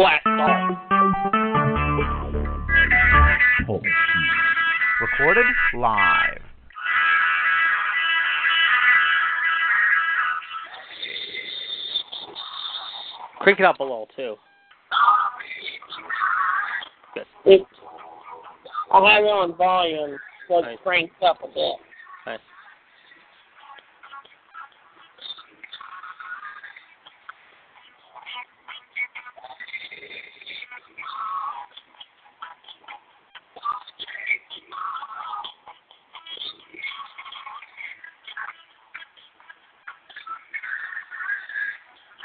Black Ball. Recorded live. Crank it up a little too. Good. It, I'll have it on volume, so it's Nice. cranked up a bit.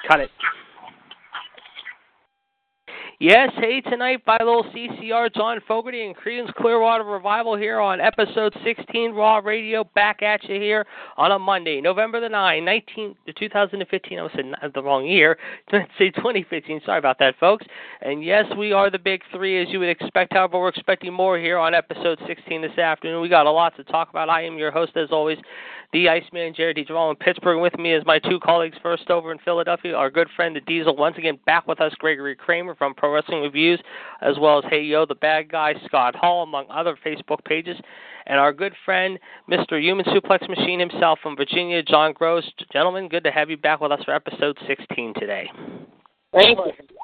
Cut it. Yes, hey, tonight by little CCR, John Fogerty and Creedence Clearwater Revival here on episode 16 Raw Radio, back at you here on a Monday, November the 9th, 19, 2015. I was saying the wrong year. Say 2015. Sorry about that, folks. And yes, we are the big three, as you would expect. However, we're expecting more here on episode 16 this afternoon. We got a lot to talk about. I am your host, as always, the Iceman, Jared DeJeval in Pittsburgh. With me is my two colleagues, first over in Philadelphia, our good friend, the Diesel. Once again, back with us, Gregory Kramer from Pro Wrestling Reviews, as well as Hey Yo, the Bad Guy, Scott Hall, among other Facebook pages. And our good friend, Mr. Human Suplex Machine himself from Virginia, John Gross. Gentlemen, good to have you back with us for episode 16 today. Thank you.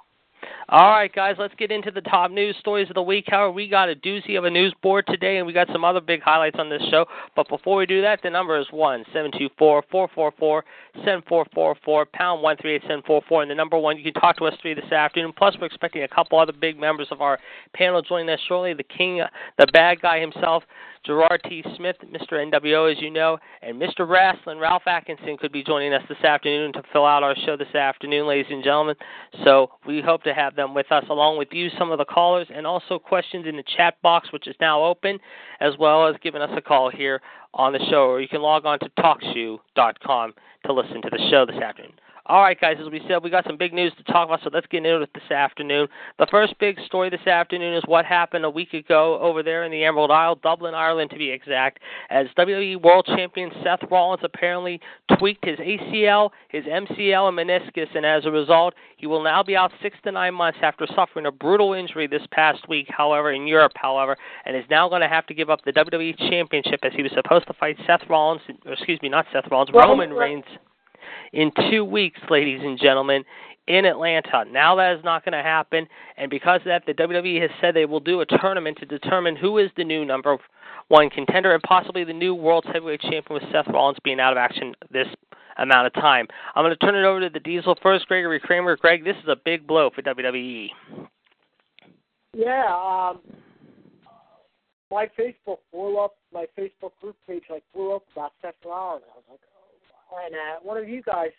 All right, guys, let's get into the top news stories of the week. However, we got a doozy of a news board today, and we got some other big highlights on this show. But before we do that, the number is one seven two four four four four seven four four four pound one three eight seven four four. And the number one, you can talk to us three this afternoon. Plus, we're expecting a couple other big members of our panel joining us shortly. The king, the bad guy himself, Gerard T. Smith, Mr. NWO, as you know, and Mr. Wrestling, Ralph Atkinson, could be joining us this afternoon to fill out our show this afternoon, ladies and gentlemen. So we hope to have them with us, along with you, some of the callers, and also questions in the chat box, which is now open, as well as giving us a call here on the show, or you can log on to TalkShoe.com to listen to the show this afternoon. All right, guys, as we said, we got some big news to talk about, so let's get into it this afternoon. The first big story this afternoon is what happened a week ago over there in the Emerald Isle, Dublin, Ireland, to be exact, as WWE World Champion Seth Rollins apparently tweaked his ACL, his MCL, and meniscus, and as a result, he will now be out six to nine months after suffering a brutal injury this past week, however, in Europe, however, and is now going to have to give up the WWE Championship as he was supposed to fight Seth Rollins, or excuse me, not Seth Rollins, Roman Roman Reigns in two weeks, ladies and gentlemen, in Atlanta. Now that is not going to happen, and because of that, the WWE has said they will do a tournament to determine who is the new number one contender and possibly the new World Heavyweight Champion with Seth Rollins being out of action this amount of time. I'm going to turn it over to the Diesel first, Gregory Kramer. Greg, this is a big blow for. WWE. Yeah, um, my Facebook blew up. My Facebook group page like blew up about Seth Rollins. I was like, and uh, one of you guys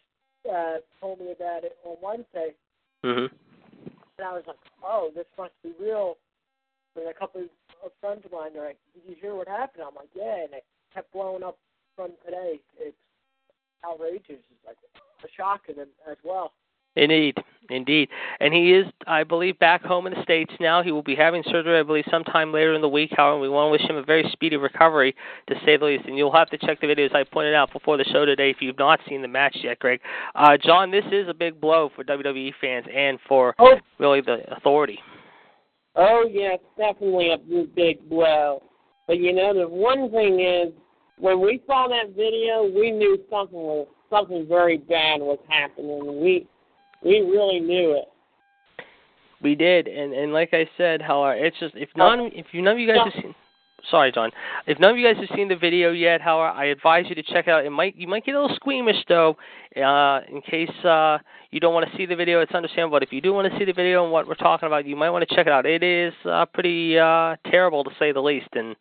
uh, told me about it on Wednesday, Mm-hmm. and I was like, oh, this must be real. And a couple of friends of mine are like, did you hear what happened? I'm like, yeah, and it kept blowing up from today. It's outrageous. It's like a shock to them as well. Indeed, indeed. And he is, I believe, back home in the States now. He will be having surgery, I believe, sometime later in the week. However, we want to wish him a very speedy recovery, to say the least. And you'll have to check the videos I pointed out before the show today if you've not seen the match yet, Greg. Uh, John, this is a big blow for WWE fans and for Oh, really the authority. oh yes, definitely a big blow. But you know, the one thing is, when we saw that video, we knew something was something very bad was happening. We we really knew it. We did, and and like I said, how it's just if none if you none of you guys have seen. Sorry, John. If none of you guys have seen the video yet, however, I advise you to check it out. It might you might get a little squeamish though, uh, in case uh, you don't want to see the video. It's understandable. But if you do want to see the video and what we're talking about, you might want to check it out. It is uh, pretty uh, terrible to say the least. And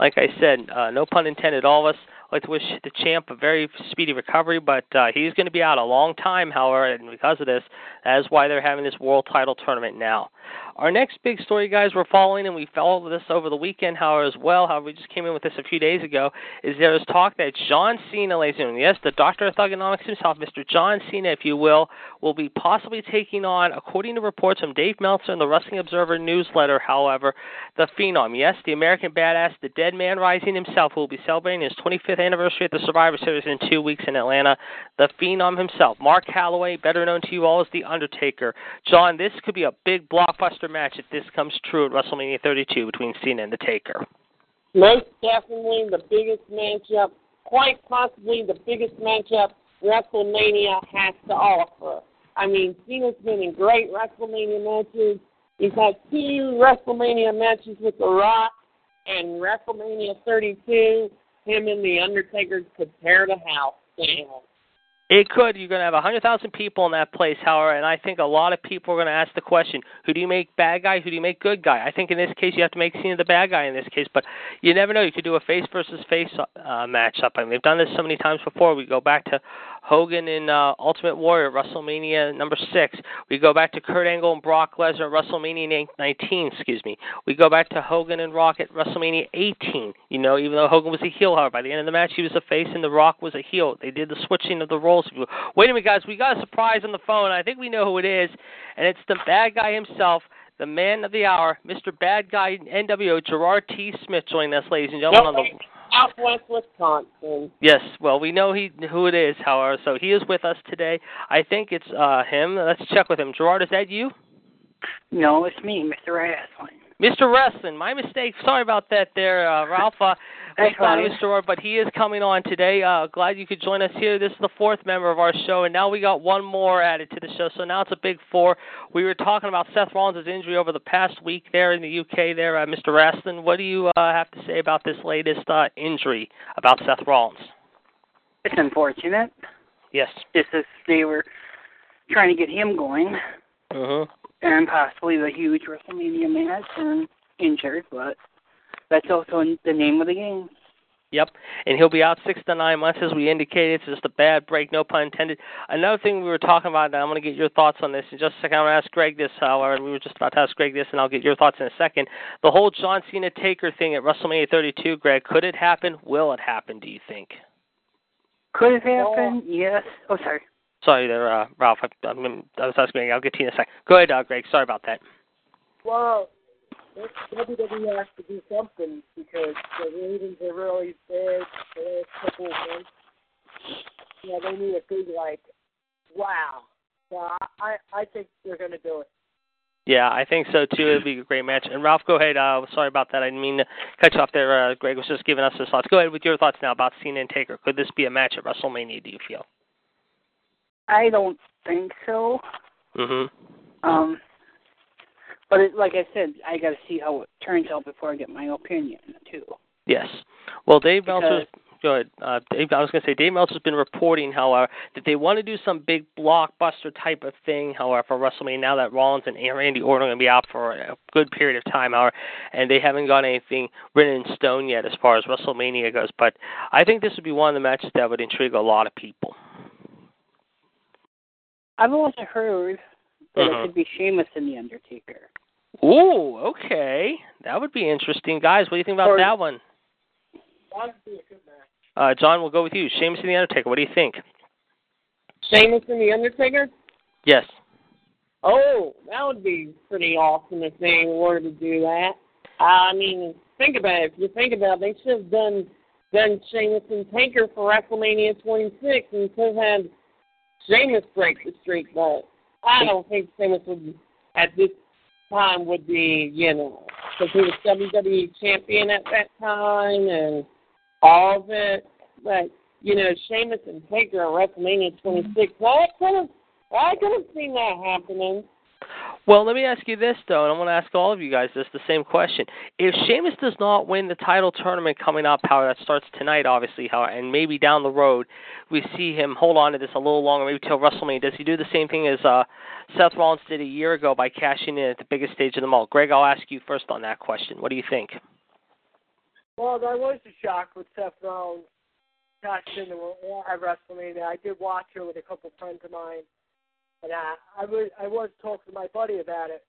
like I said, uh, no pun intended. All of us I'd wish the champ a very speedy recovery, but uh, he's going to be out a long time, however, and because of this, that is why they're having this world title tournament now. Our next big story, guys, we're following, and we followed this over the weekend, however, as well. However, we just came in with this a few days ago. Is there is talk that John Cena, ladies and gentlemen, yes, the Doctor of Thuganomics himself, Mr. John Cena, if you will, will be possibly taking on, according to reports from Dave Meltzer in the Wrestling Observer newsletter, however, the Phenom. Yes, the American Badass, the Dead Man Rising himself, who will be celebrating his 25th anniversary at the Survivor Series in two weeks in Atlanta. The Phenom himself, Mark Calaway, better known to you all as The Undertaker. John, this could be a big blockbuster match if this comes true at WrestleMania 32 between Cena and The Taker. Most definitely the biggest matchup, quite possibly the biggest matchup WrestleMania has to offer. I mean, Cena's been in great WrestleMania matches. He's had two WrestleMania matches with The Rock, and WrestleMania 32, him and The Undertaker could tear the house down. It could. You're going to have 100,000 people in that place, however, and I think a lot of people are going to ask the question, who do you make bad guy, who do you make good guy? I think in this case you have to make Cena the bad guy in this case, but you never know. You could do a face versus face uh, matchup. I mean, they've done this so many times before. We go back to Hogan in uh, Ultimate Warrior, WrestleMania number six. We go back to Kurt Angle and Brock Lesnar, WrestleMania 19. Excuse me. We go back to Hogan and Rock at WrestleMania 18. You know, even though Hogan was a heel, however, by the end of the match he was a face and The Rock was a heel. They did the switching of the roles. Wait a minute, guys. We got a surprise on the phone. I think we know who it is, and it's the bad guy himself the man of the hour, Mr. Bad Guy NWO, Gerard T. Smith, joining us, ladies and gentlemen. No, on the Southwest Wisconsin. Yes, well, we know he who it is, however, so he is with us today. I think it's uh him. Let's check with him. Gerard, is that you? No, it's me, Mr. Wrestling. Mr. Wrestling, my mistake. Sorry about that there, uh, Ralph. Uh, not fine. Mr. Roy, but he is coming on today. Uh, glad you could join us here. This is the fourth member of our show, and now we got one more added to the show. So now it's a big four. We were talking about Seth Rollins' injury over the past week there in the UK. There, uh, Mr. Wrestling, what do you uh, have to say about this latest uh, injury about Seth Rollins? It's unfortunate. Yes. Just as they were trying to get him going, Mm-hmm. And possibly the huge WrestleMania match, and injured, but that's also the name of the game. Yep, and he'll be out six to nine months, as we indicated. It's just a bad break, no pun intended. Another thing we were talking about, and I'm going to get your thoughts on this in just a second. I'm going to ask Greg this, uh, however, and we were just about to ask Greg this, and I'll get your thoughts in a second. The whole John Cena Taker thing at WrestleMania 32, Greg, could it happen? Will it happen, do you think? Could it happen? Yes. Oh, sorry. Sorry there, uh, Ralph. I, I'm, I was asking I'll get to you in a second. Go ahead, uh, Greg. Sorry about that. Well, WWE has to do something because the ratings are really bad the last couple of months. Yeah, they need a big like, wow. So I I, I think they're going to do it. Yeah, I think so too. It'd be a great match. And Ralph, go ahead. Uh, sorry about that. I didn't mean to cut you off there. Uh, Greg was just giving us his thoughts. Go ahead with your thoughts now about Cena and Taker. Could this be a match at WrestleMania? Do you feel? I don't think so. Mm-hmm. Um, but it, like I said, I got to see how it turns out before I get my opinion too. Yes. Well, Dave Meltzer. Go ahead. Uh, Dave, I was going to say Dave Meltzer's been reporting, however, that they want to do some big blockbuster type of thing, however, for WrestleMania. Now that Rollins and Randy Orton are going to be out for a good period of time, however, and they haven't got anything written in stone yet as far as WrestleMania goes. But I think this would be one of the matches that would intrigue a lot of people. I've also heard that Mhm. it could be Sheamus and the Undertaker. Ooh, okay, that would be interesting, guys. What do you think about Or- that one? That'd be a good match. Uh, John, we'll go with you. Sheamus and the Undertaker. What do you think? Sheamus and the Undertaker. Yes. Oh, that would be pretty awesome if they were to do that. I mean, think about it. If you think about it, they should have done done Sheamus and Taker for WrestleMania 26 and could have had Sheamus break the streak. But I don't think Sheamus would at this time would be, you know, because he was WWE champion at that time and all of it. But you know, Sheamus and Taker at WrestleMania 26. Well, I could have, I could have seen that happening. Well, let me ask you this though, and I want to ask all of you guys this the same question. If Sheamus does not win the title tournament coming up, how that starts tonight, obviously, how and maybe down the road we see him hold on to this a little longer, maybe till WrestleMania. Does he do the same thing as uh, Seth Rollins did a year ago by cashing in at the biggest stage of them all? Greg, I'll ask you first on that question. What do you think? Well, that was a shock with Seth Rollins cashed in at WrestleMania. I did watch it with a couple friends of mine, and I I was I was talking to my buddy about it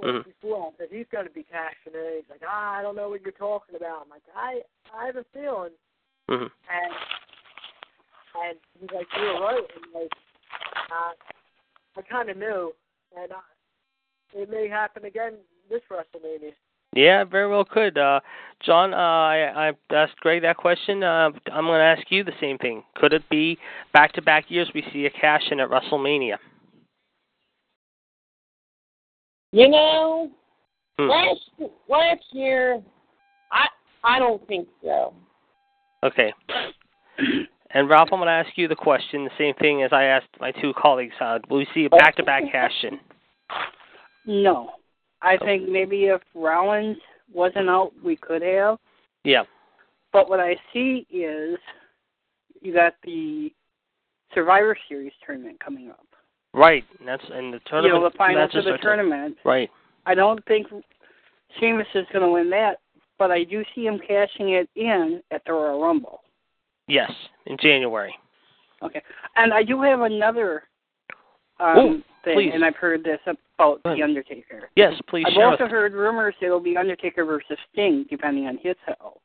Mhm. before. I said he's going to be cashing in. He's like, ah, I don't know what you're talking about. I'm like, I I have a feeling, hmm and and he's like, you're right. And like, uh, I kind of knew, and I, it may happen again this WrestleMania. Yeah, very well could. Uh, John, uh, I, I asked Greg that question. Uh, I'm going to ask you the same thing. Could it be back-to-back years we see a cash in at WrestleMania? You know, Hmm. last last year, I I don't think so. Okay. And Ralph, I'm going to ask you the question, the same thing as I asked my two colleagues. Uh, will we see a back-to-back cash in? No. I think maybe if Rollins wasn't out, we could have. Yeah. But what I see is you got the Survivor Series tournament coming up. Right. That's and the tournament. you know, the finals of the tournament. Right. I don't think Sheamus is going to win that, but I do see him cashing it in at the Royal Rumble. Yes, in January. Okay. And I do have another um, Ooh, thing, please. and I've heard this about The. Undertaker. Yes, please I've also heard rumors it'll be Undertaker versus Sting, depending on his health.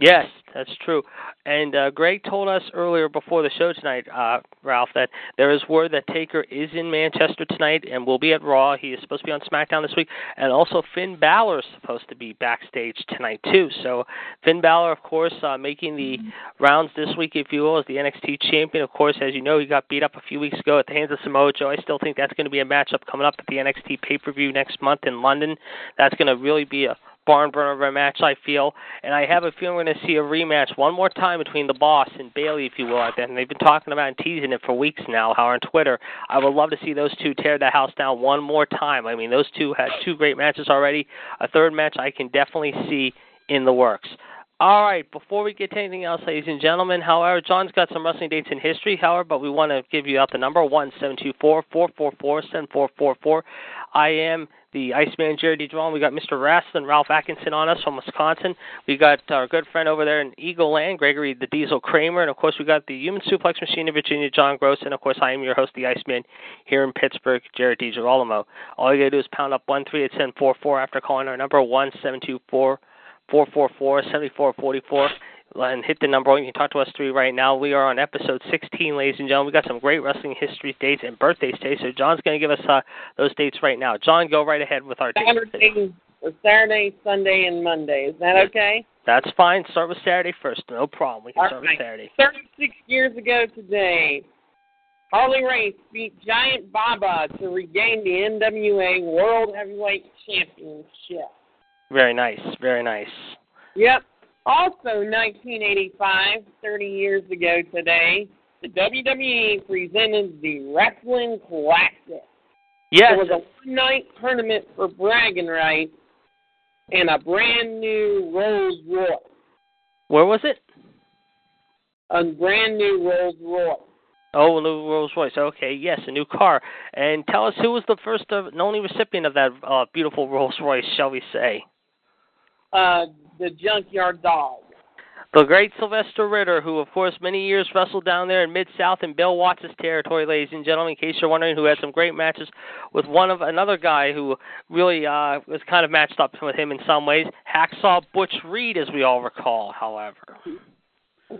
Yes, that's true. And uh, Greg told us earlier before the show tonight, uh, Ralph, that there is word that Taker is in Manchester tonight and will be at Raw. He is supposed to be on SmackDown this week, and also Finn Balor is supposed to be backstage tonight too. So Finn Balor, of course, uh, making the rounds this week, if you will, as the NXT champion. Of course, as you know, he got beat up a few weeks ago at the hands of Samoa Joe. I still think that's going to be a matchup coming up at the NXT pay per view next month in London. That's going to really be a barn burner of a match, I feel. And I have a feeling we're going to see a rematch one more time between the boss and Bayley, if you will. And they've been talking about and teasing it for weeks now, how on Twitter. I would love to see those two tear the house down one more time. I mean, those two had two great matches already. A third match I can definitely see in the works. All right, before we get to anything else, ladies and gentlemen, however, John's got some wrestling dates in history, however, but we want to give you out the number one seven two four four four four seven four four four. I am the Iceman Jared DeJuan. We got Mr. Rasslin, Ralph Atkinson on us from Wisconsin. We got our good friend over there in Eagle Land, Gregory the Diesel Kramer, and of course we got the Human Suplex Machine of Virginia, John Gross, and of course I am your host, the Iceman, here in Pittsburgh, Jared DiGirolamo. All you gotta do is pound up one three eight seven four four after calling our number one seven two four four four four seventy four forty four and hit the number. You can talk to us three right now. We are on episode 16, ladies and gentlemen. We got some great wrestling history dates and birthdays today. So John's going to give us uh, those dates right now. John, go right ahead with our dates. Saturday, Saturday, Sunday, and Monday. Is that okay? That's fine. Start with Saturday first. No problem. We can All start right. with Saturday. 36 years ago today, Harley Race beat Giant Baba to regain the NWA World Heavyweight Championship. Very nice. Very nice. Yep. Also, 1985, 30 years ago today, the WWE presented the Wrestling Classic. Yes. It was a one-night tournament for bragging rights and a brand new Rolls Royce. Where was it? A brand new Rolls Royce. Oh, a new Rolls Royce. Okay, yes, a new car. And tell us who was the first of, and only recipient of that uh, beautiful Rolls Royce, shall we say? Uh, the Junkyard Dog. The great Sylvester Ritter, who, of course, many years wrestled down there in Mid South in Bill Watts' territory, ladies and gentlemen. In case you're wondering, who had some great matches with one of another guy who really uh, was kind of matched up with him in some ways, Hacksaw Butch Reed, as we all recall. However,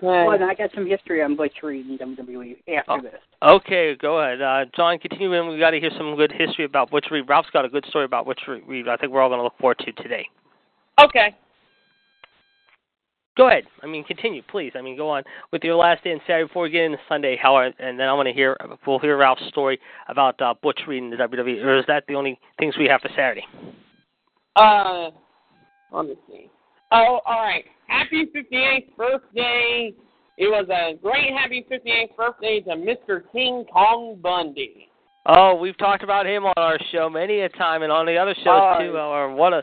Well, I got some history on Butch Reed and WWE after Oh. this. okay, go ahead, uh, John. Continue, and we got to hear some good history about Butch Reed. Ralph's got a good story about Butch Reed. I think we're all going to look forward to today. Okay. Go ahead. I mean, continue, please. I mean, go on with your last day and Saturday before we get into Sunday. How and then I want to hear we'll hear Ralph's story about uh, Butch reading the WWE. Or is that the only things we have for Saturday? Uh, let me see. Oh, all right. Happy 58th birthday. It was a great happy 58th birthday to Mr. King Kong Bundy. Oh, we've talked about him on our show many a time, and on the other shows Oh, too. Or what a,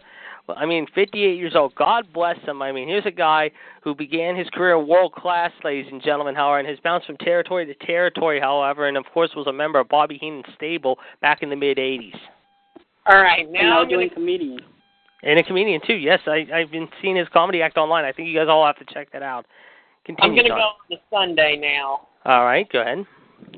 I mean, 58 years old. God bless him. I mean, here's a guy who began his career world class, ladies and gentlemen, however, and has bounced from territory to territory, however, and of course was a member of Bobby Heenan's stable back in the mid 80s. All right, and now now I'm going doing comedian. And a comedian too. Yes, I, I've been seeing his comedy act online. I think you guys all have to check that out. Continue, I'm going to go on to Sunday now. All right, go ahead.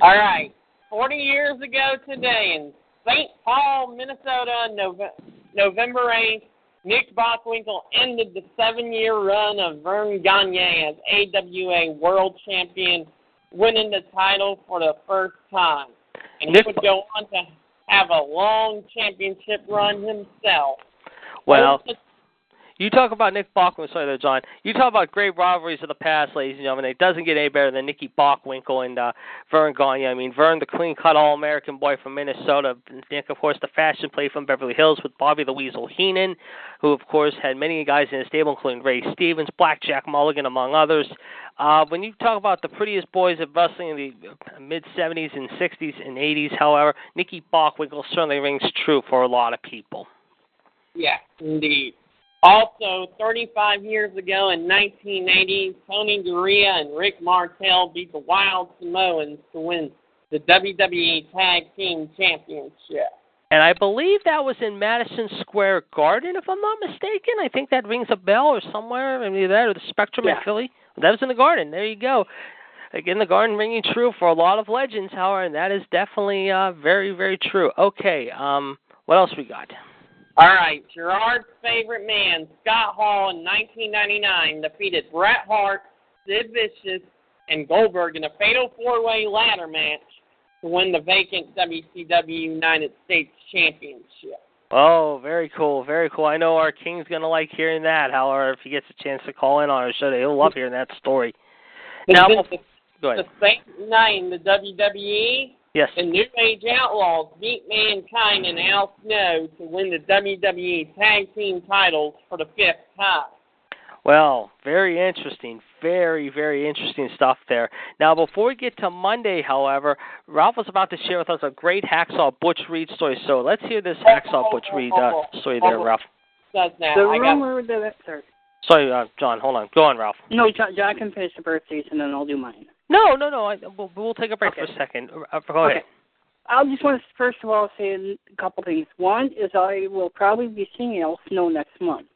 All right. 40 years ago today in St. Paul, Minnesota, Nove- November 8th, Nick Bockwinkel ended the seven-year run of Verne Gagne as AWA World Champion, winning the title for the first time. And Nick- he would go on to have a long championship run himself. Well, you talk about Nick Bockwinkel. Sorry there, John. You talk about great rivalries of the past, ladies and gentlemen. It doesn't get any better than Nicky Bockwinkel and uh, Verne Gagne. I mean, Verne, the clean-cut All-American boy from Minnesota. Nick, of course, the fashion play from Beverly Hills with Bobby the Weasel Heenan, who, of course, had many guys in his stable, including Ray Stevens, Blackjack Mulligan, among others. Uh, when you talk about the prettiest boys of wrestling in the mid 70s and 60s and 80s, however, Nicky Bockwinkel certainly rings true for a lot of people. Yeah, indeed. Also, 35 years ago in 1980, Tony Garea and Rick Martel beat the Wild Samoans to win the WWE Tag Team Championship. And I believe that was in Madison Square Garden, if I'm not mistaken. I think that rings a bell or somewhere, maybe that or the Spectrum in Yeah. Philly. That was in the Garden. There you go. Again, the Garden ringing true for a lot of legends, however, and that is definitely uh, very, very true. Okay, um, what else we got? All right, Gerard's favorite man, Scott Hall, in 1999 defeated Bret Hart, Sid Vicious, and Goldberg in a fatal four-way ladder match to win the vacant WCW United States Championship. Oh, very cool, very cool. I know our King's gonna like hearing that. However, if he gets a chance to call in on our show, he'll love hearing that story. Now, then go the, ahead. the same night in the WWE, Yes. The New Age Outlaws beat Mankind and Al Snow to win the WWE Tag Team titles for the fifth time. Well, very interesting. Very, very interesting stuff there. Now, before we get to Monday, however, Ralph was about to share with us a great Hacksaw Butch Reed story. So let's hear this Hacksaw Butch Reed uh, story there, Ralph. Does now. The I got, rumor that sorry. Sorry, uh, John. Hold on. Go on, Ralph. No, John, John can finish the birthdays and then I'll do mine. No, no, no. I, we'll, we'll take a break for a second. Uh, go ahead. Okay. I just want to first of all say a couple things. One is I will probably be seeing Al Snow next month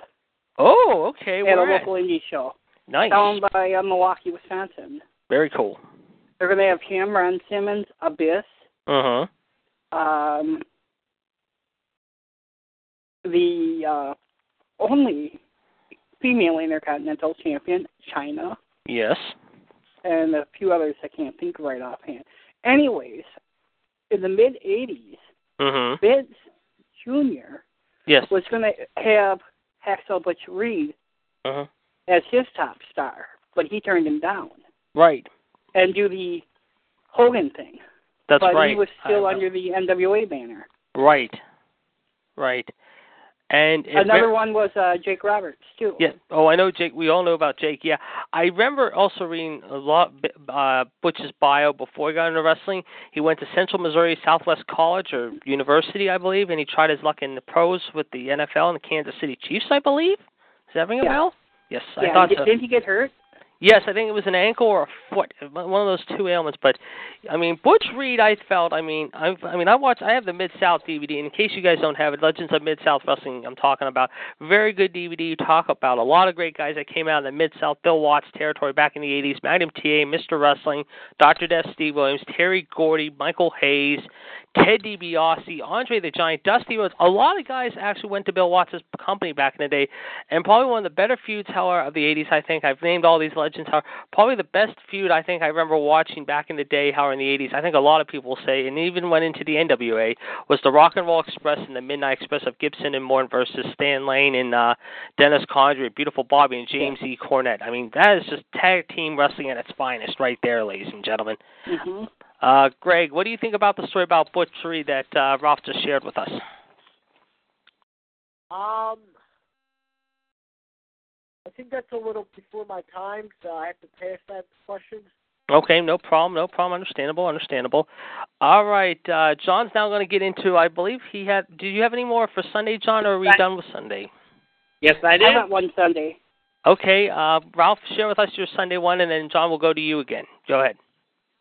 Oh, okay. at a Where at? local indie show Nice. down by uh, Milwaukee, Wisconsin. Very cool. They're going to have him, Ron Simmons, Abyss, Uh huh. um, the uh, only female intercontinental champion, Chyna, Yes. And a few others I can't think right offhand. Anyways, in the mid 80s, Mhm. Vince Jr. Yes. was going to have Hacksaw Butch Reed huh. as his top star, but he turned him down Right. and do the Hogan thing. That's but right. he was still under the NWA banner. Right. Right. And Another ver- one was uh, Jake Roberts too. Yeah. Oh, I know Jake. We all know about Jake. Yeah. I remember also reading a lot uh, Butch's bio before he got into wrestling. He went to Central Missouri Southwest College or University, I believe, and he tried his luck in the pros with the NFL and the Kansas City Chiefs, I believe. Does that ring a Yeah. bell? Yes, I thought did, so. didn't he get hurt? Yes, I think it was an ankle or a foot, one of those two ailments. But I mean, Butch Reed, I felt. I mean, I, I mean, I watched. I have the Mid South DVD. In case you guys don't have it, Legends of Mid South Wrestling. I'm talking about very good DVD. You talk about a lot of great guys that came out of the Mid South, Bill Watts territory back in the '80s. Magnum TA, Mr. Wrestling, Dr. Death, Steve Williams, Terry Gordy, Michael Hayes, Ted DiBiase, Andre the Giant, Dusty Rhodes. A lot of guys actually went to Bill Watts' company back in the day, and probably one of the better feuds, however, of the '80s. I think I've named all these legends. However, probably the best feud I think I remember watching back in the day, however, in the '80s. I think a lot of people say, and even went into the NWA, was the Rock and Roll Express and the Midnight Express of Gibson and Morton versus Stan Lane and uh, Dennis Condrey, Beautiful Bobby, and James E. Cornette. I mean, that is just tag team wrestling at its finest, right there, ladies and gentlemen. hmm Uh, Greg, what do you think about the story about Butch Reed that uh, Ralph just shared with us? Um, I think that's a little before my time, so I have to pass that question. Okay, no problem, no problem. Understandable, understandable. All right, uh, John's now going to get into. I believe he had. Do you have any more for Sunday, John, or are we Right. done with Sunday? Yes, I I did. got one Sunday. Okay, uh, Ralph, share with us your Sunday one, and then John will go to you again. Go ahead.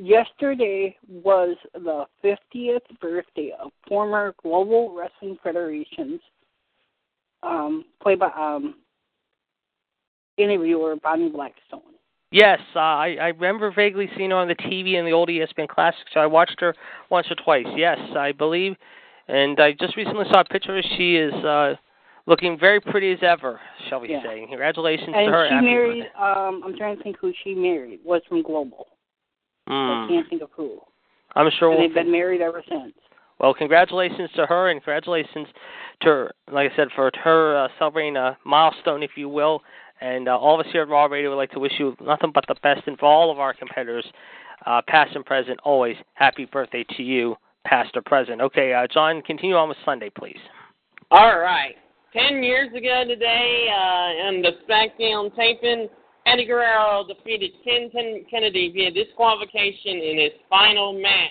Yesterday was the 50th birthday of former Global Wrestling Federation's um, play by um, interviewer Bonnie Blackstone. Yes, uh, I I remember vaguely seeing her on the TV in the old ESPN Classic, so I watched her once or twice. Yes, I believe, and I just recently saw a picture. of. She is uh, looking very pretty as ever, shall we Yeah. say? Congratulations And to her. she married. Um, I'm trying to think who she married. Was from Global. Birthday. I can't think of who. I'm sure And we'll they've been married ever since. Well, congratulations to her, and congratulations to her, like I said, for her uh, celebrating a milestone, if you will. And uh, all of us here at Raw Radio would like to wish you nothing but the best, and for all of our competitors, uh, past and present, always happy birthday to you, past or present. Okay, uh, John, continue on with Sunday, please. All right. Ten years ago today, uh, in the SmackDown taping, Eddie Guerrero defeated Ken Ken- Kennedy via disqualification in his final match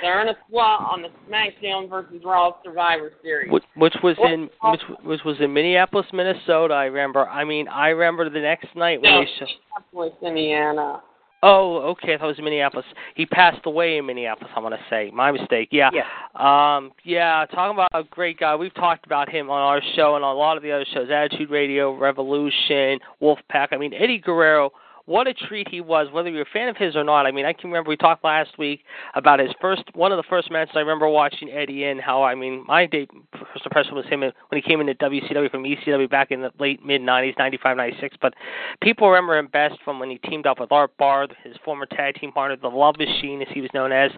to earn a slot on the SmackDown versus Raw Survivor Series. Which, which was What- in which, which was in Minneapolis, Minnesota. I remember. I mean, I remember the next night when No, they show. Minneapolis, Indiana. Oh, okay. I thought it was Minneapolis. He passed away in Minneapolis. I'm gonna say my mistake. Yeah. Yeah. Um. Yeah. Talking about a great guy. We've talked about him on our show and on a lot of the other shows. Attitude Radio, Revolution, Wolfpack. I mean, Eddie Guerrero. What a treat he was, whether you're a fan of his or not. I mean, I can remember we talked last week about his first, one of the first matches I remember watching Eddie in. How I mean, my date, first impression was him when he came into WCW from ECW back in the late mid '90s, '95, '96. But people remember him best from when he teamed up with Art Barr, his former tag team partner, the Love Machine, as he was known as,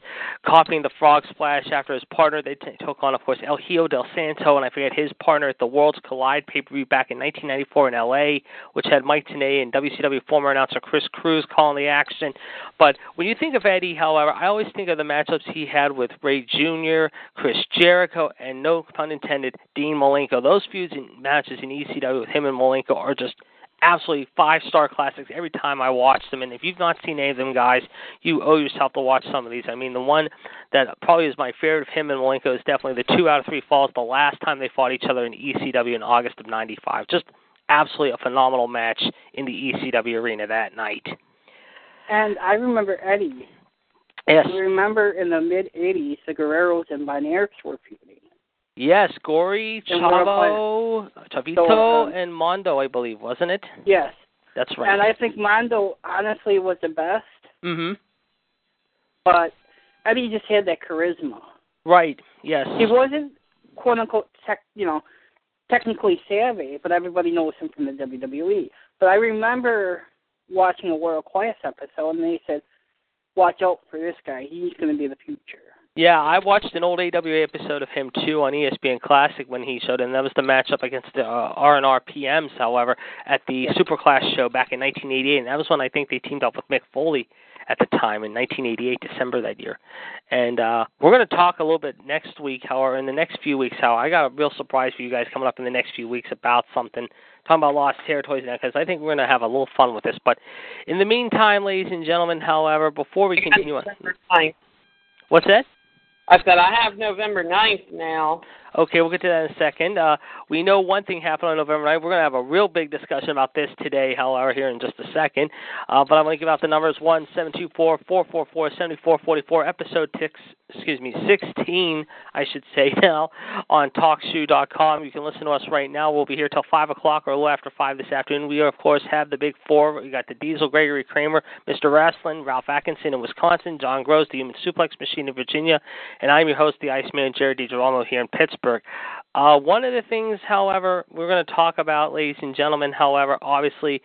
copying the Frog Splash after his partner. They t- took on, of course, El Hijo del Santo, and I forget his partner at the Worlds Collide pay-per-view back in 1994 in LA, which had Mike Tenay and WCW former announcer Chris Cruz calling the action. But when you think of Eddie, however, I always think of the matchups he had with Rey Jr., Chris Jericho, and no pun intended, Dean Malenko. Those feuds and matches in ECW with him and Malenko are just absolutely five star classics every time I watch them. And if you've not seen any of them, guys, you owe yourself to watch some of these. I mean, the one that probably is my favorite of him and Malenko is definitely the two out of three falls. The last time they fought each other in ECW in August of '95, just absolutely a phenomenal match in the ECW arena that night. And I remember Eddie. Yes, I remember in the mid '80s, the Guerreros and Von were feuding. yes, Gory, And Chavo, Chavito, So, um, and Mando, I believe, wasn't it? Yes. That's right. And I think Mando honestly was the best, mm-hmm. but Eddie just had that charisma. Right. Yes. He wasn't quote unquote tech, you know, technically savvy, but everybody knows him from the WWE. But I remember watching a World Class episode, and they said, "Watch out for this guy. He's going to be the future." Yeah, I watched an old AWA episode of him too on ESPN Classic when he showed, and that was the matchup against the uh, R&R PMs. However, at the SuperClash show back in 1988, and that was when I think they teamed up with Mick Foley at the time in 1988, December that year. And uh, we're going to talk a little bit next week, however, in the next few weeks. How I got a real surprise for you guys coming up in the next few weeks about something talking about lost territories now because I think we're going to have a little fun with this. But in the meantime, ladies and gentlemen, however, before we continue on, what's that? I said I have November 9th now. Okay, we'll get to that in a second. Uh, we know one thing happened on November 9th. We're going to have a real big discussion about this today, however, here in just a second. Uh, but I'm going to give out the numbers one seven two four four four four seventy four forty four. Episode six, excuse me, 16, I should say now, on TalkShoe.com. You can listen to us right now. We'll be here till 5 o'clock or a little after 5 this afternoon. We, of course, have the big four. We got the Diesel, Gregory Kramer, Mr. Wrestling, Ralph Atkinson in Wisconsin, John Gross, the Human Suplex Machine in Virginia, and I'm your host, the Iceman, Jared DiGirolamo here in Pittsburgh. Uh, one of the things, however, we're going to talk about, ladies and gentlemen, however, obviously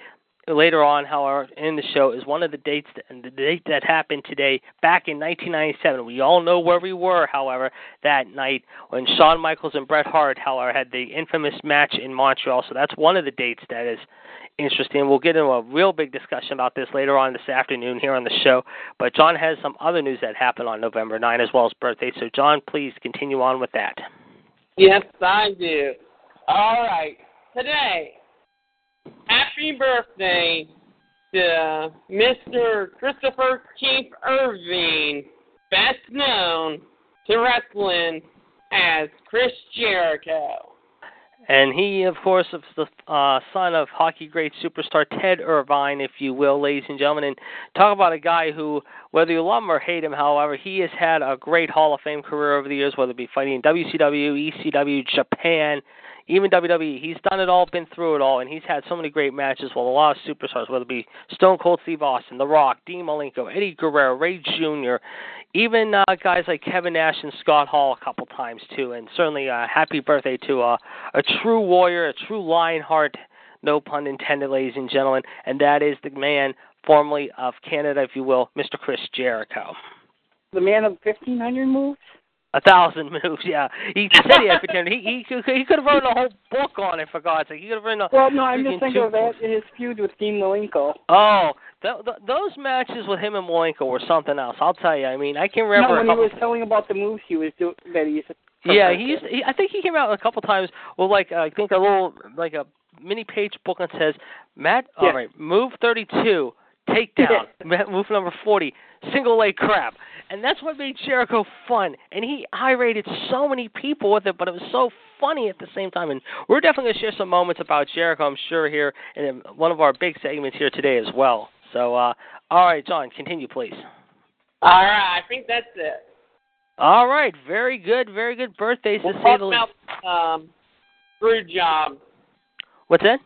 later on, however, in the show is one of the dates that, and the date that happened today back in 1997. We all know where we were, however, that night when Shawn Michaels and Bret Hart, however, had the infamous match in Montreal. So that's one of the dates that is interesting. We'll get into a real big discussion about this later on this afternoon here on the show. But John has some other news that happened on November 9 as well as birthday. So John, please continue on with that. Yes, I do. All right. Today, happy birthday to Mr. Christopher Keith Irvine, best known to wrestling as Chris Jericho. And he, of course, is the uh, son of hockey great superstar Ted Irvine, if you will, ladies and gentlemen. And talk about a guy who, whether you love him or hate him, however, he has had a great Hall of Fame career over the years, whether it be fighting in WCW, ECW, Japan, even WWE. He's done it all, been through it all, and he's had so many great matches with a lot of superstars, whether it be Stone Cold Steve Austin, The Rock, Dean Malenko, Eddie Guerrero, Rey Jr., even uh, guys like Kevin Nash and Scott Hall a couple times too. And certainly, uh, happy birthday to uh, a true warrior, a true Lionheart, no pun intended, ladies and gentlemen, and that is the man formerly of Canada, if you will, Mr. Chris Jericho. The man of 1,500 moves? A thousand moves, yeah. He said he had potential. He he he could have written a whole book on it for God's sake. He could have written a. Well, no, I'm just thinking of that books. his feud with Dean Malenko. Oh, th- th- those matches with him and Malenko were something else. I'll tell you. I mean, I can remember. no, when he was telling about the moves he was doing that he's. Yeah, he's. He, I think he came out a couple times with like uh, I think a little like a mini page book that says Matt. Yeah. All right, move thirty two, takedown. Move number forty, single leg crab, and that's what made Jericho fun. And he irated so many people with it, but it was so funny at the same time. And we're definitely gonna share some moments about Jericho. I'm sure here in one of our big segments here today as well. So, uh, all right, John, continue, please. All right, I think that's it. All right, very good, very good birthdays We'll to say the least. about um, screw job. What's that?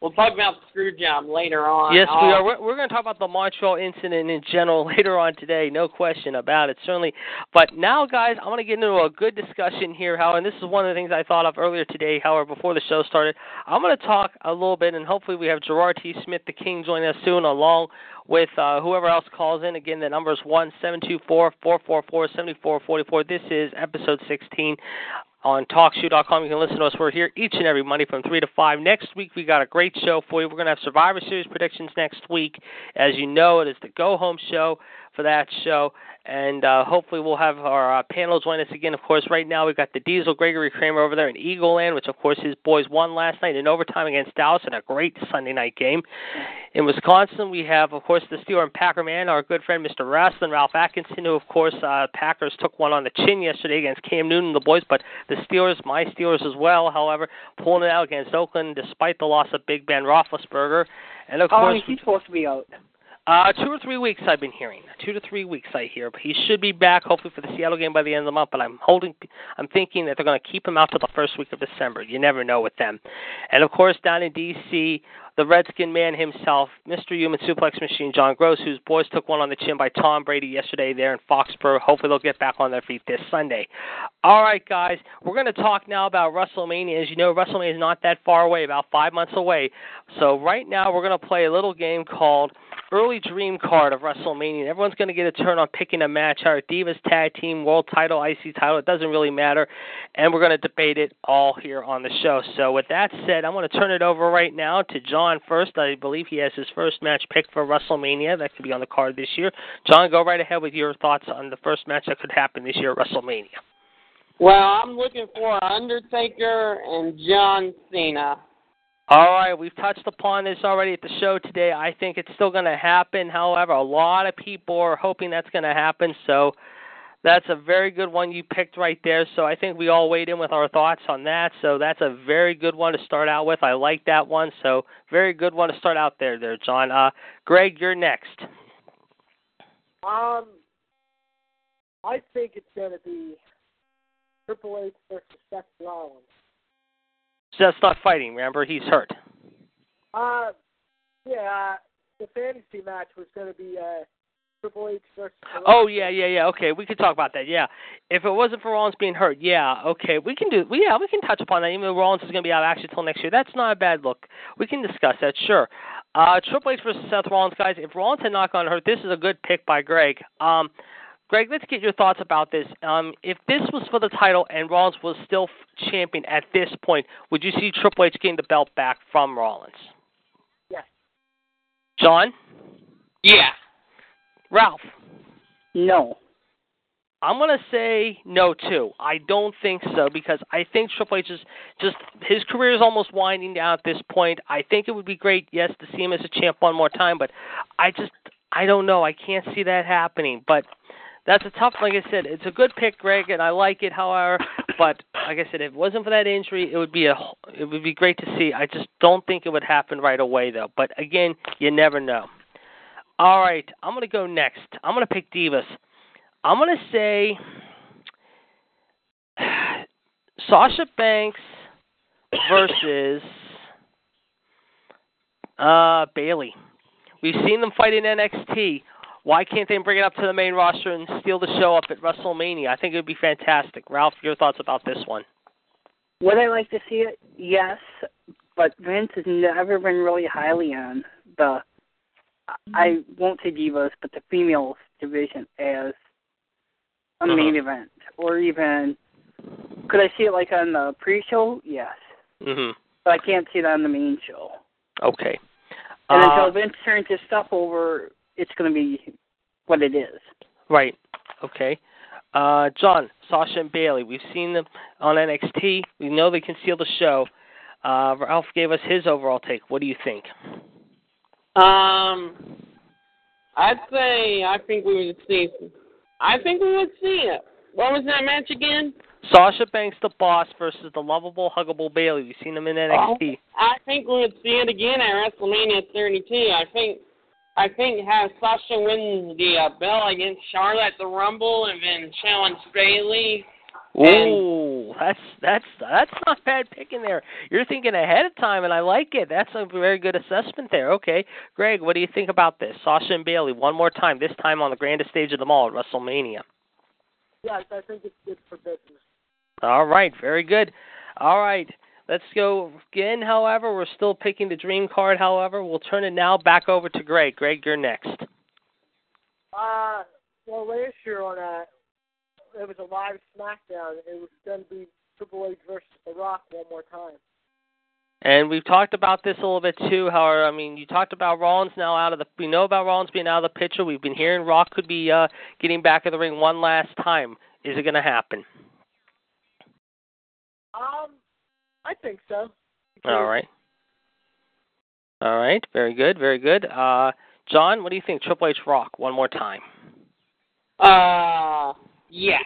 We'll talk about the screw job later on. Yes, we are. We're, we're going to talk about the Montreal incident in general later on today. No question about it, certainly. But now, guys, I want to get into a good discussion here. How, and this is one of the things I thought of earlier today. However, before the show started, I'm going to talk a little bit, and hopefully we have Gerard T. Smith, the King, joining us soon, along with uh, whoever else calls in. Again, the number is one seven two four four four four seventy four forty four. This is episode 16 on TalkShoe.com. You can listen to us. We're here each and every Monday from 3 to 5. Next week, we got a great show for you. We're going to have Survivor Series predictions next week. As you know, it is the go home show for that show. And uh, hopefully, we'll have our uh, panel join us again. Of course, right now, we've got the Diesel Gregory Kramer over there in Eagle Land, which, of course, his boys won last night in overtime against Dallas in a great Sunday night game. In Wisconsin, we have, of course, the Steeler and Packer man, our good friend Mr. Wrestling, Ralph Atkinson, who, of course, uh, Packers took one on the chin yesterday against Cam Newton and the boys, but the Steelers, my Steelers as well, however, pulling it out against Oakland despite the loss of Big Ben Roethlisberger. And, of long course, is he supposed to be out? Uh, two or three weeks I've been hearing. Two to three weeks I hear, but he should be back hopefully for the Seattle game by the end of the month. But I'm holding, I'm thinking that they're going to keep him out till the first week of December. You never know with them. And of course, down in D.C., the Redskin man himself, Mr. Human Suplex Machine, John Gross, whose boys took one on the chin by Tom Brady yesterday there in Foxborough. Hopefully they'll get back on their feet this Sunday. All right, guys, we're going to talk now about WrestleMania. As you know, WrestleMania is not that far away, about five months away. So right now we're going to play a little game called early dream card of WrestleMania. Everyone's going to get a turn on picking a match, our Divas Tag Team World Title, IC Title. It doesn't really matter, and we're going to debate it all here on the show. So with that said, I'm going to turn it over right now to John first. I believe he has his first match picked for WrestleMania that could be on the card this year. John, go right ahead with your thoughts on the first match that could happen this year at WrestleMania. Well, I'm looking for Undertaker and John Cena. All right, we've touched upon this already at the show today. I think it's still going to happen. However, a lot of people are hoping that's going to happen. So that's a very good one you picked right there. So I think we all weighed in with our thoughts on that. So that's a very good one to start out with. I like that one. So very good one to start out there, there, John. Uh, Greg, you're next. Um, I think it's going to be Triple H versus Seth Rollins. Just not fighting. Remember, he's hurt. Uh, yeah, the fantasy match was going to be uh, Triple H versus. Oh yeah, yeah, yeah. Okay, we could talk about that. Yeah, if it wasn't for Rollins being hurt, yeah, okay, we can do. We yeah, we can touch upon that. Even though Rollins is going to be out actually till next year, that's not a bad look. We can discuss that, sure. Uh, Triple H versus Seth Rollins, guys. If Rollins had not gotten hurt, this is a good pick by Greg. Um, Greg, let's get your thoughts about this. Um, if this was for the title and Rollins was still f- champion at this point, would you see Triple H getting the belt back from Rollins? Yes. John, Yeah. Ralph. No. I'm gonna say no too. I don't think so because I think Triple H is just his career is almost winding down at this point. I think it would be great, yes, to see him as a champ one more time, but I just I don't know. I can't see that happening. But that's a tough. Like I said, it's a good pick, Greg, and I like it. However, but like I said, if it wasn't for that injury, it would be a it would be great to see. I just don't think it would happen right away though. But again, you never know. All right, I'm gonna go next. I'm gonna pick Divas. I'm gonna say Sasha Banks versus uh, Bayley. We've seen them fight in NXT. Why can't they bring it up to the main roster and steal the show up at WrestleMania? I think it would be fantastic. Ralph, your thoughts about this one? Would I like to see it? Yes, but Vince has never been really highly on the. I won't say divas, but the females division as a Uh-huh. main event, or even could I see it like on the pre-show? Yes, Mhm. but I can't see it on the main show. Okay. And Uh, until Vince turns his stuff over, it's going to be what it is. Right. Okay. Uh, John, Sasha and Bayley. We've seen them on NXT. We know they can steal the show. Uh, Ralph gave us his overall take. What do you think? Um, I'd say I think we would see. I think we would see it. What was that match again? Sasha Banks, the boss, versus the lovable, huggable Bayley. We've seen them in NXT. I think we would see it again at WrestleMania 32. I think. I think have Sasha win the uh, belt against Charlotte at the Rumble and then challenge Bayley. And- Ooh, that's that's that's not bad picking there. You're thinking ahead of time, and I like it. That's a very good assessment there. Okay, Greg, what do you think about this? Sasha and Bayley one more time. This time on the grandest stage of them all at WrestleMania. Yes, I think it's good for business. All right, very good. All right, let's go again. However, we're still picking the dream card. However, we'll turn it now back over to Greg. Greg, you're next. Uh, well, last year on a, it was a live SmackDown. It was going to be Triple H versus The Rock one more time. And we've talked about this a little bit too. However, I mean, you talked about Rollins now out of the. We know about Rollins being out of the picture. We've been hearing Rock could be uh, getting back in the ring one last time. Is it going to happen? Um, I think so. All right. All right. Very good. Very good. Uh, John, what do you think? Triple H Rock one more time. Uh, yes.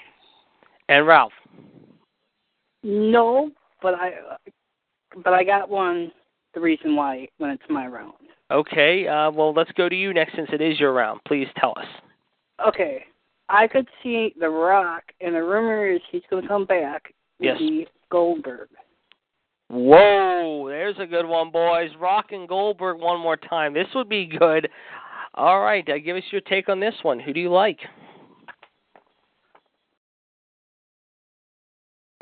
And Ralph. No, but I, but I got one. The reason why when it's my round. Okay. Uh, well, let's go to you next since it is your round. Please tell us. Okay, I could see The Rock, and the rumor is he's going to come back. Yes. be Goldberg. Whoa, there's a good one, boys. Rock and Goldberg one more time. This would be good. All right, uh, give us your take on this one. Who do you like?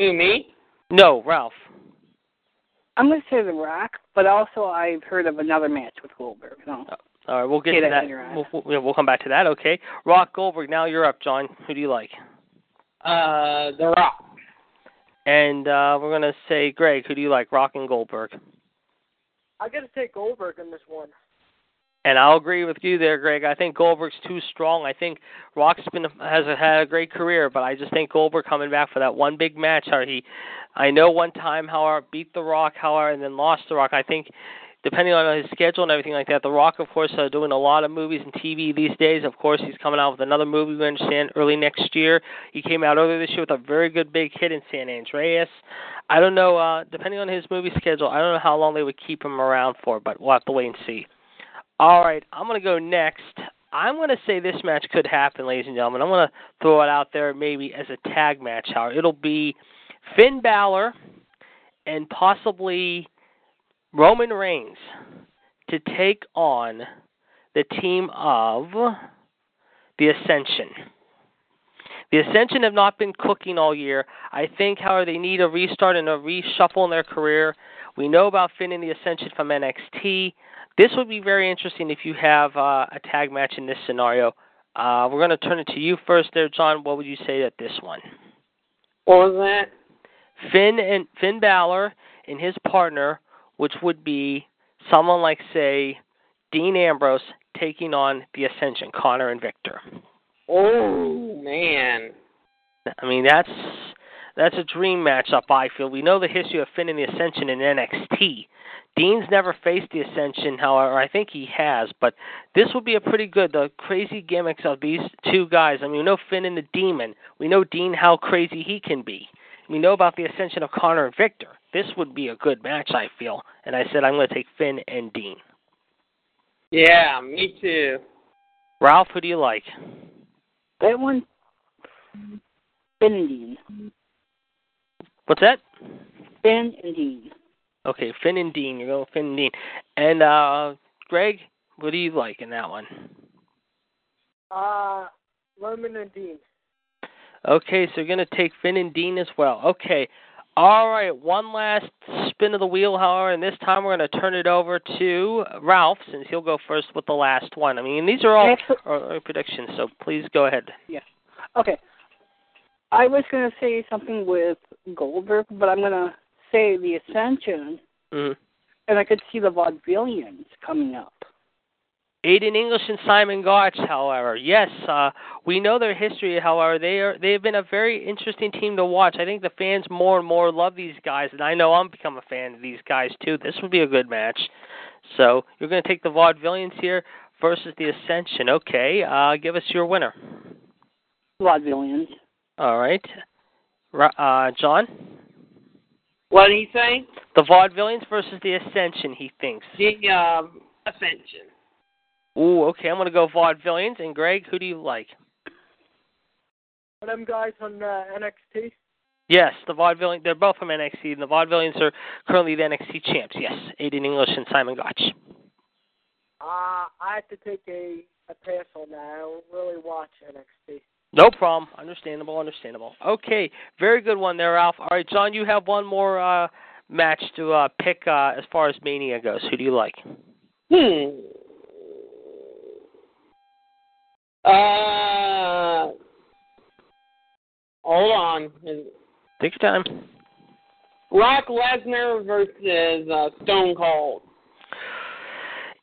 Who me? No, Ralph. I'm going to say The Rock, but also I've heard of another match with Goldberg. No. All right, we'll get Get to that. We'll, we'll, we'll come back to that. Okay, Rock Goldberg. Now you're up, John. Who do you like? Uh, The Rock. And uh, we're gonna say Greg. Who do you like? Rock and Goldberg. I got to take Goldberg in this one. And I'll agree with you there, Greg. I think Goldberg's too strong. I think Rock's been has had a great career, but I just think Goldberg coming back for that one big match. How he, I know one time how I beat the Rock, how I and then lost the Rock. I think depending on his schedule and everything like that, the Rock, of course, uh, doing a lot of movies and TV these days. Of course, he's coming out with another movie. We understand early next year. He came out earlier this year with a very good big hit in San Andreas. I don't know. Uh, depending on his movie schedule, I don't know how long they would keep him around for, but we'll have to wait and see. All right, I'm going to go next. I'm going to say this match could happen, ladies and gentlemen. I'm going to throw it out there maybe as a tag match. How it'll be Finn Balor and possibly Roman Reigns to take on the team of the Ascension. The Ascension have not been cooking all year. I think, however, they need a restart and a reshuffle in their career. We know about Finn and the Ascension from NXT. This would be very interesting if you have uh, a tag match in this scenario. Uh, we're going to turn it to you first, there, John. What would you say at this one? What was that? Finn and Finn Balor and his partner, which would be someone like, say, Dean Ambrose taking on the Ascension, Konnor and Victor. Oh man. I mean, that's that's a dream matchup. I feel we know the history of Finn and the Ascension in NXT. Dean's never faced the Ascension, however, I think he has. But this would be a pretty good. The crazy gimmicks of these two guys. I mean, we know Finn and the Demon. We know Dean how crazy he can be. We know about the Ascension of Konnor and Victor. This would be a good match, I feel. And I said I'm going to take Finn and Dean. Yeah, me too. Ralph, who do you like? That one, Finn and Dean. What's that? Finn and Dean. Okay, Finn and Dean. You're going Finn and Dean. And uh Greg, what do you like in that one? Uh, Roman and Dean. Okay, so you're going to take Finn and Dean as well. Okay. All right, one last spin of the wheel, however, and this time we're going to turn it over to Ralph since he'll go first with the last one. I mean, these are all Actually- are, are predictions, so please go ahead. Yeah. Okay. I was going to say something with Goldberg, but I'm going to say the Ascension, hmm and I could see the Vaudevillians coming up. Aiden English and Simon Gotch, however, yes, uh, we know their history. However, they are they have been a very interesting team to watch. I think the fans more and more love these guys, and I know I'm become a fan of these guys too. This would be a good match. So you're going to take the Vaudevillians here versus the Ascension. Okay, uh, give us your winner. Vaudevillians. All right, uh, John. What did he say? The Vaudevillians versus the Ascension. He thinks. The um, Ascension. Ooh, okay. I'm going to go Vaudevillians. And Greg, who do you like? Them guys on uh, NXT? Yes, the Vaudevillians. They're both from NXT, and the Vaudevillians are currently the NXT champs. Yes, Aiden English and Simon Gotch. Uh, I have to take a, a pass on that. I don't really watch NXT. No problem. Understandable. Understandable. Okay, very good one there, Ralph. All right, John, you have one more uh, match to uh, pick uh, as far as Mania goes. Who do you like? Hmm. Uh. Hold on. Take your time. Brock Lesnar versus uh, Stone Cold.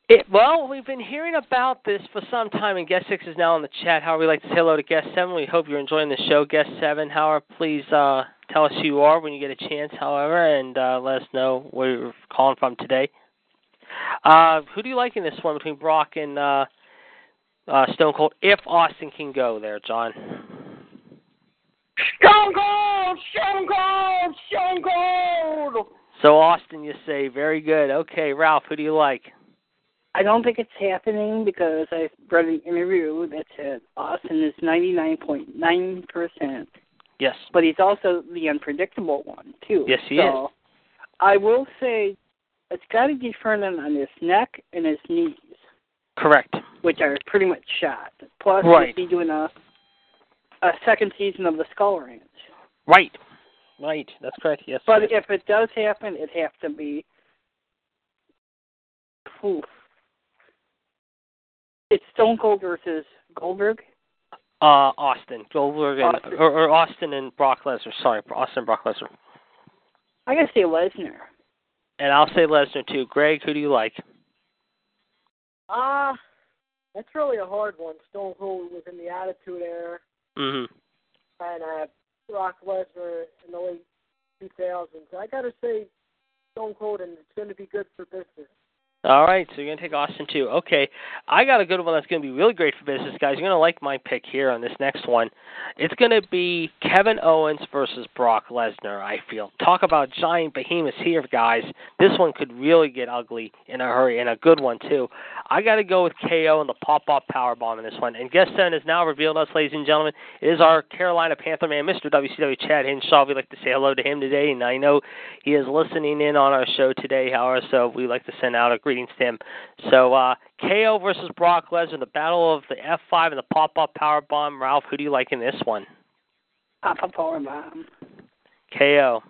It, well, we've been hearing about this for some time, and Guest Six is now in the chat. However, we'd like to say hello to Guest Seven. We hope you're enjoying the show, Guest Seven. However, please uh, tell us who you are when you get a chance. However, and uh, let us know where you're calling from today. Uh, who do you like in this one between Brock and uh, uh, Stone Cold? If Austin can go there, John. Stone Cold! Stone Cold! Stone Cold! So Austin, you say very good. Okay, Ralph, who do you like? I don't think it's happening because I read an interview that said Austin is 99.9%, Yes. but he's also the unpredictable one, too. Yes, he so, is. I will say it's got to be Fernan on his neck and his knees, Correct. which are pretty much shot. Plus, Right. he'll doing a, a second season of the Skull Ranch. Right. Right. That's correct. Yes. But sir. if it does happen, it has to be. Oof. It's Stone Cold versus Goldberg. Uh, Austin Goldberg and Austin. Or, or Austin and Brock Lesnar. Sorry, Austin and Brock Lesnar. I gotta say Lesnar. And I'll say Lesnar too. Greg, who do you like? Ah, that's really a hard one. Stone Cold was in the Attitude Era, hmm and uh, Brock Lesnar in the late 2000s. I gotta say Stone Cold, and it's going to be good for business. All right, so you're gonna take Austin too. Okay, I got a good one that's gonna be really great for business, guys. You're gonna like my pick here on this next one. It's gonna be Kevin Owens versus Brock Lesnar. I feel. Talk about giant behemoths here, guys. This one could really get ugly in a hurry, and a good one too. I got to go with KO and the pop-up power bomb in this one. And guest seven has now revealed us, ladies and gentlemen, it is our Carolina Panther man, Mr. WCW Chad Hinshaw. We'd like to say hello to him today, and I know he is listening in on our show today, however, so we'd like to send out a greetings to him. So, uh, KO versus Brock Lesnar, the battle of the F5 and the pop-up power bomb. Ralph, who do you like in this one? Pop a power bomb. KO.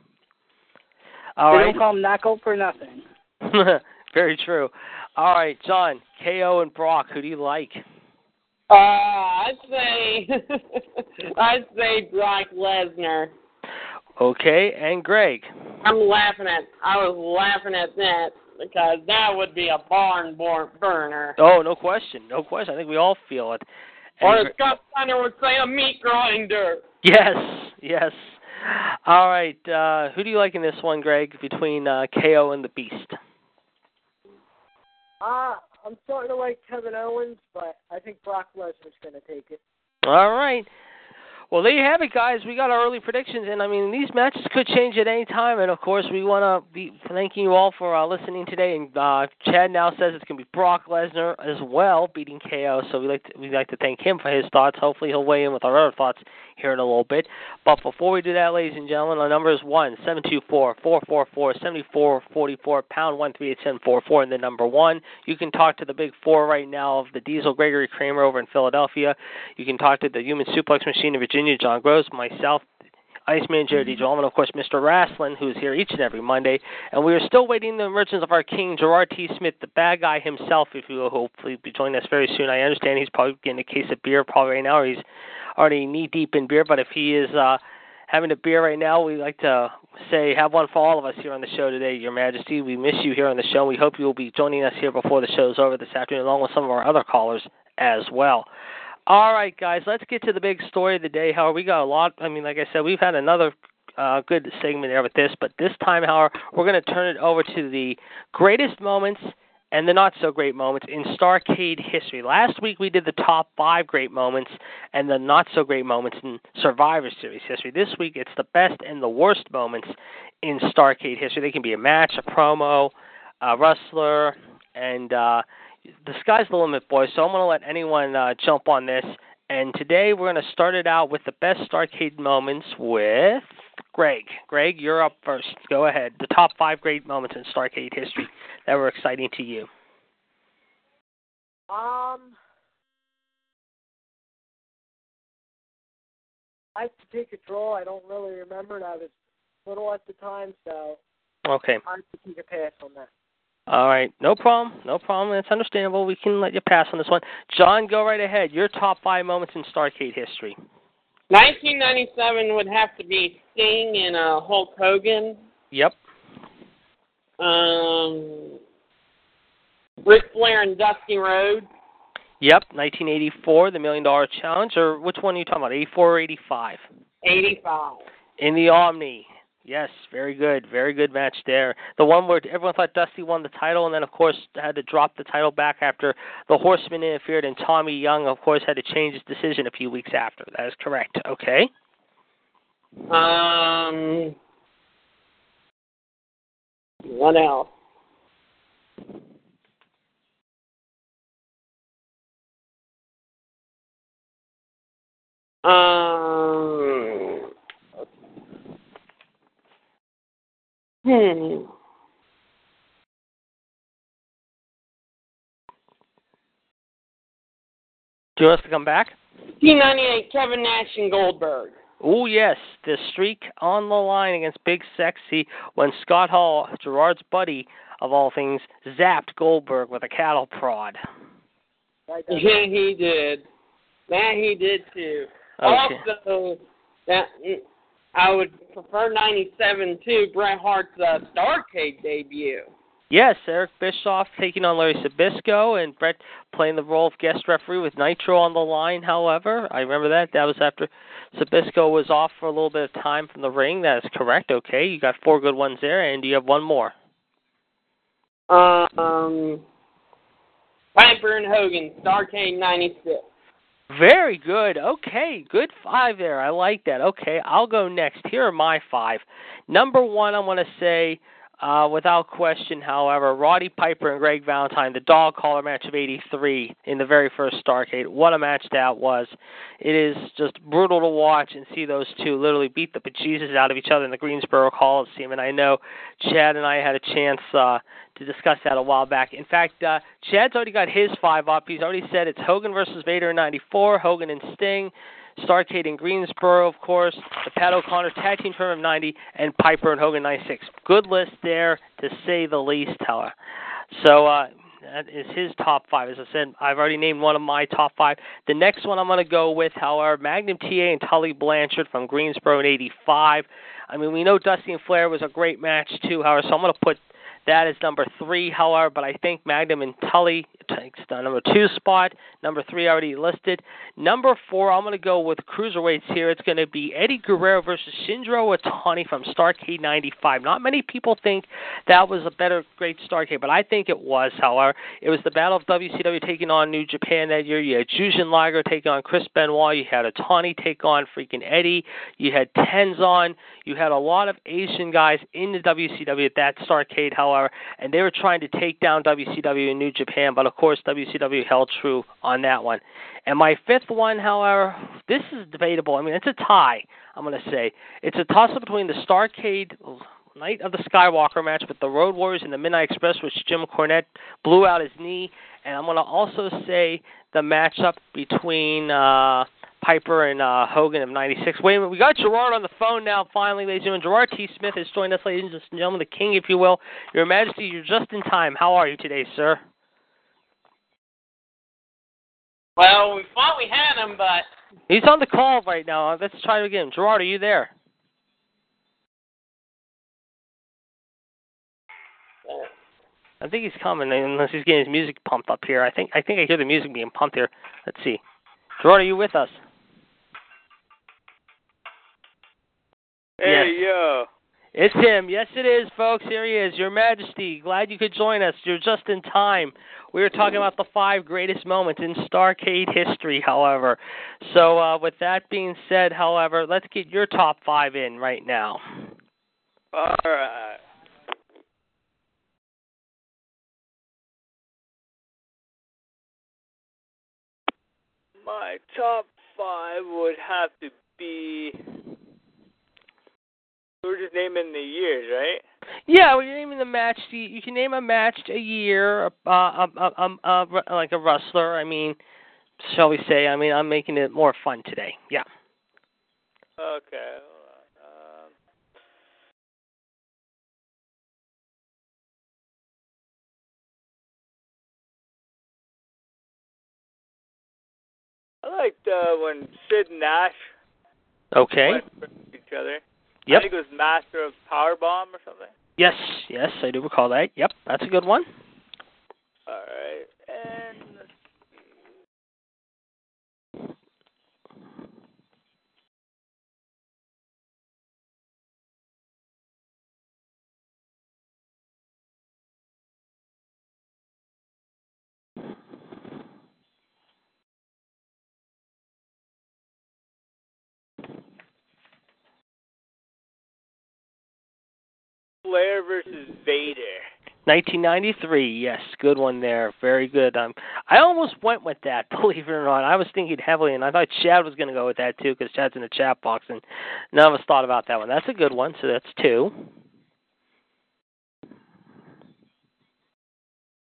All they right. don't call him knockout for nothing. Very true. All right, John, KO and Brock, who do you like? Uh, I'd say I'd say Brock Lesnar. Okay, and Greg. I'm laughing at. I was laughing at that because that would be a barn bor- burner. Oh, no question, no question. I think we all feel it. Or as Scott Steiner would say, a meat grinder. yes, yes. All right, uh, who do you like in this one, Greg, between uh, KO and the Beast? Ah, I'm starting to like Kevin Owens, but I think Brock Lesnar's going to take it. All right. Well, there you have it, guys. We got our early predictions, and I mean these matches could change at any time. And of course, we want to be thanking you all for uh, listening today. And uh, Chad now says it's going to be Brock Lesnar as well beating KO. So we like to, we like to thank him for his thoughts. Hopefully, he'll weigh in with our other thoughts here in a little bit. But before we do that, ladies and gentlemen, our number is one seven two four four four four seventy four forty four pound one three eight seven four four, and the number one. You can talk to the big four right now of the Diesel Gregory Kramer over in Philadelphia. You can talk to the Human Suplex Machine in Virginia, John Gross, myself, Iceman Jerry DiGiolamo, and of course Mr. Rasslin, who's here each and every Monday. And we are still waiting the emergence of our king, Gerard T. Smith, the bad guy himself, if you will hopefully be joining us very soon. I understand he's probably getting a case of beer probably right now, or he's already knee deep in beer. But if he is uh, having a beer right now, we'd like to say have one for all of us here on the show today, Your Majesty. We miss you here on the show. We hope you will be joining us here before the show's over this afternoon, along with some of our other callers as well. All right, guys, let's get to the big story of the day. However, we got a lot. I mean, like I said, we've had another uh, good segment there with this, but this time, however, we're going to turn it over to the greatest moments and the not so great moments in Starrcade history. Last week we did the top five great moments and the not so great moments in Survivor Series history. This week it's the best and the worst moments in Starrcade history. They can be a match, a promo, a wrestler, and uh, the sky's the limit, boys. So I'm going to let anyone uh, jump on this. And today we're going to start it out with the best Starrcade moments with Greg. Greg, you're up first. Go ahead. The top five great moments in Starrcade history that were exciting to you. Um, I take a draw. I don't really remember. I was little at the time, so Okay. I have to take a pass on that. All right. No problem. No problem. It's understandable. We can let you pass on this one. John, go right ahead. Your top five moments in Starrcade history. 1997 would have to be Sting and uh, Hulk Hogan. Yep. Um, Ric Flair and Dusty Rhodes. Yep. 1984, the Million Dollar Challenge. Or which one are you talking about? 84 or 85? 85. In the Omni. Yes, very good, very good match there. The one where everyone thought Dusty won the title, and then of course had to drop the title back after the Horseman interfered, and Tommy Young, of course, had to change his decision a few weeks after. That is correct. Okay. Um, what else? Um, hmm. Do you want us to come back? T98, Kevin Nash and Goldberg. Oh yes, the streak on the line against Big Sexy when Scott Hall, Gerard's buddy of all things, zapped Goldberg with a cattle prod. Yeah, he did. That he did too. Okay. Also, that I would prefer '97 too. Bret Hart's uh, Starrcade debut. Yes, Eric Bischoff taking on Larry Zbyszko and Bret playing the role of guest referee with Nitro on the line, however. I remember that. That was after Zbyszko was off for a little bit of time from the ring. That is correct. Okay, you got four good ones there, and you have one more. Um, Piper and Hogan, Starrcade '96. Very good. Okay, good five there. I like that. Okay, I'll go next. Here are my five. Number one, I want to say, uh, without question, however, Roddy Piper and Greg Valentine, the dog collar match of '83 in the very first Starrcade. What a match that was! It is just brutal to watch and see those two literally beat the bejesus out of each other in the Greensboro Coliseum. And I know Chad and I had a chance uh, to discuss that a while back. In fact, uh, Chad's already got his five up. He's already said it's Hogan versus Vader in '94, Hogan and Sting. Starrcade in Greensboro, of course, the Pat O'Connor Tag Team Tournament of 90, and Piper and Hogan 96. Good list there, to say the least, Teller. So uh, that is his top five. As I said, I've already named one of my top five. The next one I'm going to go with, however, Magnum TA and Tully Blanchard from Greensboro in 85. I mean, we know Dusty and Flair was a great match, too, however, so I'm going to put That is number three, however, but I think Magnum and Tully takes the number two spot. Number three already listed. Number four, I'm going to go with cruiserweights here. It's going to be Eddie Guerrero versus Shinjiro Otani from Starrcade 95. Not many people think that was a better, great Starrcade, but I think it was, however. It was the battle of WCW taking on New Japan that year. You had Jushin Liger taking on Chris Benoit. You had Otani take on freaking Eddie. You had Tenzan. You had a lot of Asian guys in the WCW at that Starrcade, however, and they were trying to take down WCW in New Japan, but of course WCW held true on that one. And my fifth one, however, this is debatable. I mean, it's a tie. I'm going to say it's a toss-up between the Starrcade Night of the Skywalker match with the Road Warriors and the Midnight Express, which Jim Cornette blew out his knee, and I'm going to also say the matchup between. uh Piper and uh, Hogan of '96. Wait a minute, we got Gerard on the phone now. Finally, ladies and gentlemen, Gerard T. Smith has joined us, ladies and gentlemen, the King, if you will. Your Majesty, you're just in time. How are you today, sir? Well, we thought we had him, but he's on the call right now. Let's try it again. Gerard, are you there? I think he's coming unless he's getting his music pumped up here. I think I think I hear the music being pumped here. Let's see. Gerard, are you with us? Hey, yes. yo. It's him. Yes, it is, folks. Here he is. Your Majesty. Glad you could join us. You're just in time. We were talking about the five greatest moments in Starrcade history, however. So, uh, with that being said, however, let's get your top five in right now. All right. My top five would have to be. We're just naming the years, right? Yeah, we're naming the match. You can name a match a year, uh, um, um, uh, like a wrestler. I mean, shall we say? I mean, I'm making it more fun today. Yeah. Okay. I liked uh, when Sid Nash. Okay. Each other. Yep. I think it was Master of Powerbomb or something. Yes, yes, I do recall that. Yep, that's a good one. All right, and Flair versus Vader. 1993, yes, good one there, very good. Um, I almost went with that, believe it or not. I was thinking heavily, and I thought Chad was going to go with that too, because Chad's in the chat box, and none of us thought about that one. That's a good one, so that's two.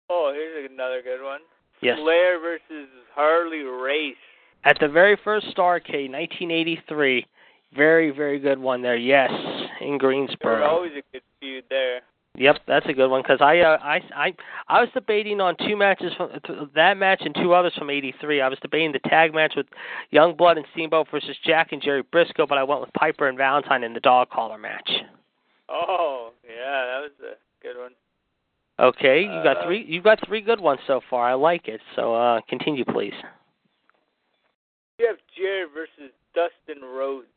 Oh, here's another good one. Yes. Flair versus Harley Race. At the very first Starrcade, 1983. Very, very good one there. Yes, in Greensboro. There's always a good feud there. Yep, that's a good one because I, uh, I, I, I was debating on two matches from that match and two others from '83. I was debating the tag match with Youngblood and Steamboat versus Jack and Jerry Briscoe, but I went with Piper and Valentine in the dog collar match. Oh, yeah, that was a good one. Okay, you got Uh, three. You got three good ones so far. I like it. So uh continue, please. Jeff Jarrett versus Dustin Rhodes.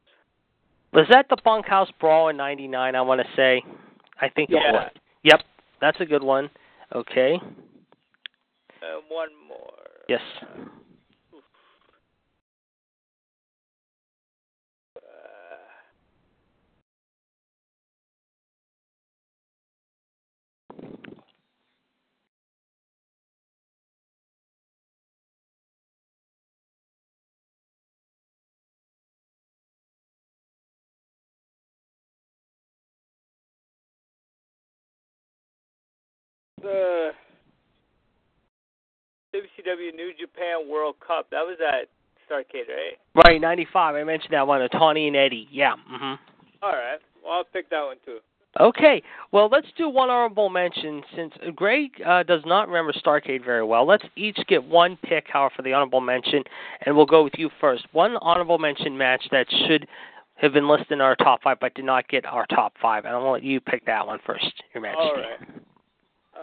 Was that the bunkhouse brawl in '99? I want to say. I think it Yeah. was. Yep, that's a good one. Okay. And one more. Yes. The WCW New Japan World Cup. That was at Starrcade, right? Right, '95. I mentioned that one. Tawny and Eddie. Yeah. Mhm. All right. Well, I'll pick that one too. Okay, well, let's do one honorable mention since Greg uh, does not remember Starrcade very well. Let's each get one pick, however, for the honorable mention, and we'll go with you first. One honorable mention match that should have been listed in our top five but did not get our top five, and I'm going to let you pick that one first, Your Majesty. All right.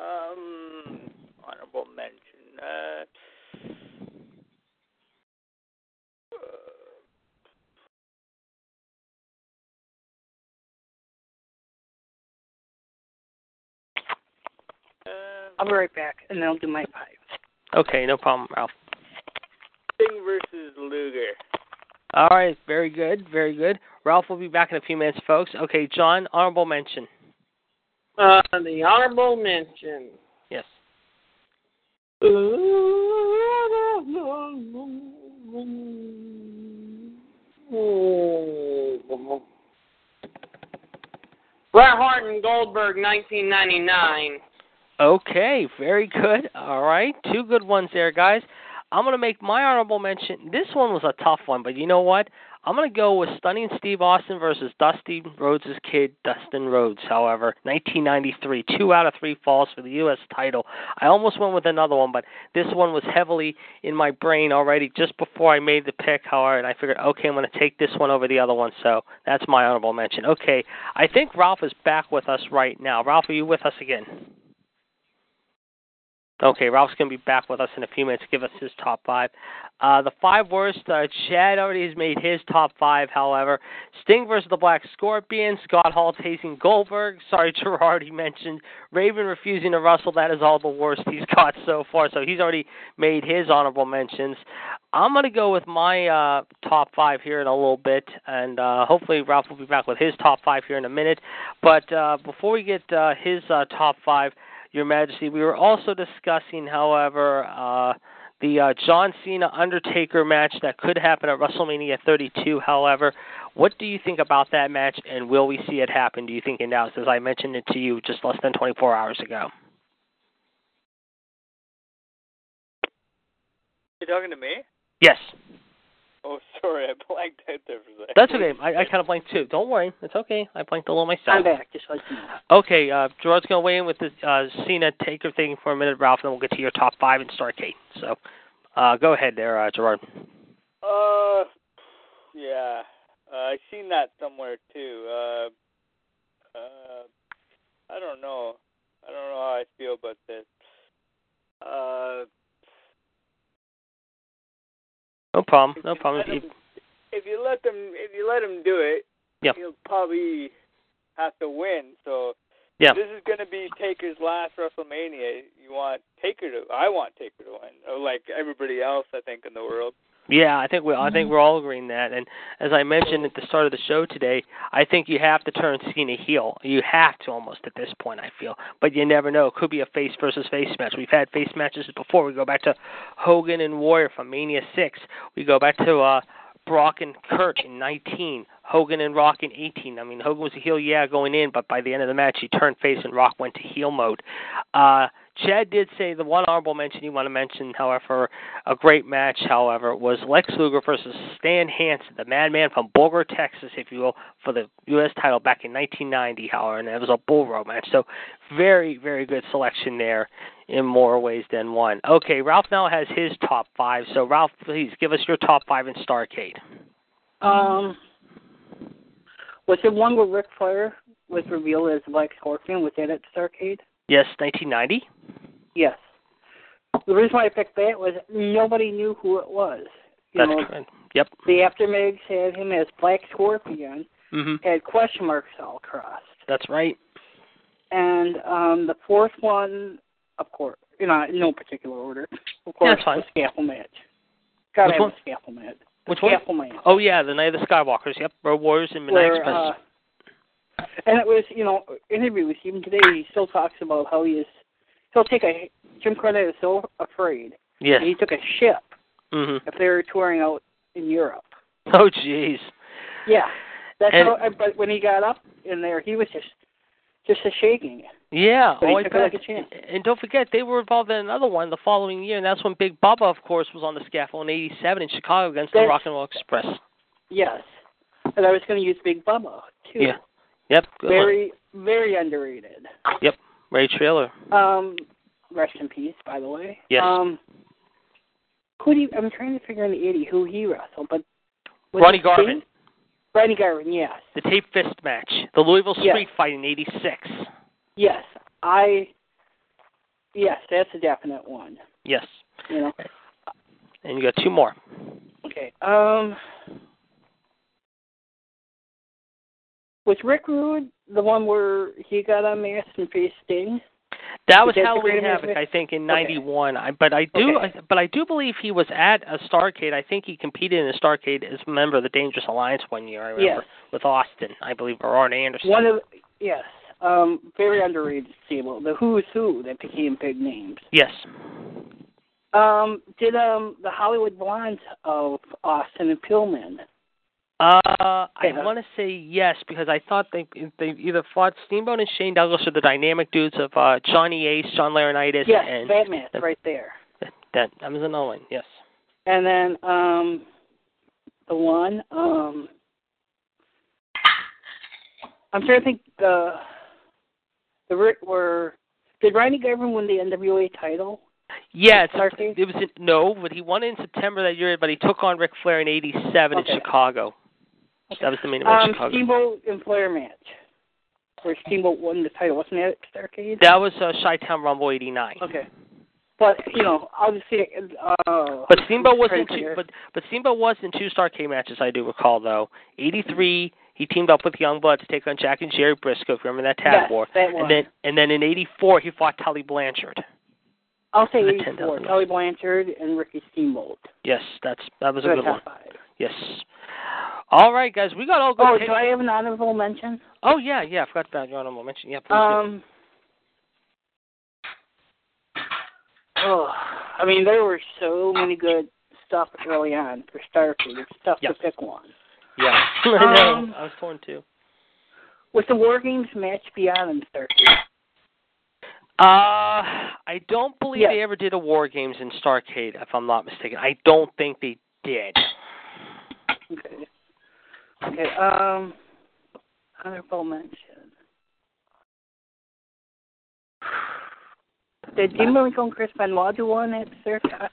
Um, honorable mention. Uh, uh, I'll be right back, and then I'll do my pipe. Okay, no problem, Ralph. Sting versus Luger. All right, very good, very good. Ralph will be back in a few minutes, folks. Okay, John, honorable mention. Uh, the honorable mention. Yes. Bret Hart and Goldberg, 1999. Okay, very good. All right, two good ones there, guys. I'm going to make my honorable mention. This one was a tough one, but you know what? I'm going to go with Stunning Steve Austin versus Dusty Rhodes' kid, Dustin Rhodes, however. 1993. Two out of three falls for the U.S. title. I almost went with another one, but this one was heavily in my brain already just before I made the pick, however, and I figured, okay, I'm going to take this one over the other one, so that's my honorable mention. Okay, I think Ralph is back with us right now. Ralph, are you with us again? Okay, Ralph's going to be back with us in a few minutes to give us his top five. Uh, the five worst, uh, Chad already has made his top five, however. Sting versus the Black Scorpion, Scott Hall tasing Goldberg. Sorry, Gerard, he mentioned. Raven refusing to wrestle. That is all the worst he's got so far. So he's already made his honorable mentions. I'm going to go with my uh, top five here in a little bit, and uh, hopefully Ralph will be back with his top five here in a minute. But uh, before we get uh, his uh, top five, your Majesty. We were also discussing, however, uh, the uh, John Cena Undertaker match that could happen at WrestleMania 32. However, what do you think about that match, and will we see it happen? Do you think in Dallas, as I mentioned it to you just less than 24 hours ago? You talking to me? Yes. Oh, sorry, I blanked out there for a second. That's okay. I, I kind of blanked too. Don't worry. It's okay. I blanked a little myself. I'm back, just like you. Okay, uh, Gerard's going to weigh in with this uh, Cena Taker thing for a minute, Ralph, and then we'll get to your top five in Starrcade. So, uh, go ahead there, uh, Gerard. Uh, yeah. Uh, I seen that somewhere too. Uh, uh, I don't know. I don't know how I feel about this. Uh, No problem. No you problem. If- him- If you let them, if you let them do it, Yep. he'll probably have to win. So Yeah. this is going to be Taker's last WrestleMania. You want Taker to? I want Taker to win, like everybody else, I think, in the world. Yeah, I think we I think we're all agreeing that. And as I mentioned at the start of the show today, I think you have to turn Cena heel. You have to almost at this point, I feel. But you never know. It could be a face versus face match. We've had face matches before. We go back to Hogan and Warrior from Mania six. We go back to uh Brock and Kurt in 19, Hogan and Rock in 18. I mean, Hogan was a heel, yeah, going in, but by the end of the match, he turned face and Rock went to heel mode. Uh, Chad did say the one honorable mention you want to mention, however, a great match, however, was Lex Luger versus Stan Hansen, the madman from Boulder, Texas, if you will, for the U.S. title back in 1990, however, and it was a bull rope match. So, very, very good selection there in more ways than one. Okay, Ralph now has his top five. So, Ralph, please give us your top five in Starrcade. Um, was it one where Ric Flair was revealed as Black Scorpion? Was that at Starrcade? Yes, 1990. Yes. The reason why I picked that was nobody knew who it was. You That's know, correct. Yep. the Aftermags had him as Black Scorpion, mm-hmm. had question marks all crossed. That's right. And um the fourth one, of course, you know, in no particular order. Of course, fine. the scaffold match. Gotta Which have one? a scaffold match. Which the one? Match. Oh yeah, the Night of the Skywalkers. Yep, Road Warriors and Midnight where, Express. uh, and it was, you know, interview interviews. Even today, he still talks about how he is. He'll take a. Jim Cornette is so afraid. yes. He took a ship hmm if they were touring out in Europe. Oh jeez. Yeah, that's And- how. But when he got up in there, he was just, just a shaking. Yeah. But oh, I took like a champ. And don't forget, they were involved in another one the following year, and that's when Big Bubba, of course, was on the scaffold in '87 in Chicago against the Rock and Roll Express. Yes, and I was going to use Big Bubba too. Yeah. Yep. Good one. Very, very underrated. Yep. Ray Traylor. Um, rest in peace, by the way. Yes. Um, who do you, I'm trying to figure in the '80s who he wrestled, but Ronnie Sting? Garvin. Ronnie Garvin, yes, The tape fist match. The Louisville Yes. Street Fight in '86. yes. I, yes, that's a definite one. Yes. You know. And you got two more. Okay. Um, was Rick Rude the one where he got and faced Sting? That was Is that the Halloween Havoc? I think, in Okay. '91. I, but I do, Okay. I, but I do believe he was at a Starrcade. I think he competed in a Starrcade as a member of the Dangerous Alliance one year. I remember Yes. with Austin, I believe, or Arn Anderson. One of yes, um, very underrated stable. The Who's Who that became big names. yes. Um, did um the Hollywood Blondes of Austin and Pillman? Uh, I want to say yes because I thought they they either fought Steamboat and Shane Douglas or the Dynamic Dudes of uh, Johnny Ace, John Laurinaitis, Yes, and the- right there. that that was another one. Yes. And then um the one um I'm trying to think the the Rick were did Randy Garvin win the NWA title? Yeah, it was in, no, but he won it in September that year. But he took on Ric Flair in '87 Okay. in Chicago. That was the main event Um Chicago. Steamboat and Flair match. Where Steamboat won the title, wasn't that at Starrcade? That was uh, Chi-Town Rumble '89. Okay. But you know, obviously, uh, But Steamboat was in two. But but Steamboat was in two Starrcade matches. I do recall though. '83, he teamed up with Youngblood to take on Jack and Jerry Briscoe. If you remember that tag yes, war. that. And then and then in '84, he fought Tully Blanchard. I'll say eighty four. 10,000. Kelly Blanchard and Ricky Steamboat. Yes, that's that was a Good good one. five. Yes. All right, guys, we got all good. Oh, do I have an honorable mention? Oh yeah, yeah. I forgot about your honorable mention. Yeah, please do. Um. Oh, I mean, there were so many good stuff early on for Starfleet. It's tough to pick one. Yeah, I know. Um, I was torn too. Was the War Games match beyond in Starfleet? Uh, I don't believe they ever did a War Games in Starrcade, if I'm not mistaken. I don't think they did. Okay. Okay. Um. Honorable mention. Did Dean and Chris Benoit do one at Starrcade?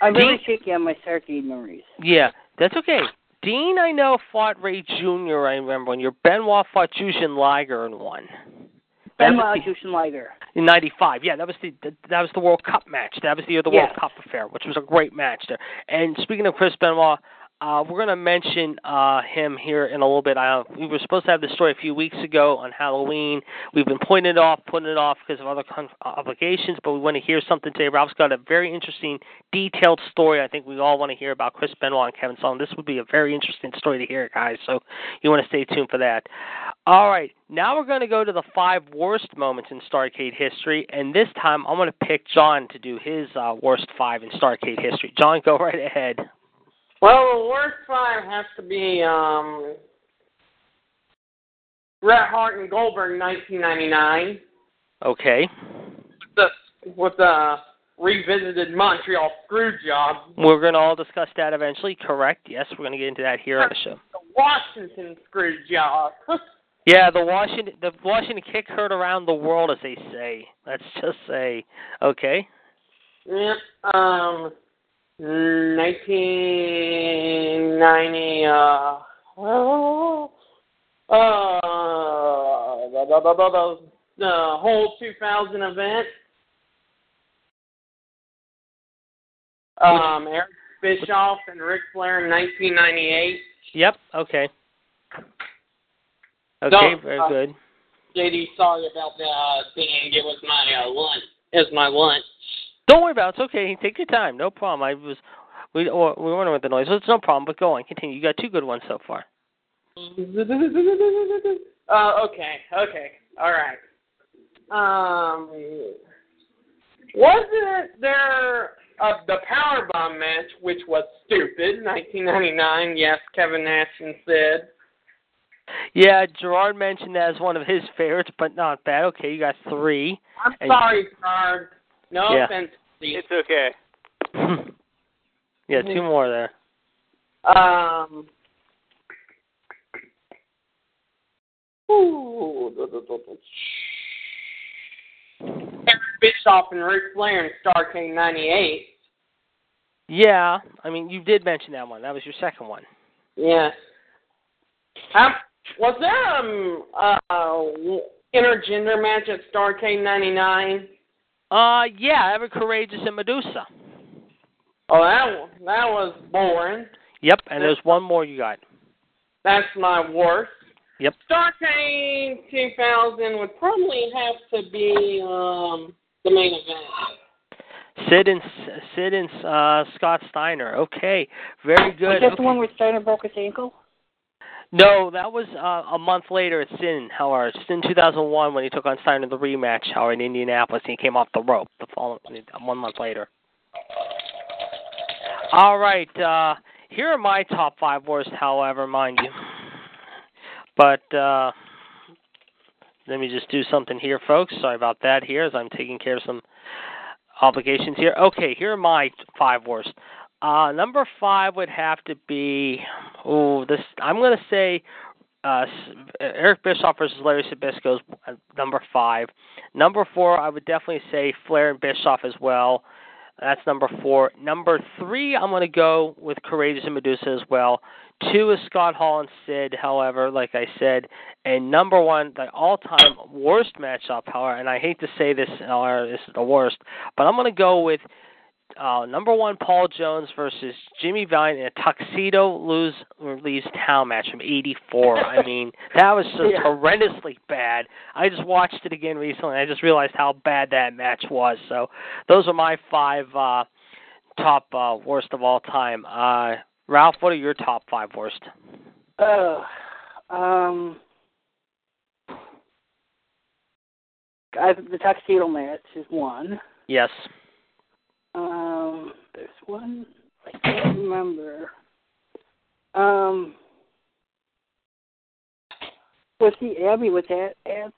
I'm really shaky on my Starrcade memories. Yeah, that's okay. Dean, I know, fought Rey Jr., I remember one year. Benoit fought Jushin Liger in one. Benoit, Jushin Liger. In '95, yeah, that was the that, that was the World Cup match. That was the year of the World Yes. Cup affair, which was a great match there. And speaking of Chris Benoit, uh, we're going to mention uh, him here in a little bit. Uh, we were supposed to have this story a few weeks ago on Halloween. We've been putting it off, putting it off because of other con- obligations, but we want to hear something today. Ralph's got a very interesting, detailed story. I think we all want to hear about Chris Benoit and Kevin Sullivan. This would be a very interesting story to hear, guys. So you want to stay tuned for that. All right, now we're going to go to the five worst moments in Starrcade history, and this time I'm going to pick John to do his uh, worst five in Starrcade history. John, go right ahead. Well, the worst five has to be um, Bret Hart and Goldberg, 1999, Okay. the with the revisited Montreal screw job. We're going to all discuss that eventually. Correct. Yes, we're going to get into that here on the show. The Washington screw job. Yeah, the Washington the Washington kick heard around the world, as they say. Let's just say, okay. Yep. Um, 1990. Uh, well, uh, the, the, the, the whole 2000 event. Um, Eric Bischoff and Ric Flair in 1998. Yep. Okay. Okay. No, very uh, good. JD, sorry about the uh, thing. It was my uh, lunch. It was my lunch. Don't worry about it. It's okay. Take your time. No problem. I was we or, we were wondering what the noise. was. It's no problem. But go on. Continue. You got two good ones so far. Uh, okay, okay, all right. Um, wasn't there uh, the power bomb match, which was stupid, 1999? Yes, Kevin Nash and Sid. Yeah, Gerard mentioned that as one of his favorites, but not bad. Okay, you got three. I'm sorry, Gerard. No Yeah. offense. Steve. It's okay. yeah, two more there. Um. Ooh, Eric Bischoff and Ric Flair in Starrcade '98. Yeah, I mean you did mention that one. That was your second one. Yeah. Um, was there um uh intergender match at Starrcade '99? Uh, yeah, Evan Karagias and Madusa. Oh, that one- that was boring. Yep, and there's one more you got. That's my worst. Yep. Starrcade 2000 would probably have to be um, the main event. Sid and Sid and uh, Scott Steiner. Okay, very good. Was that Okay. the one where Steiner broke his ankle? No, that was uh, a month later at Sin, however. It's in 2001 when he took on Steiner in the rematch, however, in Indianapolis, and he came off the rope the following one month later. All right, uh, here are my top five worst, however, mind you. But uh, let me just do something here, folks. Sorry about that here as I'm taking care of some obligations here. Okay, here are my five worst. Uh, number five would have to be. Oh, this. I'm going to say uh, Eric Bischoff versus Larry Zbyszko is uh, number five. Number four, I would definitely say Flair and Bischoff as well. That's number four. Number three, I'm going to go with Karagias and Madusa as well. Two is Scott Hall and Sid, however, like I said. And number one, the all time worst matchup, however, and I hate to say this, or this is the worst, but I'm going to go with uh, number one Paul Jones versus Jimmy Valiant in a tuxedo lose or leaves town match from '84. I mean, that was just Yeah. horrendously bad. I just watched it again recently. And I just realized how bad that match was. So those are my five uh, top uh, worst of all time. Uh, Ralph, what are your top five worst? Uh, um, I, the tuxedo match is one. Yes. Um, there's one I can't remember. Um, was the Abby? was that at?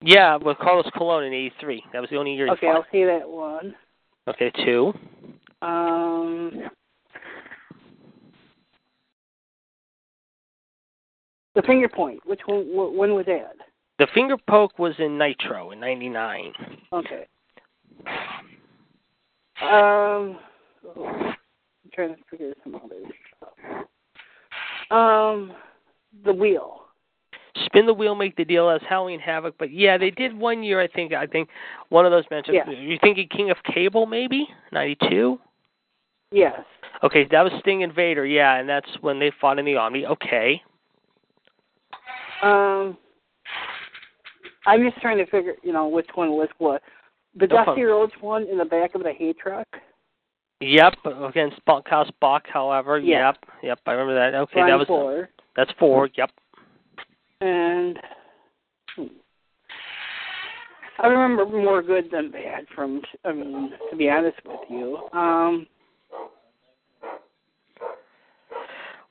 Yeah, with Carlos Colon in '83. That was the only year Okay. I'll see that one. Okay, two. Um, the finger point. Which one? wh- When was that? The finger poke was in Nitro in '99. Okay. Um, I'm trying to figure some other stuff. Um, the wheel. Spin the wheel, make the deal as Halloween Havoc. But yeah, they did one year. I think. I think one of those matches. Yeah. You thinking King of Cable maybe '92? Yes. Okay, that was Sting and Vader. Yeah, and that's when they fought in the Omni. Okay. Um, I'm just trying to figure, you know, which one was what. The No Dusty. Rhodes one in the back of the hay truck. Yep, against Bunkhouse Buck. However, Yeah. yep, yep, I remember that. Okay, Brian that was Fuller. that's four. Yep. And hmm. I remember more good than bad from. I mean, to be honest with you. Um,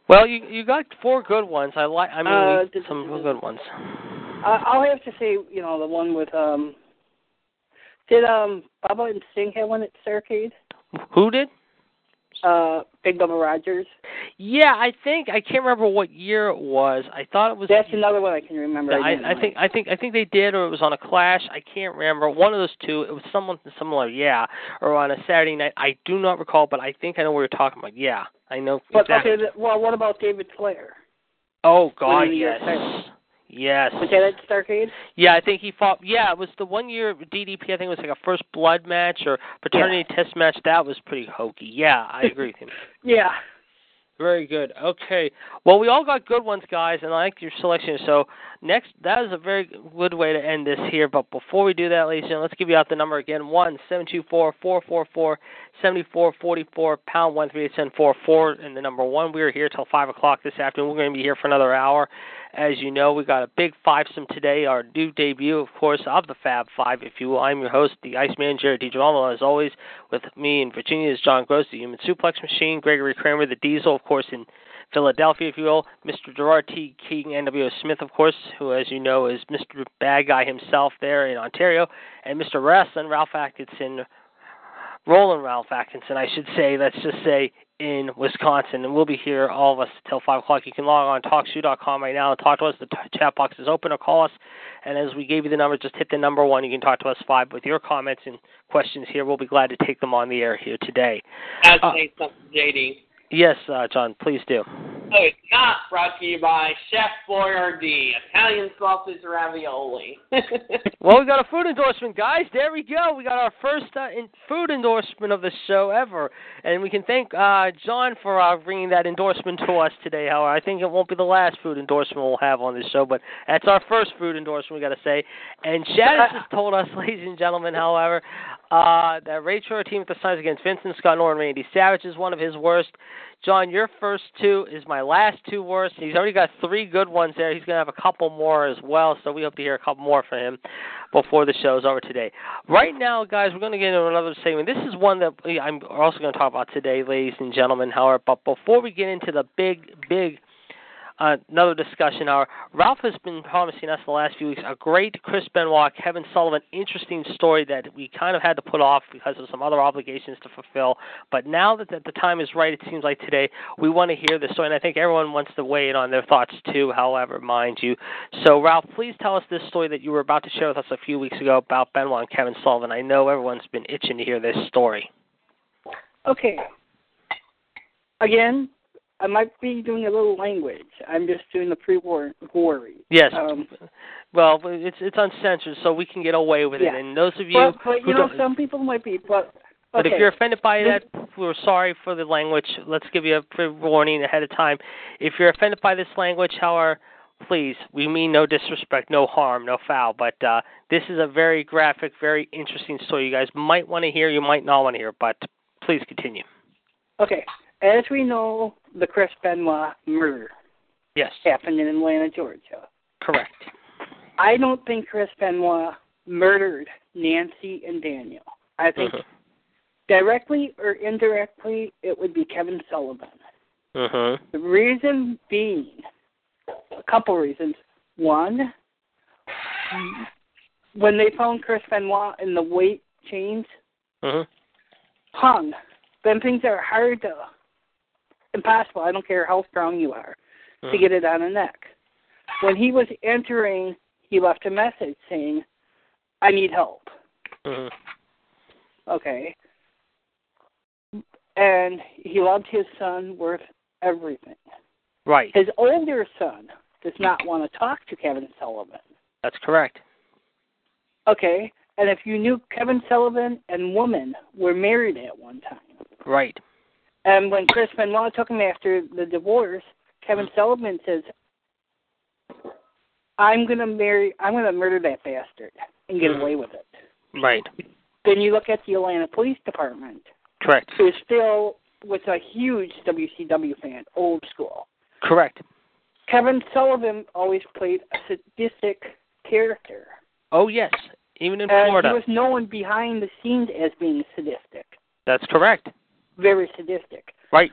Well, you you got four good ones. I like. I mean, Uh, we- did- some good ones. I, I'll have to say, you know, the one with um. Did um Bubba and Sting have one at Starrcade? Who did? Uh, Big Bubba Rogers. Yeah, I think I can't remember what year it was. I thought it was. That's another one I can remember. I, didn't I think I think I think they did, or it was on a Clash. I can't remember. One of those two. It was someone similar, yeah, or on a Saturday night. I do not recall, but I think I know what you're talking about. Yeah, I know But exactly. okay, well, what about David Flair? oh God, yes. Yes. Was that at Starrcade? Yeah, I think he fought. Yeah, it was the one year DDP. I think it was like a first blood match or paternity test match. That was pretty hokey. Yeah, I agree with him. Yeah. Very good. Okay. Well, we all got good ones, guys, and I like your selection. So next, that is a very good way to end this here. But before we do that, ladies and gentlemen, let's give you out the number again: one seven two four four four four seventy four forty four pound one three eight seven four four. And the number one, we are here till five o'clock this afternoon. We're going to be here for another hour. As you know, we got a big fivesome today. Our new debut, of course, of the Fab Five, if you will. I'm your host, the Iceman, Jared DiGirolamo, as always. With me in Virginia is John Gross, the Human Suplex Machine, Gregory Kramer, the Diesel, of course, in Philadelphia, if you will. Mr. Gerard T. King, NWO Smith, of course, who, as you know, is Mr. Bad Guy himself there in Ontario, and Mr. Wrestling, Ralph Atkinson, Roland Ralph Atkinson, I should say, let's just say, in Wisconsin. And we'll be here, all of us, till 5 o'clock. You can log on TalkShoe.com right now and talk to us. The t- chat box is open or call us. And as we gave you the number, just hit the number one. You can talk to us five with your comments and questions here. We'll be glad to take them on the air here today. I'd Uh, say something, JD. Yes, uh, John, please do. So it's not brought to you by Chef Boyardee, Italian sausage ravioli. well, we got a food endorsement, guys. There we go. We got our first uh, in food endorsement of the show ever, and we can thank uh, John for uh, bringing that endorsement to us today. However, I think it won't be the last food endorsement we'll have on this show, but that's our first food endorsement. We got to say. And Chad has told us, ladies and gentlemen, however, uh, that Ray Shore team at the Suns against Vincent Scott Norton Randy Savage is one of his worst. John, your first two is my last two worst. He's already got three good ones there. He's going to have a couple more as well, so we hope to hear a couple more from him before the show is over today. Right now, guys, we're going to get into another segment. This is one that I'm also going to talk about today, ladies and gentlemen, however, but before we get into the big, big uh, another discussion hour. Ralph has been promising us the last few weeks a great Chris Benoit, Kevin Sullivan, interesting story that we kind of had to put off because of some other obligations to fulfill. But now that the time is right, it seems like today we want to hear this story, and I think everyone wants to weigh in on their thoughts too. However, mind you. So, Ralph, please tell us this story that you were about to share with us a few weeks ago about Benoit and Kevin Sullivan. I know everyone's been itching to hear this story. Okay. Again, I might be doing a little language. I'm just doing the pre-war worry. Yes. Um, well, it's it's uncensored, so we can get away with Yeah. it. And those of you but, but who you know, some people might be. But but if you're offended by This- that, we're sorry for the language. Let's give you a pre warning ahead of time. If you're offended by this language, however, please, we mean no disrespect, no harm, no foul. But uh, this is a very graphic, very interesting story. You guys might want to hear, you might not want to hear, but please continue. okay, as we know, the Chris Benoit murder Yes, happened in Atlanta, Georgia. correct. I don't think Chris Benoit murdered Nancy and Daniel. I think Mhm. directly or indirectly, it would be Kevin Sullivan. Mhm. The reason being, a couple reasons. One, when they found Chris Benoit in the weight chains Mhm. hung, then things are hard to, impossible. I don't care how strong you are to Mhm. get it on a neck. When he was entering, he left a message saying, "I need help." Mhm. Okay. And he loved his son worth everything. Right. His older son does not want to talk to Kevin Sullivan. That's correct. Okay. And if you knew Kevin Sullivan and woman were married at one time, Right. And when Chris Benoit took him after the divorce, Kevin Sullivan says, "I'm gonna marry. I'm gonna murder that bastard and get Mhm. away with it." Right. Then you look at the Atlanta Police Department, Correct. who still was a huge WCW fan, old school. Correct. Kevin Sullivan always played a sadistic character. Oh yes, even in And Florida. he was known behind the scenes as being sadistic, That's correct. Very sadistic. Right.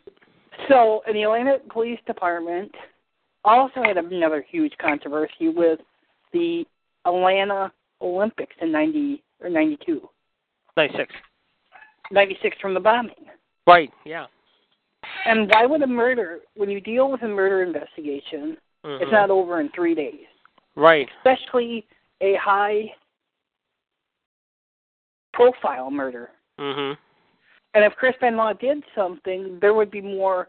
So, the Atlanta Police Department, also had another huge controversy with the Atlanta Olympics in 90 or 92, Ninety six. 96 from the bombing. Right. Yeah. And why would a murder, when you deal with a murder investigation, Mhm. it's not over in three days, Right. especially a high profile murder. Mhm. And if Chris Benoit did something, there would be more.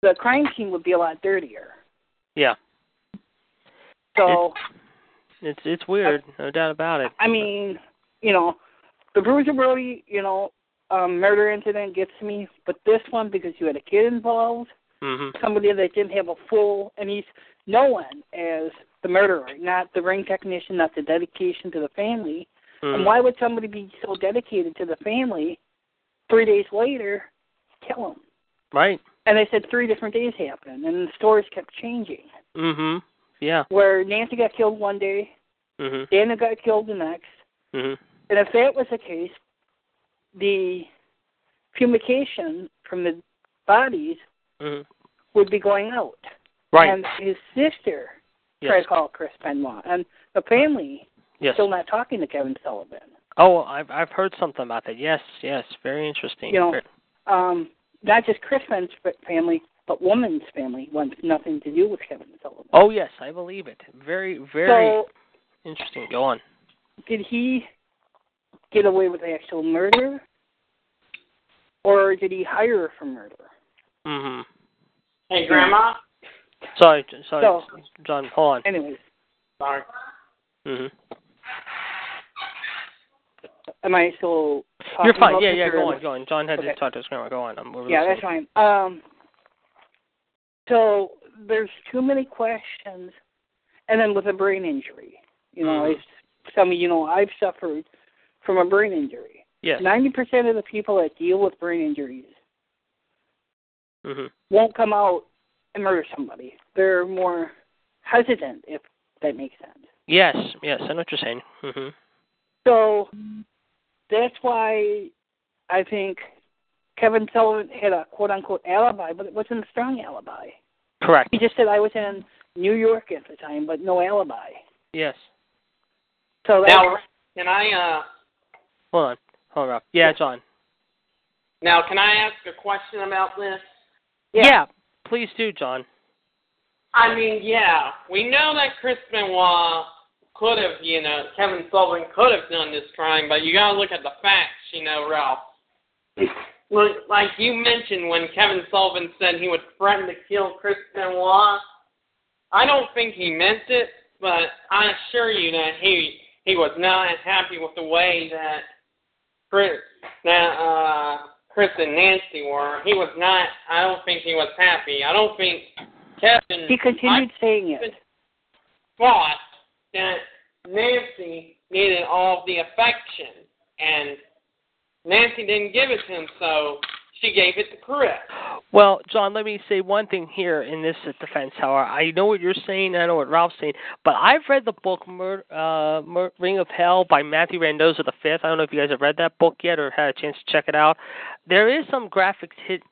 The crime scene would be a lot dirtier. Yeah. So, It's it's weird, no doubt about it. I mean, you know, the Bruiser Brody, you know, um, murder incident gets me, but this one because you had a kid involved, Mhm. somebody that didn't have a full, and he's known as the murderer, not the ring technician, not the dedication to the family. Mhm. And why would somebody be so dedicated to the family? Three days later, kill him. Right. And they said three different days happened, and the stories kept changing. Mm-hmm. Yeah. Where Nancy got killed one day, Mhm. Dana got killed the next. Mm-hmm. And if that was the case, the fumication from the bodies Mhm. would be going out. Right. And his sister yes. tried to call Chris Benoit, and the family Yes. still not talking to Kevin Sullivan. Oh, I've I've heard something about that. Yes. Yes. Very interesting. You know, Very- Um, not just Chris Ben's family, but woman's family wants nothing to do with Kevin Sullivan. Oh yes, I believe it. Very very so interesting. Go on. did he get away with the actual murder, or did he hire her for murder? Mhm. Hey, Grandma. Sorry, sorry, So- John. Hold on. Anyways, Sorry. hmm am I still? You're fine. Yeah, yeah. Go on, go on. John had Okay. to talk to his grandma. Go on. I'm we're Yeah, that's fine. Um, so there's too many questions, and then with a brain injury, you know, as some of you know, I've suffered from a brain injury. Yes. Ninety percent of the people that deal with brain injuries hmm won't come out and murder somebody. They're more hesitant, if that makes sense. Yes. Yes. I know what you're saying. Mm-hmm. So that's why I think Kevin Sullivan had a quote unquote alibi, but it wasn't a strong alibi. Correct. He just said I was in New York at the time, but no alibi. Yes. So that's, Now, can I uh Hold on. Hold on. Yeah, John. now can I ask a question about this? Yeah. Please do, John. I mean, yeah, we know that Chris Benoit could have, you know, Kevin Sullivan could have done this crime, but you gotta look at the facts, you know, Ralph. Look, like you mentioned when Kevin Sullivan said he would threaten to kill Chris Benoit, I don't think he meant it, but I assure you that he he was not happy with the way that Chris that uh Chris and Nancy were. He was not. I don't think he was happy. I don't think Kevin. he continued saying it. thought that Nancy needed all the affection, and Nancy didn't give it to him, so she gave it to Chris. Well, John, let me say one thing here in this defense. However, I know what you're saying, I know what Ralph's saying, but I've read the book Mur- uh, Mur- Ring of Hell by Matthew the Fifth. I don't know if you guys have read that book yet or had a chance to check it out. There is some graphic hit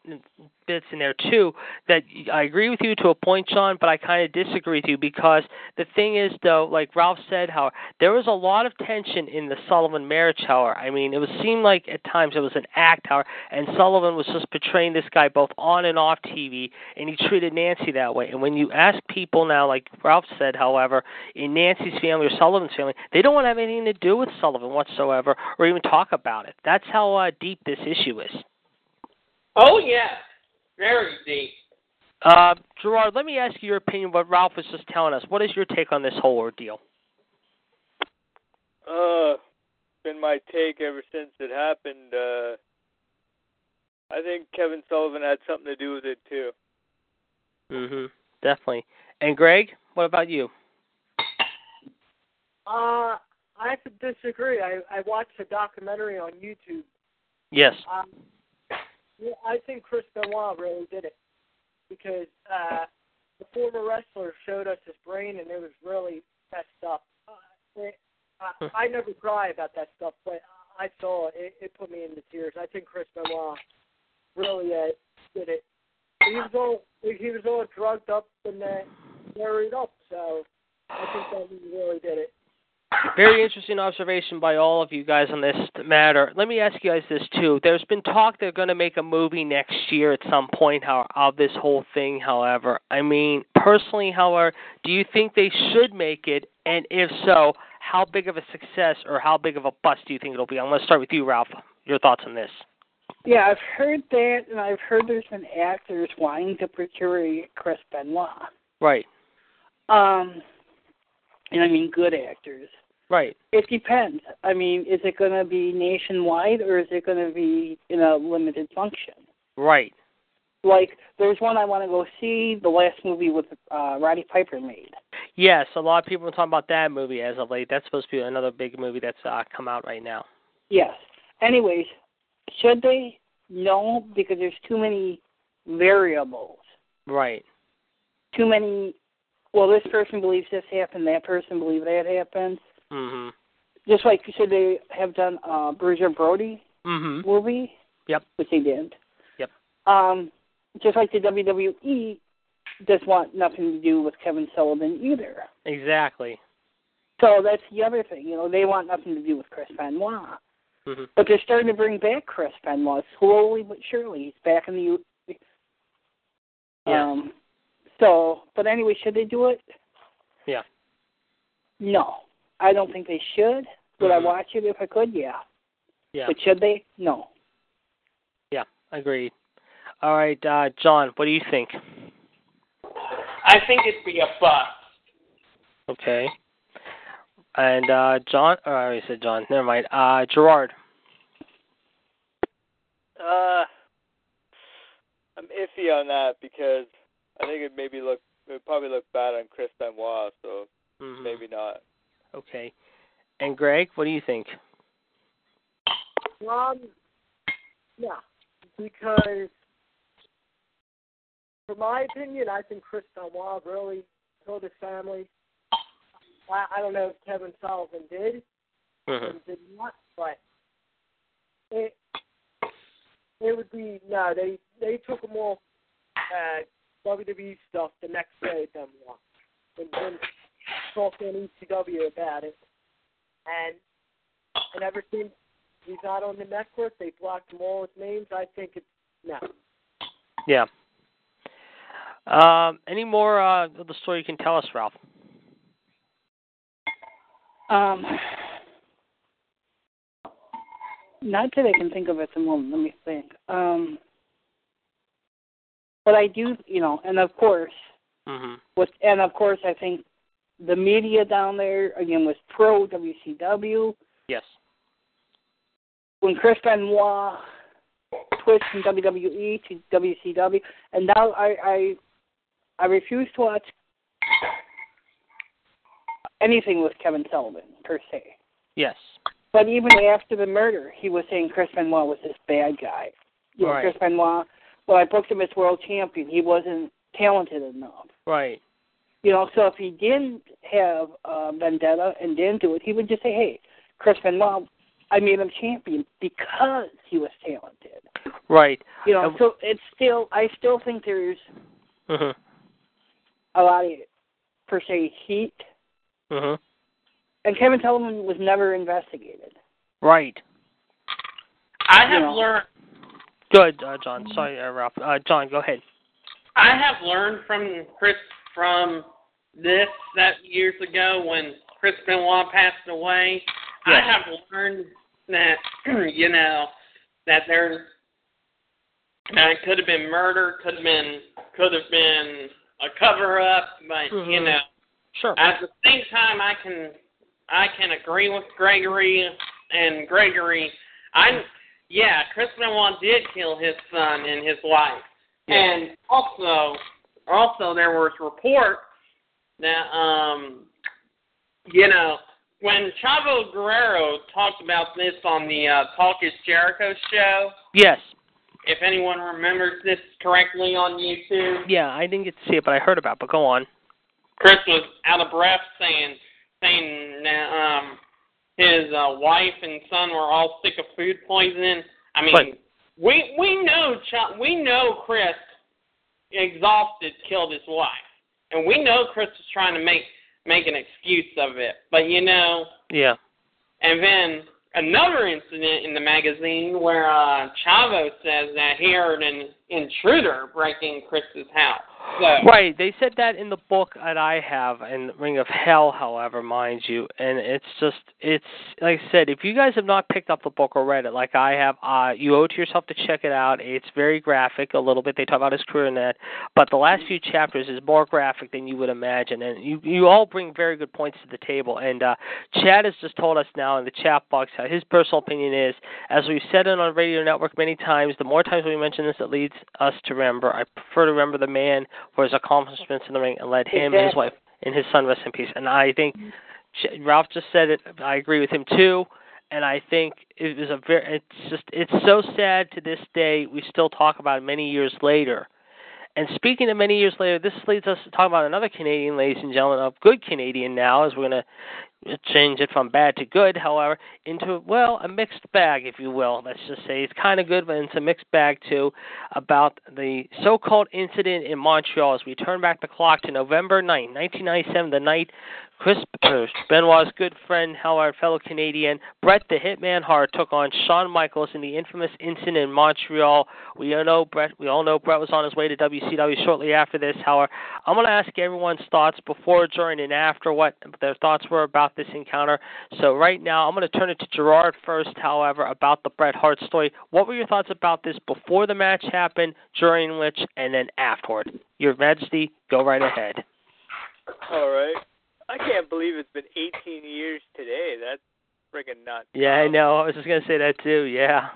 bits in there too that I agree with you to a point, John, but I kind of disagree with you because the thing is, though, like Ralph said, how there was a lot of tension in the Sullivan marriage. However, I mean, it was seemed like at times it was an act, however, and Sullivan was just portraying this guy both on and off TV, and he treated Nancy that way. And when you ask people now, like Ralph said, however, in Nancy's family or Sullivan's family, they don't want to have anything to do with Sullivan whatsoever, or even talk about it. That's how uh, deep this issue is. Oh yeah, very deep. Uh, Gerard, let me ask you your opinion. What Ralph was just telling us. What is your take on this whole ordeal? Uh, been my take ever since it happened. Uh, I think Kevin Sullivan had something to do with it too. hmm Definitely. And Greg, what about you? Uh, I have to disagree. I I watched a documentary on YouTube. Yes. Um, yeah, I think Chris Benoit really did it because uh, the former wrestler showed us his brain, and it was really messed up. Uh, it. I, I never cry about that stuff, but I saw it. It, it put me into tears. I think Chris Benoit really uh, did it. He was all he was all drugged up and uh, carried up, so I think that he really did it. Very interesting observation by all of you guys on this matter. Let me ask you guys this too. There's been talk they're going to make a movie next year at some point how, of this whole thing. However, I mean, personally, however, do you think they should make it? And if so, how big of a success or how big of a bust do you think it'll be? I'm going to start with you, Ralph. Your thoughts on this? Yeah, I've heard that, and I've heard there's been actors wanting to portray Chris Benoit. Right. Um, and I mean good actors. Right. It depends. I mean, is it going to be nationwide or is it going to be in a limited function? Right. Like, there's one I want to go see. The last movie with uh, Roddy Piper made. Yes, a lot of people are talking about that movie as of late. That's supposed to be another big movie that's uh, come out right now. Yes. Anyways, should they? No, because there's too many variables. Right. Too many. Well, this person believes this happened. That person believes that happened. Mhm. Just like you said, they have done uh, Bruiser Brody Mhm. movie? Yep. Which they did. Yep. Um, just like the WWE does want nothing to do with Kevin Sullivan either. Exactly. So that's the other thing. You know, they want nothing to do with Chris Benoit. Mhm. But they're starting to bring back Chris Benoit slowly but surely. He's back in the U. Yeah. So, but anyway, should they do it? Yeah. No, I don't think they should. Would Mhm. I watch it if I could? Yeah. Yeah. But should they? No. Yeah. Agreed. All right, uh, John. What do you think? I think it'd be a bust. Okay. And uh John, or I already said John. Never mind. Uh Gerard. Uh, I'm iffy on that because I think it maybe look it would probably look bad on Chris Benoit, so Mhm. maybe not. Okay. And Greg, what do you think? Um, yeah, because for my opinion, I think Chris Benoit really killed his family. I, I don't know if Kevin Sullivan did Mhm. and did not, but it it would be no. They they took him off uh, WWE stuff the next day. Benoit and then talked on ECW about it, and and ever since he's not on the network, they blocked him all his names. I think it's no. Yeah. Um, any more uh, of the story you can tell us, Ralph? Um, not that I can think of at the moment. Let me think. Um, but I do, you know, and of course, hmm with and of course, I think the media down there again was pro WCW. Yes. When Chris Benoit switched from WWE to WCW, and now I I I refuse to watch anything with Kevin Sullivan per se. Yes. But even after the murder, he was saying Chris Benoit was this bad guy. You know, Right. Chris Benoit. Well, I booked him as world champion. He wasn't talented enough. Right. You know, so if he didn't have uh, vendetta and didn't do it, he would just say, "Hey, Chris Benoit, I made him champion because he was talented." Right. You know, so it's still, I still think there's Mhm. a lot of per se heat, Mhm. and Kevin Sullivan was never investigated. Right. I have Yeah. learned Good, uh, John. Sorry, uh, Ralph. Uh, John, go ahead. I have learned from Chris from this that years ago when Chris Benoit passed away. I have learned that you know that there's that it could have been murder, could have been could have been a cover up, but you Mhm. know Sure. at the same time I can I can agree with Gregory and Gregory. I yeah, Chris Benoit did kill his son and his wife. Yeah. And also also there was reports that um you know when Chavo Guerrero talked about this on the uh, Talk is Jericho show, Yes. if anyone remembers this correctly on YouTube, Yeah, I didn't get to see it, but I heard about. it, But go on. Chris was out of breath saying saying um his uh, wife and son were all sick of food poisoning. I mean, Right. we we know Ch- we know Chris exhausted killed his wife, and we know Chris was trying to make make an excuse of it. But you know, Yeah. and then another incident in the magazine where uh, Chavo says that he heard an intruder breaking Chris's house. So, Right. They said that in the book that I have in Ring of Hell, however, mind you, and it's just it's like I said, if you guys have not picked up the book or read it like I have, uh you owe it to yourself to check it out. It's very graphic a little bit. They talk about his career in that, but the last few chapters is more graphic than you would imagine and you you all bring very good points to the table. And uh Chad has just told us now in the chat box how his personal opinion is, as we've said it on Radio Network many times, the more times we mention this, it leads us to remember. I prefer to remember the man for his accomplishments in the ring and let him and his wife and his son rest in peace. And I think Ralph just said it. I agree with him too. And I think it was a very. It's just. It's so sad to this day. We still talk about it many years later. And speaking of many years later, this leads us to talk about another Canadian, ladies and gentlemen, a good Canadian now, as we're going to change it from bad to good, however, into, well, a mixed bag, if you will. Let's just say it's kind of good, but it's a mixed bag, too, about the so called incident in Montreal as we turn back the clock to November 9, 1997, the night Chris uh, Benoit's good friend, Howard, fellow Canadian, Bret the Hitman Hart took on Shawn Michaels in the infamous incident in Montreal. We all know Bret. We all know Bret was on his way to WCW shortly after this. Howard, I'm going to ask everyone's thoughts before, during, and after what their thoughts were about this encounter. So right now, I'm going to turn it to Gerard first. However, about the Bret Hart story, what were your thoughts about this before the match happened, during which, and then afterward? Your Majesty, go right ahead. All right. I can't believe it's been 18 years today. That's friggin' nuts. Yeah, I know. I was just gonna say that too. Yeah.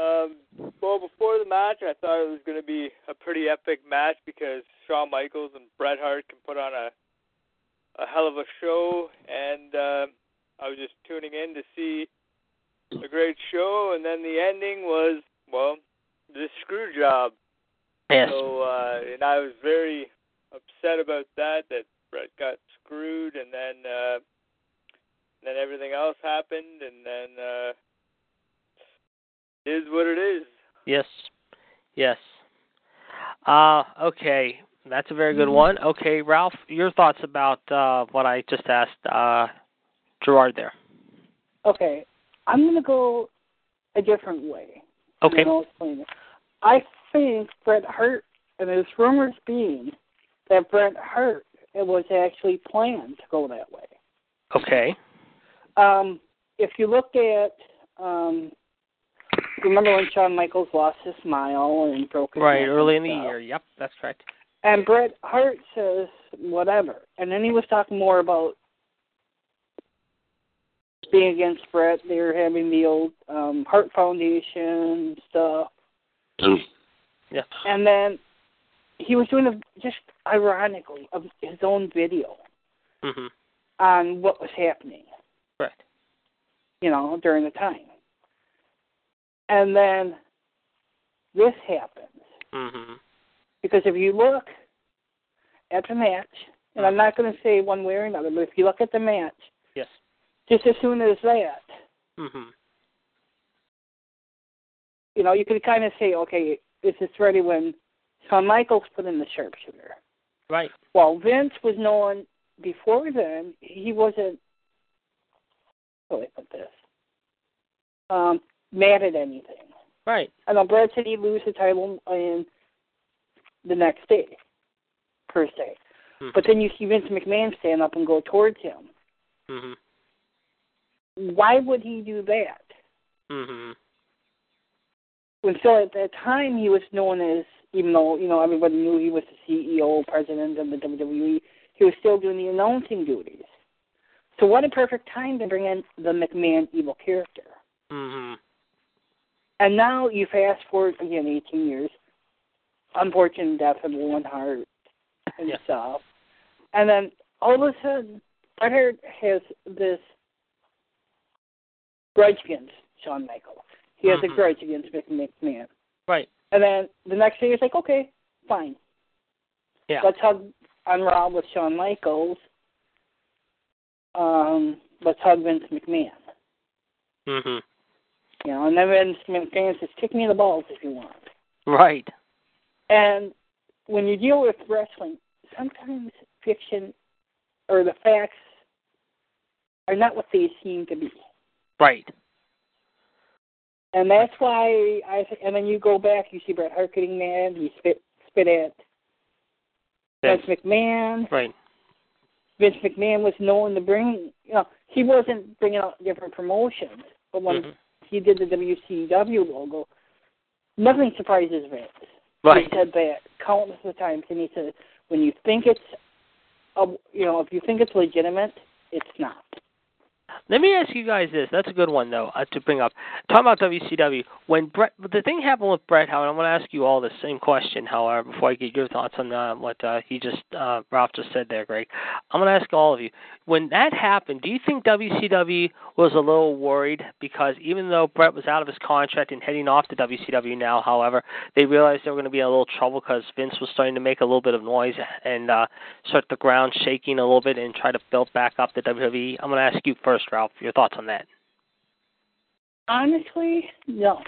Um, well, before the match, I thought it was going to be a pretty epic match because Shawn Michaels and Bret Hart can put on a a hell of a show, and uh, I was just tuning in to see a great show, and then the ending was well, the screw job. Yes. So, uh, and I was very upset about that. That Bret got screwed, and then uh, then everything else happened, and then uh, it is what it is. Yes. Yes. Uh okay. That's a very good one. Okay, Ralph, your thoughts about uh what I just asked uh Gerard there. Okay, I'm going to go a different way. Okay. I'll explain it. I think Bret Hart, and there's rumors being that Bret Hart it was actually planned to go that way. Okay. Um, if you look at, um, remember when Shawn Michaels lost his smile and broke his Right, early in the year. Yep, that's correct. And Bret Hart says whatever, and then he was talking more about being against Bret. They were having the old um, Hart Foundation stuff, Yeah. and then he was doing a just ironically of his own video Mhm. on what was happening. Right. you know, during the time. And then this happens. Mhm. Because if you look at the match, and I'm not going to say one way or another, but if you look at the match, Yes. just as soon as that, Mhm. you know, you could kind of say, okay, is this ready when Shawn Michaels put in the sharpshooter? Right. Well, Vince was known before then, he wasn't, how do I put this, um, mad at anything. Right. I know Brad said he'd lose the title in the next day, per se. Mhm. But then you see Vince McMahon stand up and go towards him. Mhm. Why would he do that? Mhm. When still at that time he was known as, even though you know everybody knew he was the CEO, president of the WWE, he was still doing the announcing duties. So what a perfect time to bring in the McMahon evil character. Mhm. And now you fast forward again 18 years, unfortunate death of Hart and Yeah. stuff, and then all of a sudden, Bret Hart has this grudge against Shawn Michaels. He has a Mhm. grudge against McMahon, Right. and then the next day he's like, okay, fine, Yeah. let's hug on Raw with Shawn Michaels. Um, let's hug Vince McMahon. Mm Mhm. You know, and then Vince McMahon says, kick me in the balls if you want. Right. And when you deal with wrestling, sometimes fiction or the facts are not what they seem to be. Right. And that's why I and then you go back, you see Bret Hart getting mad, he spit spit at Yes. Vince McMahon. Right. Vince McMahon was known to bring, you know, he wasn't bringing out different promotions, but when Mhm. he did the WCW logo, nothing surprises Vince. Right. He said that countless of times, and he said, when you think it's, a, you know, if you think it's legitimate, it's not. Let me ask you guys this. That's a good one, though, uh, to bring up. Talking about WCW, when Bret, the thing happened with Bret Howard, I'm going to ask you all the same question, however, before I get your thoughts on uh, what uh, he just, uh, Ralph just said there, Greg. I'm going to ask all of you. When that happened, do you think WCW was a little worried? Because even though Bret was out of his contract and heading off to WCW now, however, they realized they were going to be in a little trouble because Vince was starting to make a little bit of noise and uh, start the ground shaking a little bit and try to build back up the WWE. I'm going to ask you first, Ralph, your thoughts on that. Honestly, no,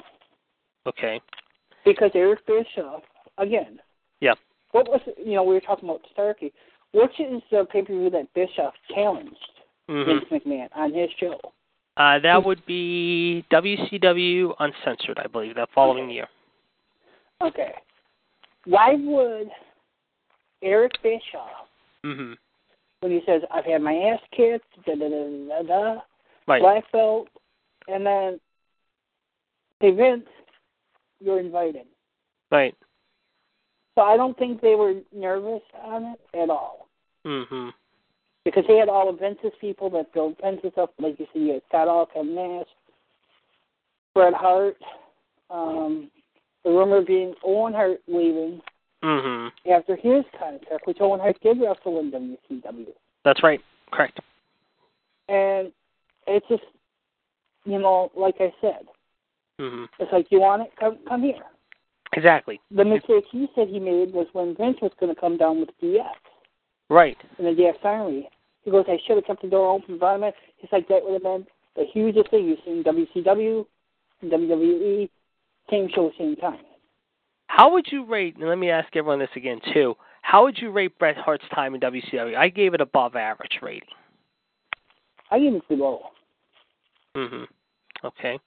Okay. because Eric Bischoff, again. Yeah. What was you know we were talking about Starrcade. which is the pay per view that Bischoff challenged hmm Vince McMahon on his show? Uh, that would be WCW Uncensored, I believe, that following year. Okay. Why would Eric Bischoff, hmm when he says, I've had my ass kicked, da da da da da, Right. black belt, and then, hey Vince, you're invited. Right. So I don't think they were nervous on it at all. Mm-hmm. Because he had all of Vince's people that built Vince's up, like you see, you had Scott Hall, Kevin Nash, Bret Hart, um, the rumor being Owen Hart leaving hmm after his contract, which Owen Hart did wrestle in WCW. That's right. Correct. And it's just, you know, like I said, hmm it's like, you want it? Come, come here. Exactly. The mistake he said he made was when Vince was going to come down with DX Right. in the DX Army. He goes, I should have kept the door open for him. He's like, that would have been the hugest thing you've seen WCW, and WWE, same show, same time. How would you rate? And let me ask everyone this again too. How would you rate Bret Hart's time in WCW? I gave it above average rating. I give it below. hmm Okay.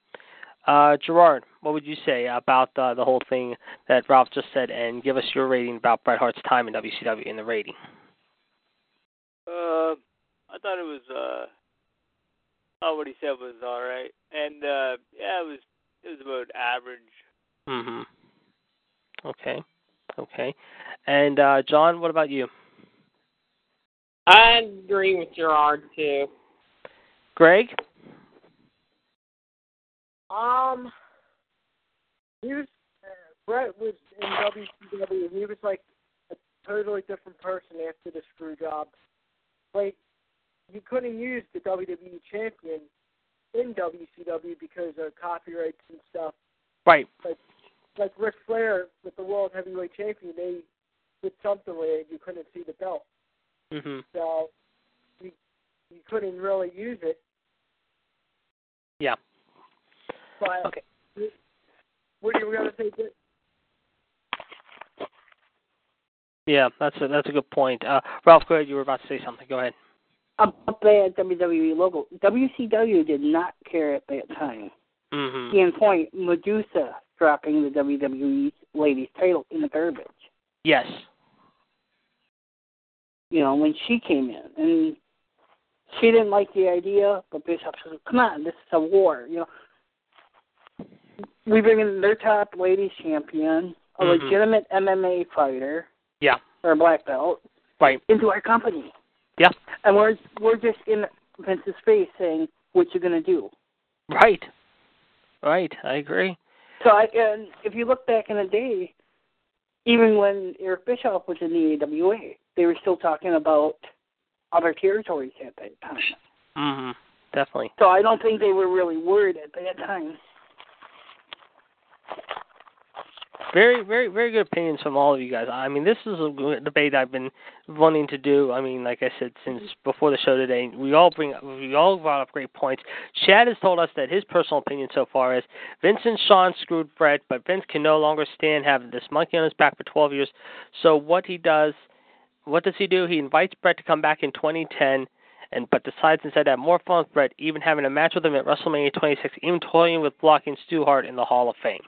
Uh, Gerard, what would you say about uh, the whole thing that Ralph just said, and give us your rating about Bret Hart's time in WCW in the rating? Uh, I thought it was uh, oh, what he said was all right, and uh, yeah, it was it was about average. hmm Okay. Okay. And uh, John, what about you? I agree with Gerard too. Greg? Um, he was uh, Bret was in WCW. and He was like a totally different person after the screw job. Like you couldn't use the WWE champion in WCW because of copyrights and stuff. Right. Like Ric Flair with the World Heavyweight Champion, they did something where you couldn't see the belt, hmm so you you couldn't really use it. Yeah. But Okay. what are you gonna say? Dick? Yeah, that's a that's a good point. Uh, Ralph, go ahead. You were about to say something. Go ahead. About that WWE logo, WCW did not care at that time. hmm in point, Madusa dropping the WWE Ladies title in the garbage. Yes. You know, when she came in, and she didn't like the idea, but Bischoff said, "Come on, this is a war." You know, we bring in their top ladies champion, a Mhm. legitimate MMA fighter Yeah. or a black belt, Right. into our company. Yeah. And we're we're just in Vince's face saying, "What you gonna do?" Right. Right. I agree. So I and if you look back in the day, even when Eric Bischoff was in the AWA, they were still talking about other territories at that time. Mm hmm Definitely. So I don't think they were really worried at that time. Very, very, very good opinions from all of you guys. I mean, this is a debate I've been wanting to do. I mean, like I said, since mm-hmm. before the show today, we all bring, we all brought up great points. Chad has told us that his personal opinion so far is Vince and Shawn screwed Bret, but Vince can no longer stand having this monkey on his back for 12 years. So what he does, what does he do? He invites Bret to come back in 2010 and but decides instead to have more fun with Bret, even having a match with him at WrestleMania 26, even toying with blocking Stu Hart in the Hall of Fame.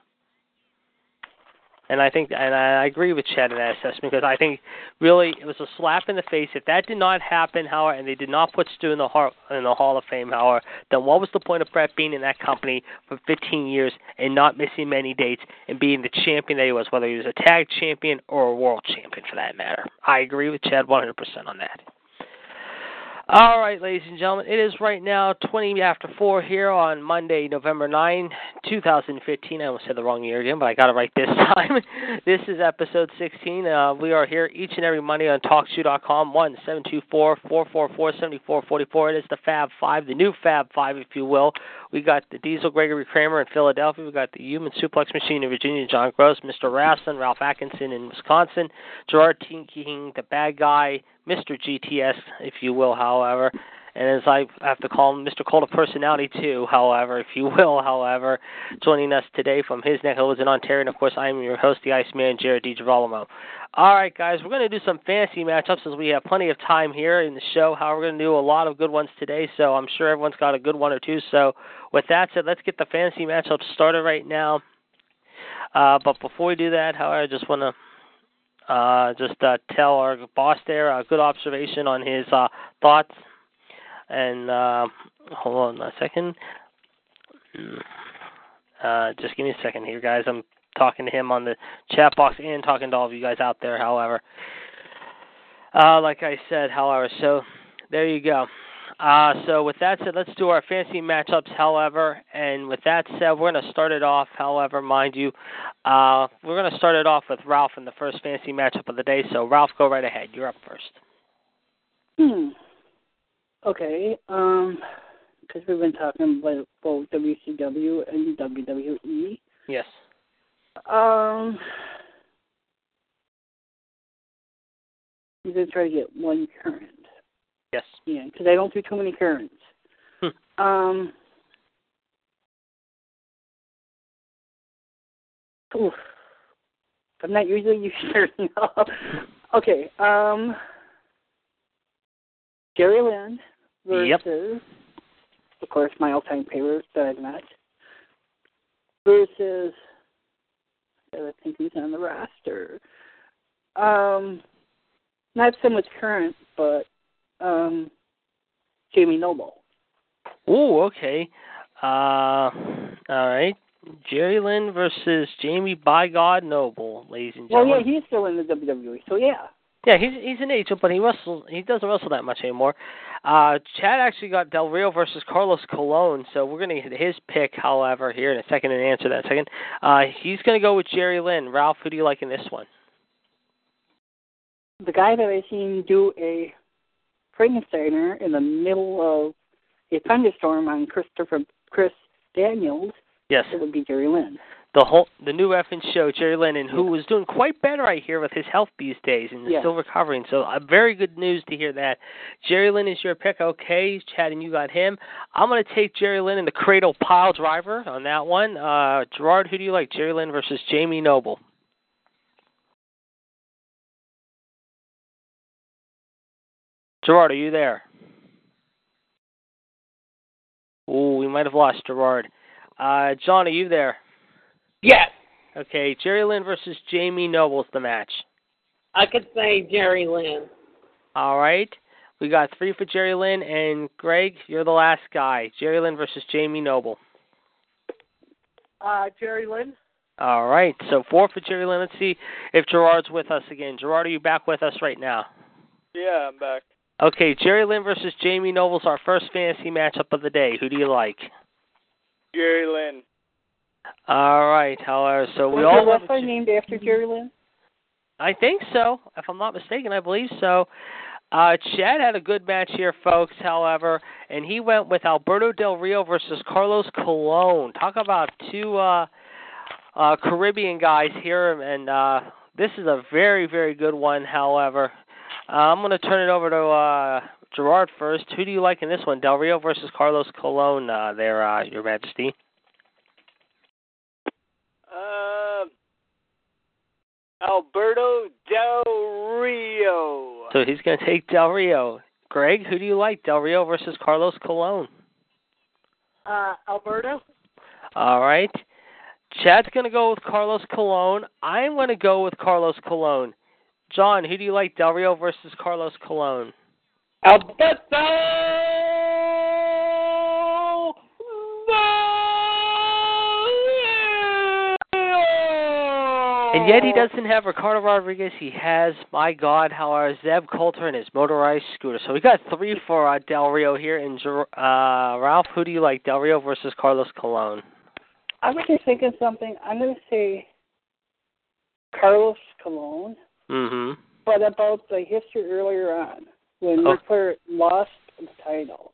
And I think, and I agree with Chad in that assessment because I think really it was a slap in the face. If that did not happen, however, and they did not put Stu in the Hall, in the Hall of Fame, however, then what was the point of Bret being in that company for 15 years and not missing many dates and being the champion that he was, whether he was a tag champion or a world champion for that matter? I agree with Chad 100% on that. All right, ladies and gentlemen, it is right now 20 after 4 here on Monday, November 9, 2015. I almost said the wrong year again, but I got it right this time. this is episode 16. Uh, we are here each and every Monday on TalkShoe.com, 1 724 444 7444. It is the Fab 5, the new Fab 5, if you will. We got the Diesel Gregory Kramer in Philadelphia. We got the Human Suplex Machine in Virginia, John Gross, Mr. Rasslin, Ralph Atkinson in Wisconsin, Gerard King, the bad guy, Mr. GTS, if you will, however, and as I have to call Mr. Cult Personality too. However, if you will, however, joining us today from his neck of woods in Ontario, and of course I am your host, the Iceman, Jared DiGirolamo. All right, guys, we're going to do some fantasy matchups as we have plenty of time here in the show. However, we're going to do a lot of good ones today, so I'm sure everyone's got a good one or two. So, with that said, let's get the fantasy matchups started right now. Uh, but before we do that, however, I just want to uh, just uh, tell our boss there a good observation on his uh, thoughts. And uh, hold on a second. Uh, just give me a second here, guys. I'm talking to him on the chat box and talking to all of you guys out there. However, uh, like I said, however, so there you go. Uh, so with that said, let's do our fancy matchups. However, and with that said, we're going to start it off. However, mind you, uh, we're going to start it off with Ralph in the first fancy matchup of the day. So Ralph, go right ahead. You're up first. Hmm. Okay. Um, because we've been talking about both WCW and WWE. Yes. Um, I'm gonna try to get one current. Yes. Yeah, because I don't do too many currents. Hmm. Um. Oof. I'm not usually used to Okay. Um. Jerry Lynn versus, Yep. of course, my all-time favorite that I've met, versus I think he's on the roster. Um, not so much current, but um, Jamie Noble. Oh, okay. Uh, all right. Jerry Lynn versus Jamie by God Noble, ladies and gentlemen. Well, yeah, he's still in the WWE, so yeah. Yeah, he's he's an agent, but he wrestles. He doesn't wrestle that much anymore. Uh, Chad actually got Del Rio versus Carlos Colon, so we're gonna get his pick. However, here in a second and answer that second. Uh, he's gonna go with Jerry Lynn. Ralph, who do you like in this one? The guy that I seen do a Frankensteiner in the middle of a thunderstorm on Christopher Chris Daniels, Yes, it would be Jerry Lynn. The whole the new effing show, Jerry Lynn, and who was doing quite better, I hear, with his health these days and is Yeah. still recovering. So, uh, very good news to hear that. Jerry Lynn is your pick. Okay, Chad, and you got him. I'm going to take Jerry Lynn and the Cradle Pile Driver on that one. Uh, Gerard, who do you like? Jerry Lynn versus Jamie Noble. Gerard, are you there? Ooh, we might have lost Gerard. Uh, John, are you there? Yes, Okay, Jerry Lynn versus Jamie Noble's the match. I could say Jerry Lynn. All right. We got three for Jerry Lynn, and Greg, you're the last guy. Jerry Lynn versus Jamie Noble. Uh, Jerry Lynn. All right. So four for Jerry Lynn. Let's see if Gerard's with us again. Gerard, are you back with us right now? Yeah, I'm back. Okay, Jerry Lynn versus Jamie Noble's our first fantasy matchup of the day. Who do you like? Jerry Lynn. All right. However, so we Was all with named after Jerry Lynn? I think so. If I'm not mistaken, I believe so. Uh, Chad had a good match here, folks, however, and he went with Alberto Del Rio versus Carlos Colon. Talk about two uh, uh, Caribbean guys here, and uh, this is a very, very good one, however. Uh, I'm going to turn it over to uh, Gerard first. Who do you like in this one? Del Rio versus Carlos Colon, uh, there, uh, Your Majesty. Uh, Alberto Del Rio. So he's going to take Del Rio. Greg, who do you like? Del Rio versus Carlos Colon. Uh, Alberto. All right. Chad's going to go with Carlos Colon. I'm going to go with Carlos Colon. John, who do you like? Del Rio versus Carlos Colon. Alberto And yet he doesn't have Ricardo Rodriguez. He has, my God, however, Zeb Colter and his motorized scooter. So we got three for uh, Del Rio here. And uh, Ralph, who do you like? Del Rio versus Carlos Colon. I was just thinking something. I'm going to say Carlos Colon, Mm-hmm. but about the history earlier on when Oh. Ric lost the title.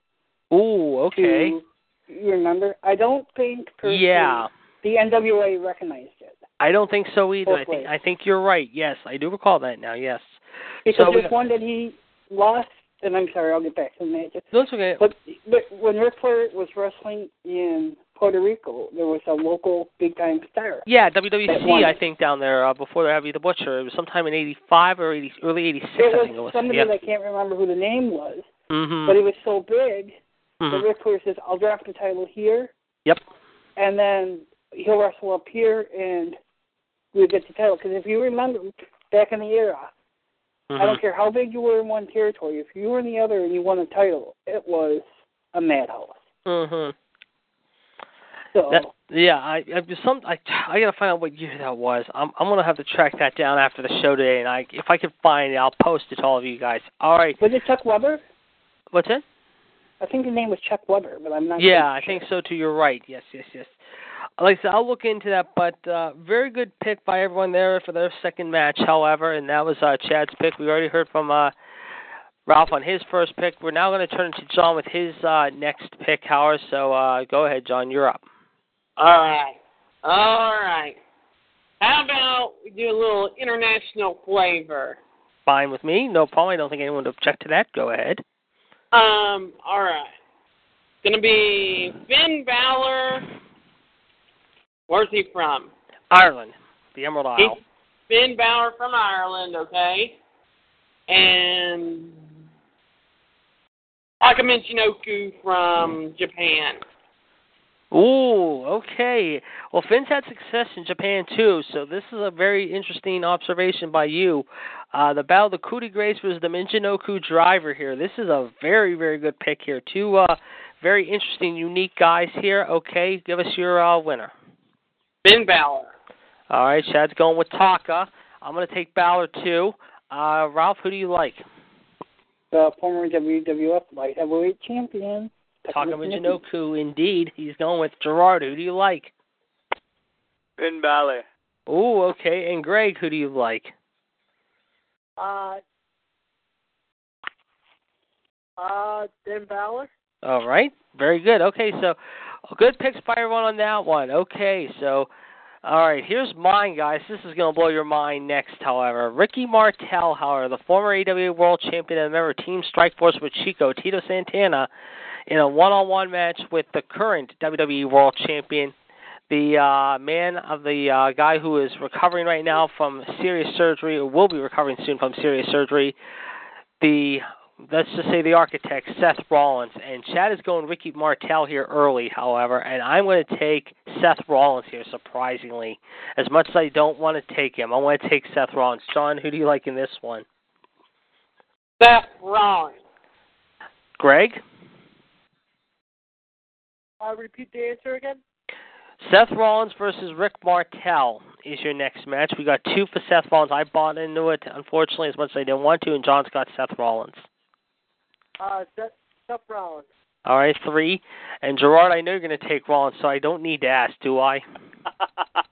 Ooh, okay. To, you remember? I don't think personally Yeah. the NWA recognized it. I don't think so either. I think. I think you're right. Yes, I do recall that now. Yes. Because So there's one that he lost and I'm sorry, I'll get back to that. No, it's okay. But but when Ric Flair was wrestling in Puerto Rico, there was a local big time star. Yeah, That WWC. I think, down there uh, before they had the Butcher. It was sometime in '85 or 80, early '86, It I was think it was. somebody yeah. that I can't remember who the name was, mm-hmm. but he was so big that hmm Ric Flair says, "I'll drop the title here." Yep. And then he'll wrestle up here, and we'll get the title. Because if you remember, back in the era, I Mm-hmm. don't care how big you were in one territory, if you were in the other and you won a title, it was a madhouse. Mm-hmm. So That, yeah, I, I some I I gotta find out what year that was. I'm I'm gonna have to track that down after the show today, and I if I can find it, I'll post it to all of you guys. All right, was it Chuck Weber? what's it? I think his name was Chuck Weber, but I'm not. Yeah, quite I think so too. You're right. Yes, yes, yes. Like I said, I'll look into that, but uh, very good pick by everyone there for their second match. However, and that was uh, Chad's pick. We already heard from uh, Ralph on his first pick. We're now going to turn to John with his uh, next pick, Howard. So uh, go ahead, John. You're up. All right. All right. How about we do a little international flavor? Fine with me. No problem. I don't think anyone would object to that. Go ahead. Um, all right. It's gonna be Finn Balor. Where's he from? Ireland, the Emerald Isle. He's Finn Balor from Ireland, okay? And Taka Michinoku from Japan. Ooh, okay. Well, Finn's had success in Japan too, so this is a very interesting observation by you. Uh, the battle of the coup de grace was the Michinoku driver here. This is a very, very good pick here. Two uh, very interesting, unique guys here. Okay, give us your uh, winner. Finn Balor. All right, Chad's going with Taka. I'm going to take Balor too. Uh, Ralph, who do you like? the former WWF light heavyweight champion. Taka Michinoku, indeed. He's going with Gerard. Who do you like? Finn Balor. Ooh, okay. And Greg, who do you like? Uh, uh, Finn Balor. All right. Very good. Okay, so good picks by everyone on that one. Okay, so all right, here's mine, guys. This is going to blow your mind next, however. Ricky Martel, however, the former AWA World Champion and member of Team Strikeforce with Chico, Tito Santana, in a one-on-one match with the current WWE World Champion, the uh, man of the uh, guy who is recovering right now from serious surgery, or will be recovering soon from serious surgery, the let's just say the architect, Seth Rollins. And Chad is going Ricky Martel here early, however, and I'm going to take Seth Rollins here, surprisingly. As much as I don't want to take him, I want to take Seth Rollins. John, who do you like in this one? Seth Rollins. Greg? Uh, repeat the answer again. Seth Rollins versus Rick Martel is your next match. We got two for Seth Rollins. I bought into it, unfortunately, as much as I didn't want to, and John's got Seth Rollins. Uh, Seth, Seth Rollins. All right, three. And Gerard, I know you're going to take Rollins, so I don't need to ask, do I?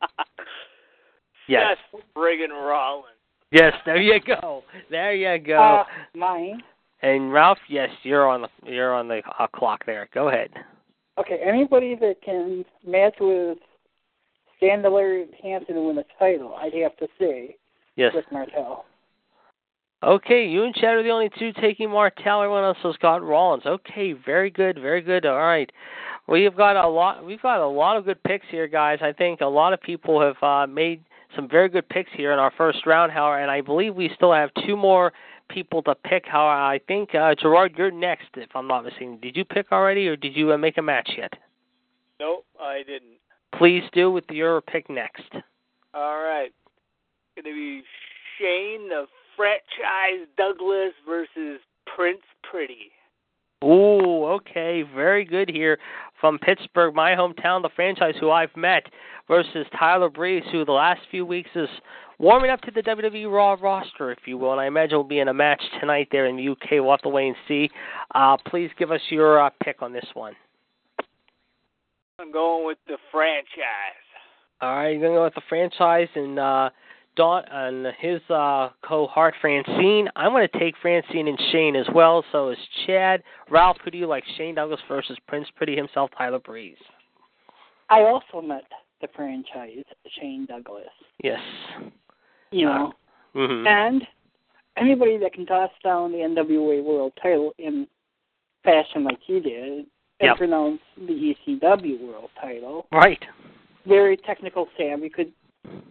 Yes. Seth friggin' Rollins. Yes, there you go. There you go. Uh, mine. and Ralph, yes, you're on the you're on the uh, clock there. Go ahead. Okay, anybody that can match with Scandalary Hansen and win a title, I'd have to say Yes. Rick Martel. Okay, you and Chad are the only two taking Martel. Everyone else has got Rollins. Okay, very good, very good. All right, we've got a lot. We've got a lot of good picks here, guys. I think a lot of people have uh, made some very good picks here in our first round, however, and I believe we still have two more people to pick. How I think uh, Gerard, you're next, if I'm not mistaken. Did you pick already, or did you uh, make a match yet? Nope, I didn't. Please do with your pick next. All right. It's to be Shane the franchise Douglas versus Prince Pretty. Ooh, okay, very good here from Pittsburgh, my hometown, the franchise who I've met, versus Tyler Breeze, who the last few weeks is warming up to the WWE Raw roster, if you will, and I imagine will be in a match tonight there in the UK. We'll have to wait and see. Uh, please give us your uh, pick on this one. I'm going with the franchise. All right, you're gonna go with the franchise and uh, Don and his uh, cohort Francine. I'm gonna take Francine and Shane as well. So is Chad. Ralph, who do you like? Shane Douglas versus Prince Pretty himself, Tyler Breeze. I also met the franchise Shane Douglas. Yes. You know, hmm and anybody that can toss down the NWA World Title in fashion like he did, and Yep. pronounce the ECW World Title, Right. very technical Sam. savvy, could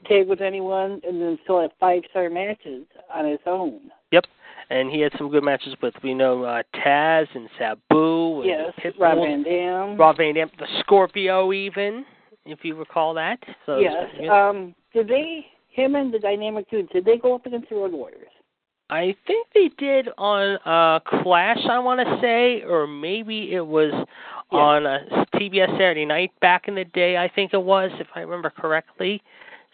tag with anyone, and then still have five star matches on his own. Yep, and he had some good matches with we know uh, Taz and Sabu and Yes, Pitbull, Rob Van Dam. Rob Van Dam, the Scorpio, even if you recall that. So yes. Um, did they, him and the Dynamic Dudes, did they go up against the Road Warriors? I think they did on uh Clash, I want to say, or maybe it was Yeah. on uh, TBS Saturday Night back in the day. I think it was, if I remember correctly.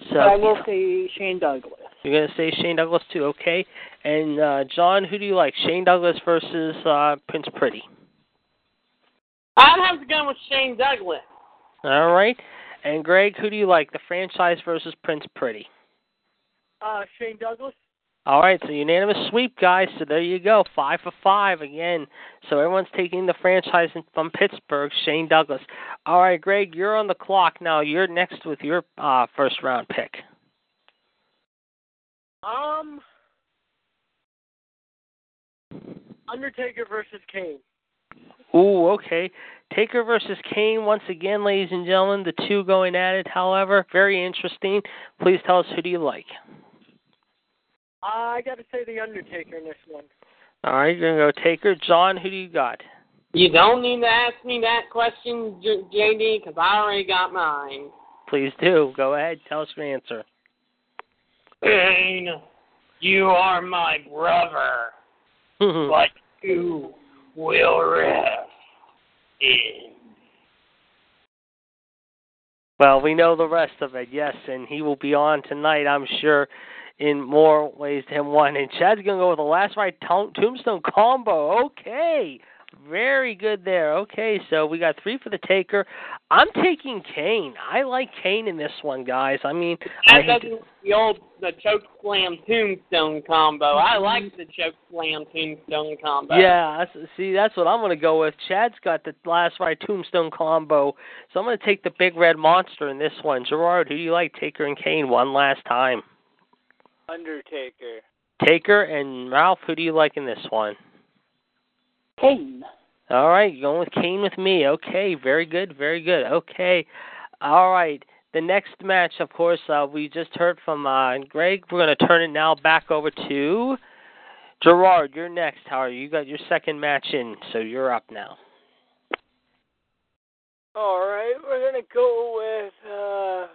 So But I will say Shane Douglas. you're gonna say Shane Douglas too, okay? And uh John, who do you like, Shane Douglas versus uh Prince Pretty? I'd have to go with Shane Douglas. All right. And Greg, who do you like, the franchise versus Prince Pretty? Uh, Shane Douglas. All right, so unanimous sweep, guys. So there you go, five for five again. So everyone's taking the franchise from Pittsburgh, Shane Douglas. All right, Greg, you're on the clock now. You're next with your uh, first round pick. Um, Undertaker versus Kane. Ooh, okay. Taker versus Kane once again, ladies and gentlemen. The two going at it. However, very interesting. Please tell us who do you like. I got to say the Undertaker in this one. All right, you're gonna go Taker. John, who do you got? You don't need to ask me that question, J- JD, because I already got mine. Please do. Go ahead. Tell us your answer. Kane, you are my brother, but you will rest in. Well, we know the rest of it, yes, and he will be on tonight, I'm sure, in more ways than one. And Chad's going to go with the Last Ride tombstone combo. Okay. Very good there. Okay, so we got three for the taker. I'm taking Kane. I like Kane in this one, guys. I mean, I That hate doesn't the old the choke slam tombstone combo. I mm-hmm. like the choke slam tombstone combo. Yeah, that's, see, that's what I'm going to go with. Chad's got the Last Ride tombstone combo, so I'm going to take the big red monster in this one. Gerard, who do you like, Taker and Kane, one last time? Undertaker. Taker and Ralph, who do you like in this one? Kane. All right, you're going with Kane with me. Okay, very good, very good. Okay, all right. The next match, of course, uh, we just heard from uh, Greg. We're going to turn it now back over to Gerard. You're next, Howard. You You got your second match in, so you're up now. All right, we're gonna go with. Uh.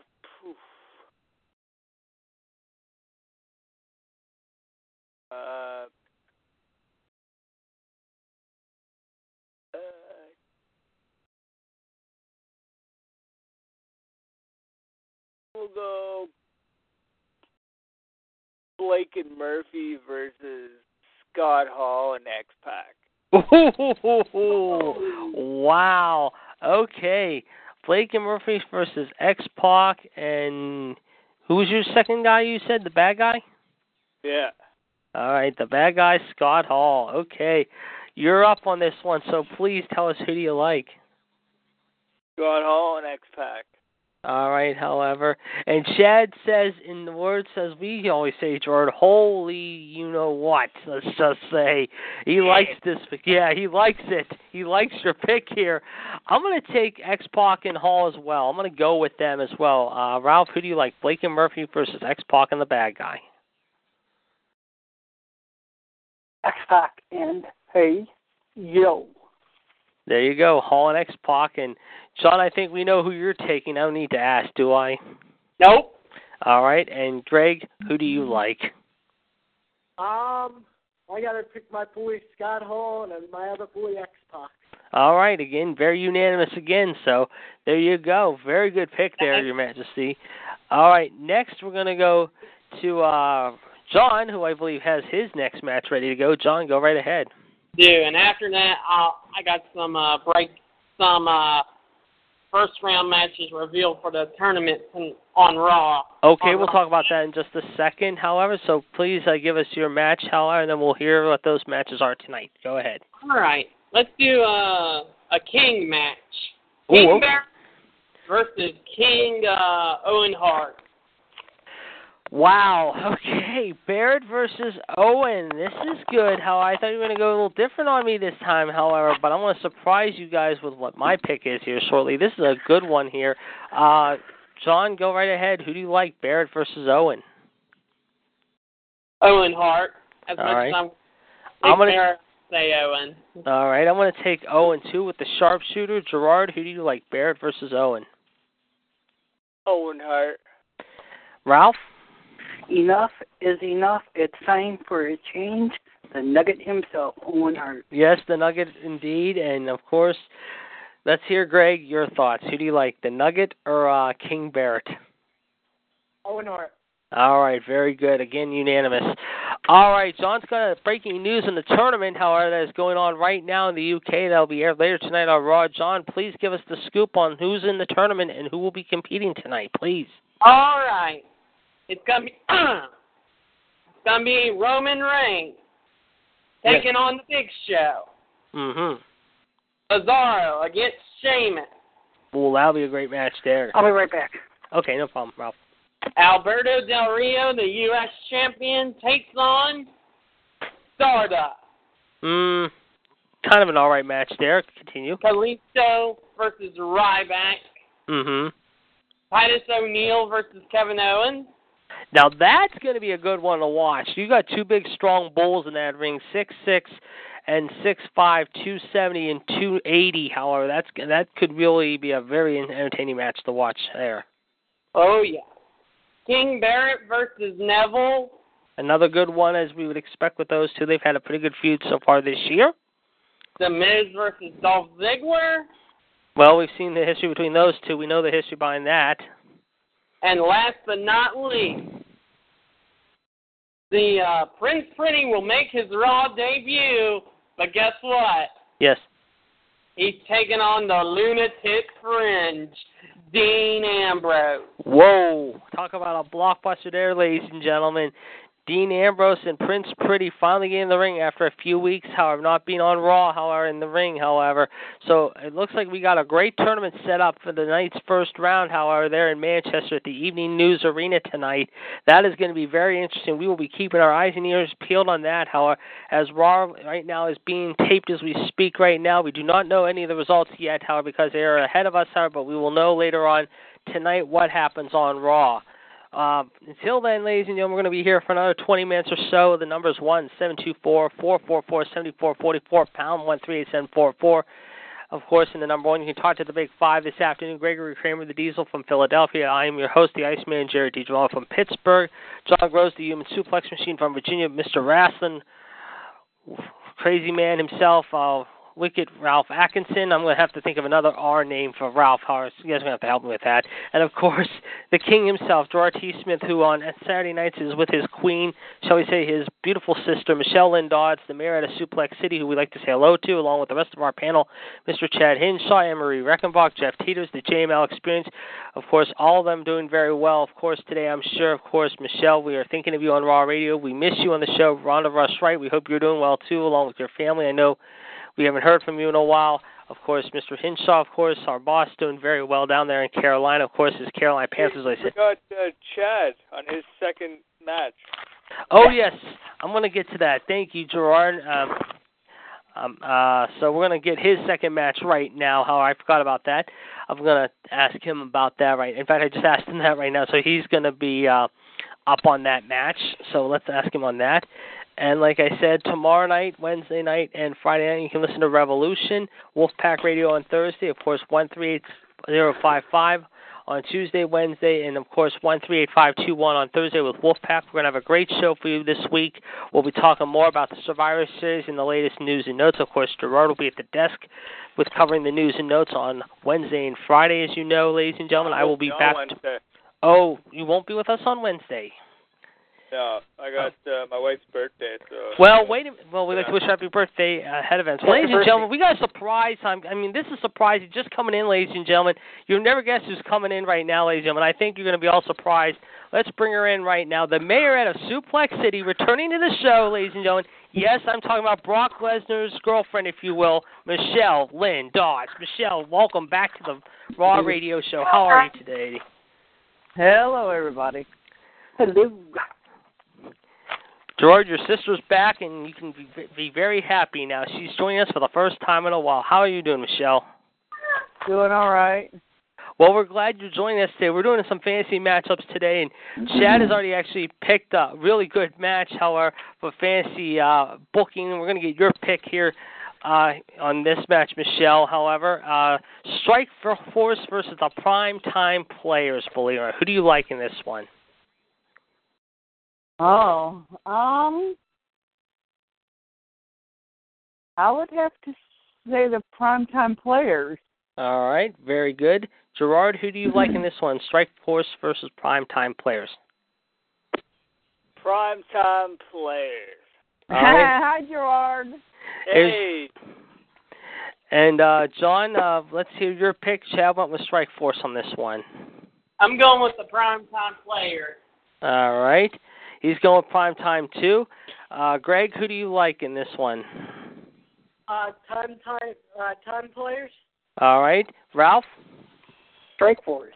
uh, We'll go Blake and Murphy versus Scott Hall and X Pac. wow. Okay. Blake and Murphy versus X Pac and who was your second guy you said? The bad guy? Yeah. All right, the bad guy, Scott Hall. Okay. You're up on this one, so please tell us who do you like. Scott Hall and X Pac. All right, however. And Chad says in the words as we always say, Jordan, holy you know what, let's just say. He likes this yeah, he likes it. He likes your pick here. I'm gonna take X Pac and Hall as well. I'm gonna go with them as well. Uh Ralph, who do you like? Blake and Murphy versus X Pac and the bad guy. X Pac and Hey Yo. There you go, Hall and X Pac and John, I think we know who you're taking. I don't need to ask, do I? Nope. All right, and Greg, who do you like? Um, I got to pick my boy Scott Hall and my other boy X Pac. All right, again, very unanimous again. So there you go. Very good pick there, Your Majesty. All right, next we're gonna go to uh John, who I believe has his next match ready to go. John, go right ahead. Do and after that, I'll, I got some uh, break, some uh, first round matches revealed for the tournament on- on Raw. Okay, On we'll Raw. talk about that in just a second. However, so please uh, give us your match, however, and then we'll hear what those matches are tonight. Go ahead. All right, let's do uh, a King match. Ooh, King okay. Bear versus King uh, Owen Hart. Wow. Okay, Barrett versus Owen. This is good. How I thought you were going to go a little different on me this time, however, but I'm going to surprise you guys with what my pick is here shortly. This is a good one here. Uh, John, go right ahead. Who do you like, Barrett versus Owen? Owen Hart. As All much right. as I'm, I'm gonna- say Owen. All right, I'm going to take Owen too with the sharpshooter. Gerard, who do you like, Barrett versus Owen? Owen Hart. Ralph? Enough is enough. It's time for a change. The Nugget himself, Owen Hart. Yes, the Nugget indeed, and of course, let's hear Greg your thoughts. Who do you like, the Nugget or uh, King Barrett? Owen Hart. All right, very good. Again, unanimous. All right, John's got a breaking news in the tournament, however, that is going on right now in the UK. That'll be aired later tonight on Raw. John, please give us the scoop on who's in the tournament and who will be competing tonight, please. All right. It's gonna be it's gonna be Roman Reigns taking on the Big Show. Mm-hmm. Cesaro against Sheamus. Well, that'll be a great match there. I'll be right back. Okay, no problem, Ralph. Alberto Del Rio, the U.S. champion, takes on Stardust. Mm, kind of an all right match there. Continue. Kalisto versus Ryback. Mm-hmm. Titus O'Neil versus Kevin Owens. Now that's going to be a good one to watch. You got two big, strong bulls in that ring, six six and six five, two seventy and two eighty. However, that's that could really be a very entertaining match to watch there. Oh yeah. King Barrett versus Neville. Another good one, as we would expect with those two. They've had a pretty good feud so far this year. The Miz versus Dolph Ziggler. Well, we've seen the history between those two. We know the history behind that. And last but not least, the uh, Prince Pretty will make his Raw debut. But guess what? Yes. He's taking on the lunatic fringe, Dean Ambrose. Whoa! Talk about a blockbuster there, ladies and gentlemen. Dean Ambrose and Prince Pretty finally getting in the ring after a few weeks, however, not being on Raw, however, in the ring, however. So it looks like we got a great tournament set up for the night's first round, however, there in Manchester at the Evening News Arena tonight. That is going to be very interesting. We will be keeping our eyes and ears peeled on that, however, as Raw right now is being taped as we speak right now. We do not know any of the results yet, however, because they are ahead of us, however, but we will know later on tonight what happens on Raw. Uh, until then, ladies and gentlemen, we're going to be here for another 20 minutes or so. The number is one seven two four four four four seventy four forty four pound one three eight seven four four. Of course, in the number one, you can talk to the Big Five this afternoon. Gregory Kramer, the Diesel from Philadelphia. I am your host, the Iceman, Jared DiGiorno from Pittsburgh. John Gross, the Human Suplex Machine from Virginia. Mr. Wrestling, crazy man himself. Uh, Wicked Ralph Atkinson. I'm going to have to think of another R name for Ralph. Horace. You guys are going to have to help me with that. And of course, the King himself, Gerard T. Smith, who on Saturday nights is with his queen, shall we say, his beautiful sister, Michelle Lynn Dodds, the mayor of Suplex City, who we'd like to say hello to, along with the rest of our panel, Mr. Chad Hinshaw, Emery Reckenbach, Jeff Teeters, the JML Experience. Of course, all of them doing very well. Of course, today I'm sure, of course, Michelle, we are thinking of you on Raw Radio. We miss you on the show. Rhonda Rush Wright, we hope you're doing well too, along with your family. I know we haven't heard from you in a while. Of course, Mr. Hinshaw, of course, our boss, doing very well down there in Carolina. Of course, his Carolina Panthers, like I We said. got uh, Chad on his second match. Oh yes, I'm going to get to that. Thank you, Gerard. Um, um, uh, so we're going to get his second match right now. How I forgot about that. I'm going to ask him about that right. In fact, I just asked him that right now. So he's going to be uh, up on that match. So let's ask him on that. And like I said, tomorrow night, Wednesday night, and Friday night, you can listen to Revolution, Wolfpack Radio on Thursday, of course, 138055 on Tuesday, Wednesday, and of course, 138521 on Thursday with Wolfpack. We're going to have a great show for you this week. We'll be talking more about the Survivor Series and the latest news and notes. Of course, Gerard will be at the desk with covering the news and notes on Wednesday and Friday, as you know, ladies and gentlemen. I will be back. Oh, you won't be with us on Wednesday. No, I got uh, my wife's birthday. So Well, wait a minute. Well, we'd like to wish her happy birthday ahead of events. Happy Ladies and gentlemen, we got a surprise. I'm, I mean, this is surprising. Just coming in, ladies and gentlemen. You'll never guess who's coming in right now, ladies and gentlemen. I think you're going to be all surprised. Let's bring her in right now. The mayor out of Suplex City, returning to the show, ladies and gentlemen. Yes, I'm talking about Brock Lesnar's girlfriend, if you will, Michelle Lynn Dodds. Michelle, welcome back to the Raw Radio Show. How are you today? Hello, everybody. Hello. Gerard, your sister's back, and you can be, be very happy now. She's joining us for the first time in a while. How are you doing, Michelle? Doing all right. Well, we're glad you're joining us today. We're doing some fantasy matchups today, and Chad has already actually picked a really good match, however, for fantasy uh, booking. We're going to get your pick here uh, on this match, Michelle. However, uh, Strike Force versus the Prime Time Players, believe it or not. Who do you like in this one? Oh, um, I would have to say the primetime players. All right, very good. Gerard, who do you like in this one? Strike Force versus primetime Players. Primetime players. All right. Hi, Gerard. Hey, And uh, John, uh, let's hear your pick. Chad went with Strike Force on this one. I'm going with the primetime player. All right. He's going Prime Time too. Uh, Greg, who do you like in this one? Uh, time, time, uh, time players. All right. Ralph? Strike Force.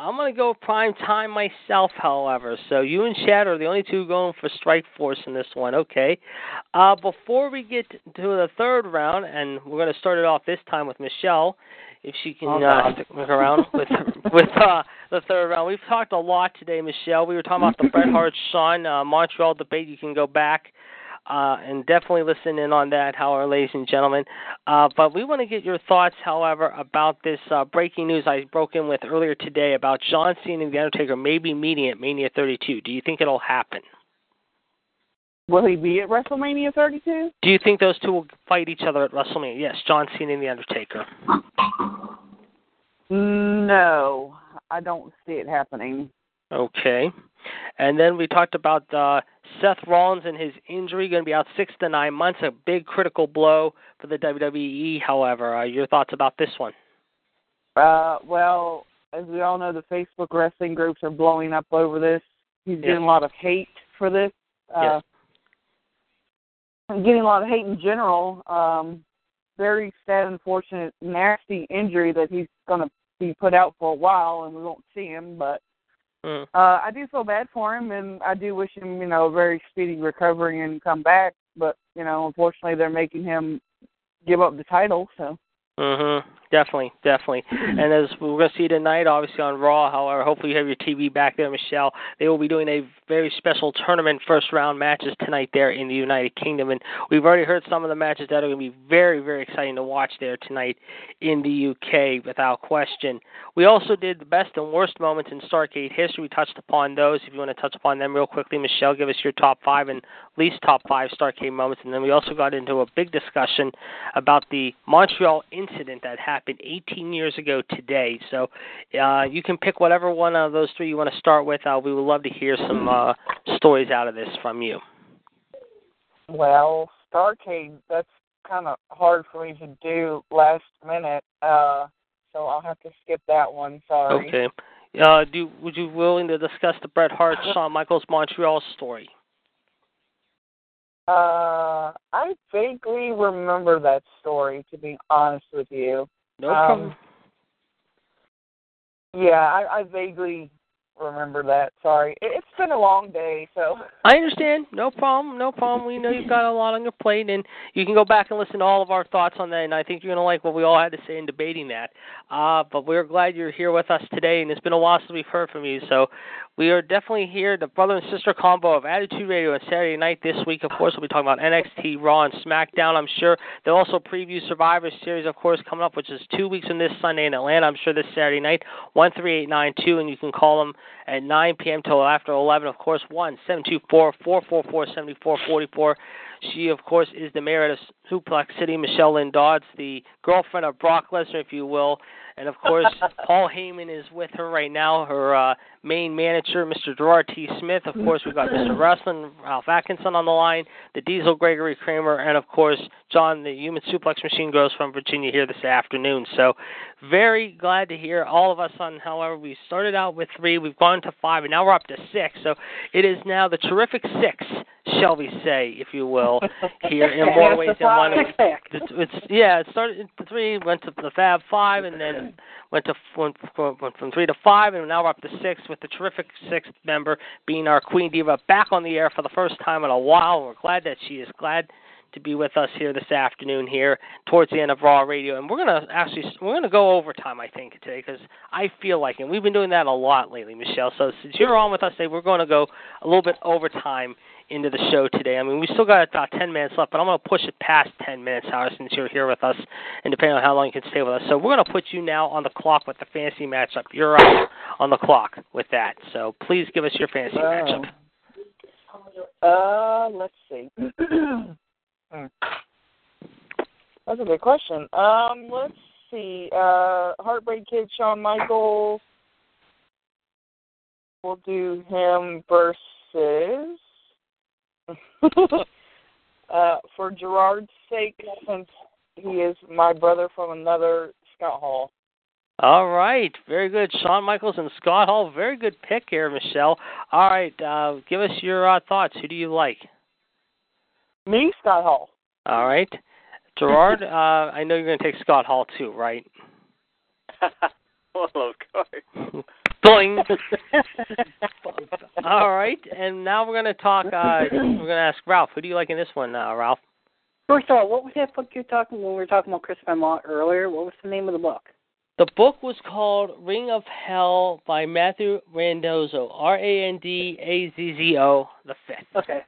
I'm going to go Prime Time myself, however. So you and Chad are the only two going for Strike Force in this one. Okay. Uh, before we get to the third round, and we're going to start it off this time with Michelle, if she can Oh, uh, stick around with with uh, the third round. We've talked a lot today, Michelle. We were talking about the Bret Hart Shawn uh, Montreal debate. You can go back. Uh, and definitely listen in on that, however, ladies and gentlemen. Uh, but we want to get your thoughts, however, about this uh, breaking news I broke in with earlier today about John Cena and The Undertaker maybe meeting at Mania 32. Do you think it'll happen? Will he be at WrestleMania 32? Do you think those two will fight each other at WrestleMania? Yes, John Cena and The Undertaker. No, I don't see it happening. Okay. And then we talked about uh, Seth Rollins and his injury, going to be out six to nine months. A big critical blow for the WWE. However, uh, your thoughts about this one? Uh, well, as we all know, the Facebook wrestling groups are blowing up over this. He's Yes. getting a lot of hate for this. Uh, Yes. getting a lot of hate in general. Um, very sad, unfortunate, nasty injury that he's going to be put out for a while, and we won't see him. But Mm. uh, I do feel bad for him, and I do wish him, you know, a very speedy recovery and come back. But you know, unfortunately, they're making him give up the title. So Mhm. Definitely, definitely. And as we're going to see tonight, obviously on Raw. However, hopefully you have your TV back there, Michelle. They will be doing a very special tournament first round matches tonight there in the United Kingdom, and we've already heard some of the matches that are going to be very, very exciting to watch there tonight in the UK, without question. We also did the best and worst moments in Starrcade history. We touched upon those. If you want to touch upon them real quickly, Michelle, give us your top five and least top five Starrcade moments, and then we also got into a big discussion about the Montreal incident that happened 18 years ago today. So uh, you can pick whatever one of those three you want to start with. Uh, we would love to hear some uh, stories out of this from you. Well, Starrcade, that's kind of hard for me to do last minute, uh, so I'll have to skip that one. Sorry. Okay. Uh, do would you willing to discuss the Bret Hart Shawn Michaels Montreal story? Uh, I vaguely remember that story, to be honest with you. No Um, problem. Yeah, I, I vaguely remember that. Sorry, it, it's been a long day, so. I understand. No problem. No problem. We know you've got a lot on your plate, and you can go back and listen to all of our thoughts on that. And I think you're going to like what we all had to say in debating that. Uh, but we're glad you're here with us today, and it's been a while since we've heard from you. So we are definitely here, the brother and sister combo of Attitude Radio on Saturday night this week. Of course, we'll be talking about NXT, Raw, and SmackDown. I'm sure they'll also preview Survivor Series, of course, coming up, which is two weeks from this Sunday in Atlanta. I'm sure this Saturday night, one three eight nine two, and you can call them at 9 p.m. till after 11. Of course, one seven two four four four four seventy four forty four. She, of course, is the mayor of Suplex City, Michelle Lynn Dodds, the girlfriend of Brock Lesnar, if you will. And of course, Paul Heyman is with her right now, her uh, main manager, Mr. Gerard T. Smith. Of course, we've got Mr. Wrestling, Ralph Atkinson on the line, the Diesel Gregory Kramer, and of course, John, the Human Suplex Machine, goes from Virginia here this afternoon. So, very glad to hear all of us on. However, we started out with three, we've gone to five, and now we're up to six. So, it is now the terrific six, shall we say, if you will, here in more ways than one. It's, it's yeah. It started at three, went to the Fab Five, and then went to went, from three to five, and now we're up to six. with the terrific sixth member being our Queen Diva back on the air for the first time in a while. We're glad that she is glad to be with us here this afternoon here towards the end of Raw Radio, and we're gonna actually we're gonna go overtime I think today because I feel like, it and we've been doing that a lot lately, Michelle. So since you're on with us today, we're to go a little bit overtime into the show today. I mean, we still got about 10 minutes left, but I'm going to push it past 10 minutes, Howard, since you're here with us, and depending on how long you can stay with us. So we're going to put you now on the clock with the fantasy matchup. You're up on the clock with that. So please give us your fantasy Oh. matchup. Uh, let's see. Hmm. That's a good question. Um, let's see. Uh, Heartbreak Kid, Shawn Michaels. We'll do him versus. uh, for Gerard's sake, since he is my brother from another Scott Hall. All right, very good. Shawn Michaels and Scott Hall, very good pick here, Michelle. All right, uh, give us your uh, thoughts. Who do you like? Me, Scott Hall. All right, Gerard. uh, I know you're going to take Scott Hall too, right? well, of course. Boing. All right, and now we're going to talk. Uh, we're going to ask Ralph. Who do you like in this one, uh, Ralph? First of all, what was that book you're talking when we were talking about Chris Benoit earlier? What was the name of the book? The book was called Ring of Hell by Matthew Randazzo. R A N D A Z Z O. The fifth. Okay.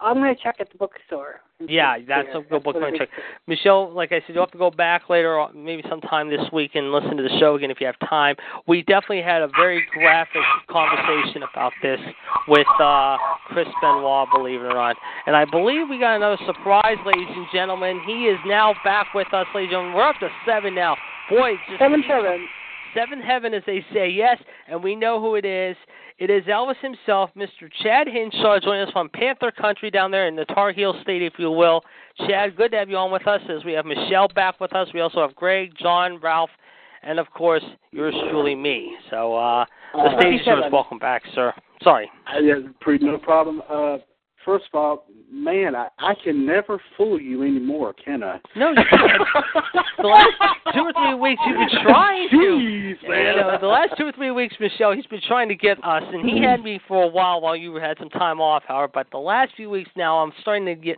I'm going to check at the bookstore. Yeah, that's a good book to check. Michelle, like I said, you'll have to go back later, on, maybe sometime this week, and listen to the show again if you have time. We definitely had a very graphic conversation about this with uh, Chris Benoit, believe it or not. And I believe we got another surprise, ladies and gentlemen. He is now back with us, ladies and gentlemen. We're up to seven now. Boy, just Seven seven. Seven heaven, as they say, yes, and we know who it is. It is Elvis himself, Mr. Chad Hinshaw, joining us from Panther Country down there in the Tar Heel State, if you will. Chad, good to have you on with us. As we have Michelle back with us, we also have Greg, John, Ralph, and of course yours truly, me. So uh, the Uh, stage is yours. Welcome back, sir. Sorry. I, yeah, pretty no problem. Uh, first of all, man, I, I can never fool you anymore, can I? No, you can't. the last two or three weeks you've been trying to. Jeez, man. You know, the last two or three weeks, Michelle, he's been trying to get us, and he had me for a while while you had some time off, Howard. But the last few weeks now, I'm starting to get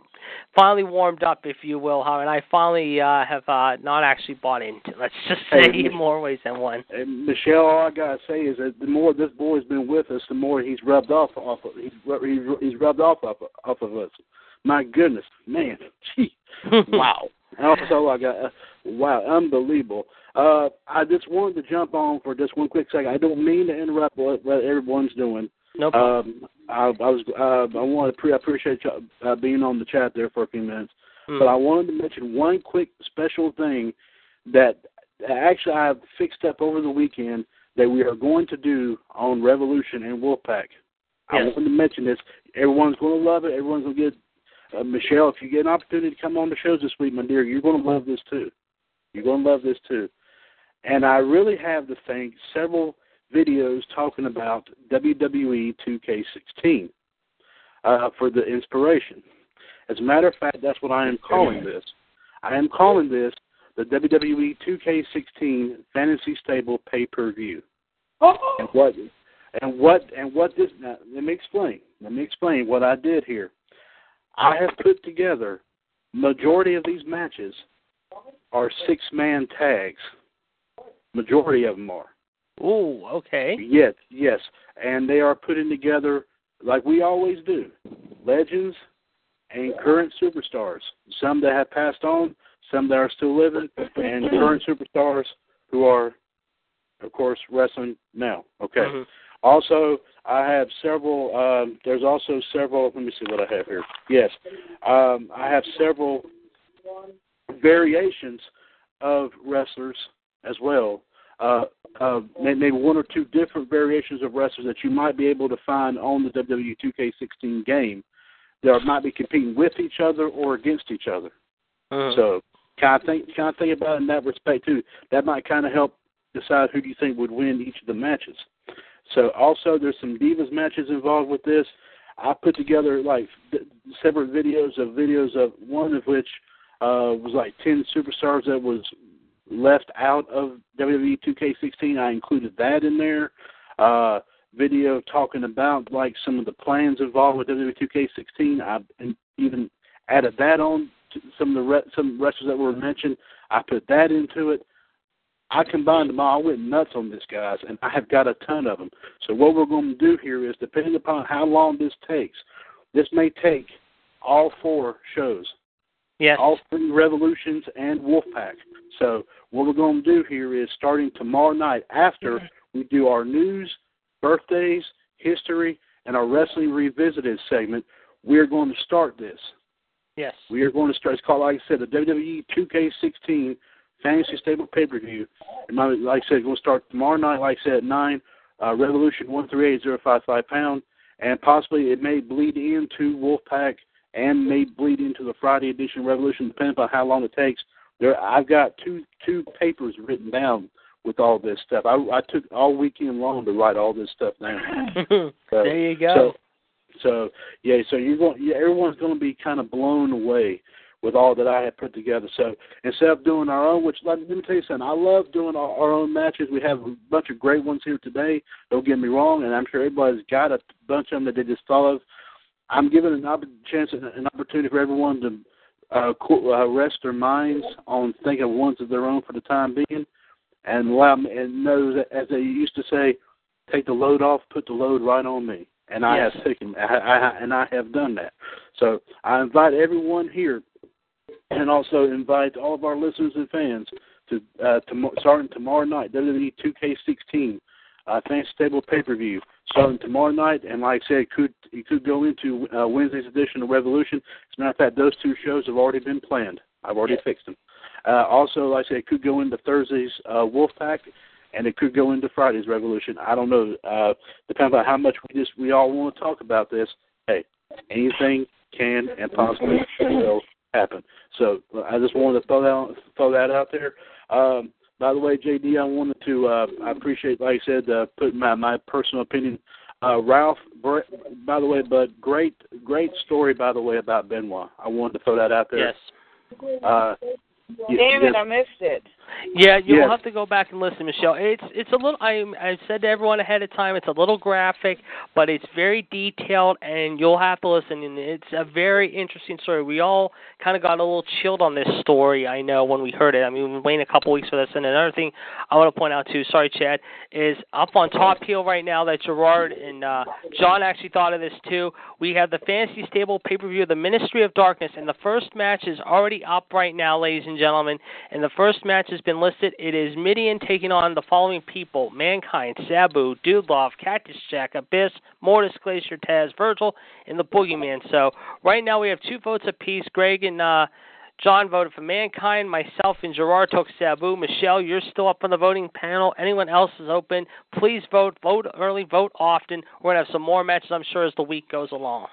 finally warmed up, if you will, Howard. And I finally uh, have uh, not actually bought into. Let's just say Hey, in more ways than one. And Michelle, all I gotta say is that the more this boy's been with us, the more he's rubbed off off of, he's he's, he's rubbed off off, off of us. My goodness, man, gee, wow. All I got. Uh, wow, unbelievable. Uh, I just wanted to jump on for just one quick second. I don't mean to interrupt what, what everyone's doing. No problem. Um, I, I was uh, I wanted to pre- I appreciate you uh, being on the chat there for a few minutes, Hmm. but I wanted to mention one quick special thing that actually I fixed up over the weekend that we are going to do on Revolution and Wolfpack. I Yes. wanted to mention this. Everyone's going to love it. Everyone's going to get. Uh, Michelle, if you get an opportunity to come on the shows this week, my dear, you're going to love this too. You're going to love this too. And I really have to thank several videos talking about WWE 2K16 uh, for the inspiration. As a matter of fact, that's what I am calling this. I am calling this the WWE 2K16 Fantasy Stable Pay Per View. And what and what and what this now, let me explain. Let me explain what I did here. I have put together majority of these matches are six man tags. Majority of them are. Ooh, okay. Yes, yes. And they are putting together like we always do. Legends and current superstars. Some that have passed on, some that are still living, and current superstars who are of course wrestling now. Okay. Mhm. Also, I have several. Um, there's also several. Let me see what I have here. Yes, um, I have several variations of wrestlers as well. Uh, uh, maybe one or two different variations of wrestlers that you might be able to find on the WWE 2K16 game that might be competing with each other or against each other. Mhm. So, kind of think, kind of think about it in that respect too. That might kind of help decide who do you think would win each of the matches. So, also there's some divas matches involved with this. I put together like th- separate videos of videos of one of which uh, was like ten superstars that was left out of WWE 2K16. I included that in there. Uh, video talking about like some of the plans involved with WWE 2K16. I even added that on to some of the re- some wrestlers that were mentioned. I put that into it. I combined them all. I went nuts on this, guys, and I have got a ton of them. So what we're going to do here is, depending upon how long this takes, this may take all four shows. Yes. All three revolutions and Wolfpack. So what we're going to do here is starting tomorrow night after Mm-hmm. we do our news, birthdays, history, and our wrestling revisited segment, we're going to start this. Yes. We are going to start. It's called, like I said, the WWE 2K16 Fantasy Stable Pay Per View. And my, like I said, we'll start tomorrow night. Like I said, at nine. Uh, Revolution one three eight zero five five pound, and possibly it may bleed into Wolfpack and may bleed into the Friday edition Revolution, depending on how long it takes. There, I've got two two papers written down with all this stuff. I, I took all weekend long to write all this stuff down. So- there you go. So, so yeah, so you're going. Yeah, everyone's going to be kind of blown away with all that I had put together. So instead of doing our own, which let, me tell you something, I love doing our, our own matches. We have a bunch of great ones here today. Don't get me wrong, and I'm sure everybody's got a bunch of them that they just of. I'm giving an opp- chance, an opportunity for everyone to uh, co- uh, rest their minds on thinking of ones of their own for the time being, and allow me, and know that, as they used to say, take the load off, put the load right on me. And I Yes. have taken, I, I, and I have done that. So I invite everyone here, and also invite all of our listeners and fans to uh, to starting tomorrow night, WWE 2K16 uh, Fantasy Stable pay per view starting tomorrow night. And like I said, it could it could go into uh, Wednesday's edition of Revolution. As a matter of fact, those two shows have already been planned. I've already fixed them. Uh, also, like I said, it could go into Thursday's uh, Wolfpack, and it could go into Friday's Revolution. I don't know. Uh, depending on how much we just we all want to talk about this. Hey, anything can and possibly will happen. So I just wanted to throw that throw that out there. Um, by the way, JD, I wanted to uh, I appreciate, like I said, uh, putting my my personal opinion. Uh, Ralph, by the way, but great great story by the way about Benoit. I wanted to throw that out there. Yes. Uh, y- Damn it, yes, I missed it. Yeah, you'll Yes. have to go back and listen, Michelle. It's it's a little. I I said to everyone ahead of time. It's a little graphic, but it's very detailed, and you'll have to listen. And it's a very interesting story. We all kind of got a little chilled on this story. I know when we heard it. I mean, we've been waiting a couple weeks for this. And another thing I want to point out too. Sorry, Chad, is up on top heel right now that Gerard and uh, John actually thought of this too. We have the Fantasy Stable pay per view, the Ministry of Darkness, and the first match is already up right now, ladies and gentlemen. And the first match has been listed. It is Mideon taking on the following people: Mankind, Sabu, Dude Love, Cactus Jack, Abyss, Mortis, Glacier, Taz, Virgil, and the Boogeyman. So right now we have two votes apiece. Greg and uh, John voted for Mankind. Myself and Gerard took Sabu. Michelle, you're still up on the voting panel. Anyone else is open? Please vote. Vote early. Vote often. We're gonna have some more matches, I'm sure, as the week goes along.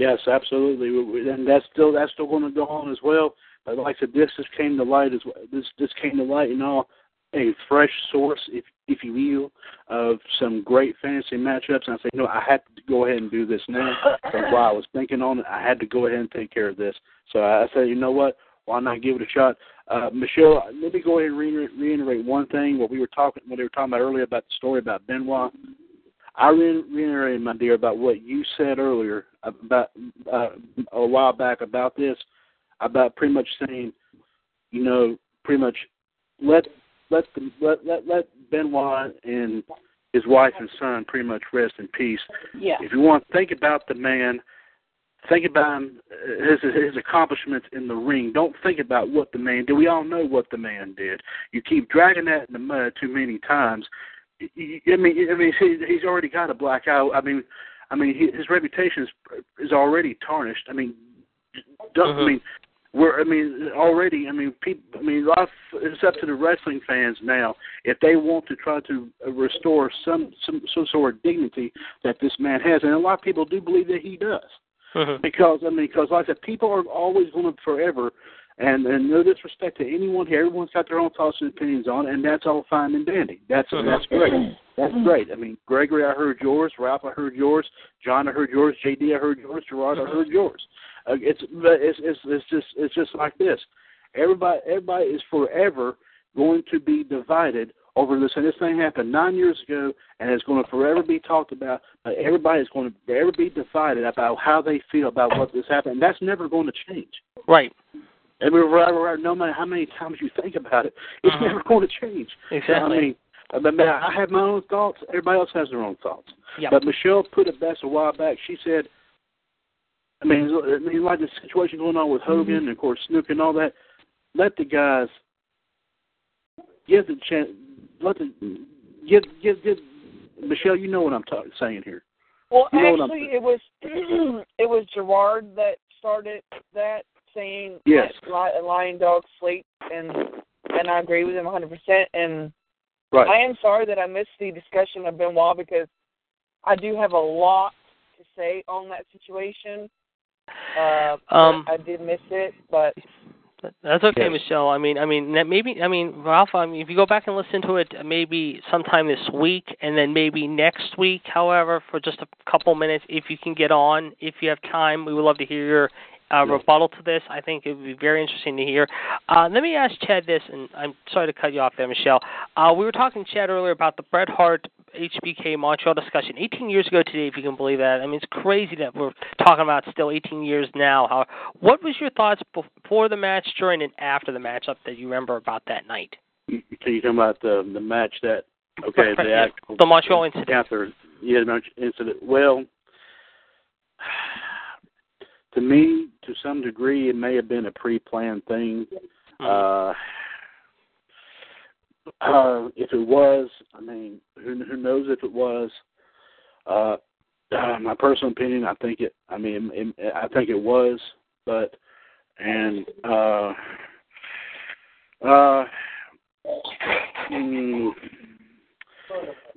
Yes, absolutely, and that's still that's still going to go on as well. But like I said, this just came to light as well. This this came to light, you know, a fresh source, if if you will, of some great fantasy matchups. And I said, you know, I had to go ahead and do this now. So while I was thinking on it, I had to go ahead and take care of this. So I said, you know what? Why not give it a shot? Uh, Michelle, let me go ahead and re- reiterate one thing. What we were talking, what we were talking about earlier about the story about Benoit. I re- reiterated, my dear, about what you said earlier about uh, a while back about this, about pretty much saying, you know, pretty much let let the, let let let Benoit and his wife and son pretty much rest in peace. Yeah. If you want to think about the man, think about him, uh, his his accomplishments in the ring. Don't think about what the man did. We all know what the man did. You keep dragging that in the mud too many times. I mean, I mean, he, he's already got a black eye. I mean, I mean, he, his reputation is is already tarnished. I mean, don't, I mean, we're I mean already. I mean, people. I mean, life, it's up to the wrestling fans now if they want to try to uh, restore some some some sort of dignity that this man has, and a lot of people do believe that he does Mhm. because I mean, because like I said, people are always going to forever, and and no disrespect to anyone here, everyone's got their own thoughts and opinions on it, and that's all fine and dandy. That's Mhm. that's great. That's great. I mean, Gregory, I heard yours. Ralph, I heard yours. John, I heard yours. JD, I heard yours. Gerard, I heard yours. Uh, it's it's it's it's just it's just like this. Everybody everybody is forever going to be divided over this, and this thing happened nine years ago, and it's going to forever be talked about. Uh, everybody is going to forever be divided about how they feel about what this happened, and that's never going to change. Right. And we right, no matter how many times you think about it, it's Mhm. never going to change. Exactly. I mean, I mean, I have my own thoughts. Everybody else has their own thoughts. Yep. But Michelle put it best a while back. She said, I mean, I mean, like the situation going on with Hogan and of course Snook and all that. Let the guys give the chance. Let the give give give Michelle. You know what I'm talking saying here. Well, You know actually, it was it was Gerard that started that, saying Yes. that li- lion dogs sleep, and and I agree with him 100. percent And Right. I am sorry that I missed the discussion of Benoit because I do have a lot to say on that situation. Uh, Um, I did miss it, but That's okay, Yes. Michelle. I mean, I mean, that maybe, I mean, Ralph. I mean, if you go back and listen to it, maybe sometime this week, and then maybe next week. However, for just a couple minutes, if you can get on, if you have time, we would love to hear your uh, Yeah. rebuttal to this. I think it would be very interesting to hear. Uh, let me ask Chad this, and I'm sorry to cut you off there, Michelle. Uh, we were talking, Chad, earlier about the Bret Hart HBK Montreal discussion 18 years ago today, if you can believe that. I mean, it's crazy that we're talking about still 18 years now. How? What was your thoughts before the match, during, and after the matchup that you remember about that night? So You, you talking about the the match that okay the actual The Montreal incident. after yeah the Montreal incident. Well, to me, to some degree, it may have been a pre-planned thing. Mhm. Uh, uh, if it was, I mean, who who knows if it was? Uh, uh, my personal opinion, I think it. I mean, it, I think it was, but and uh, uh, mm,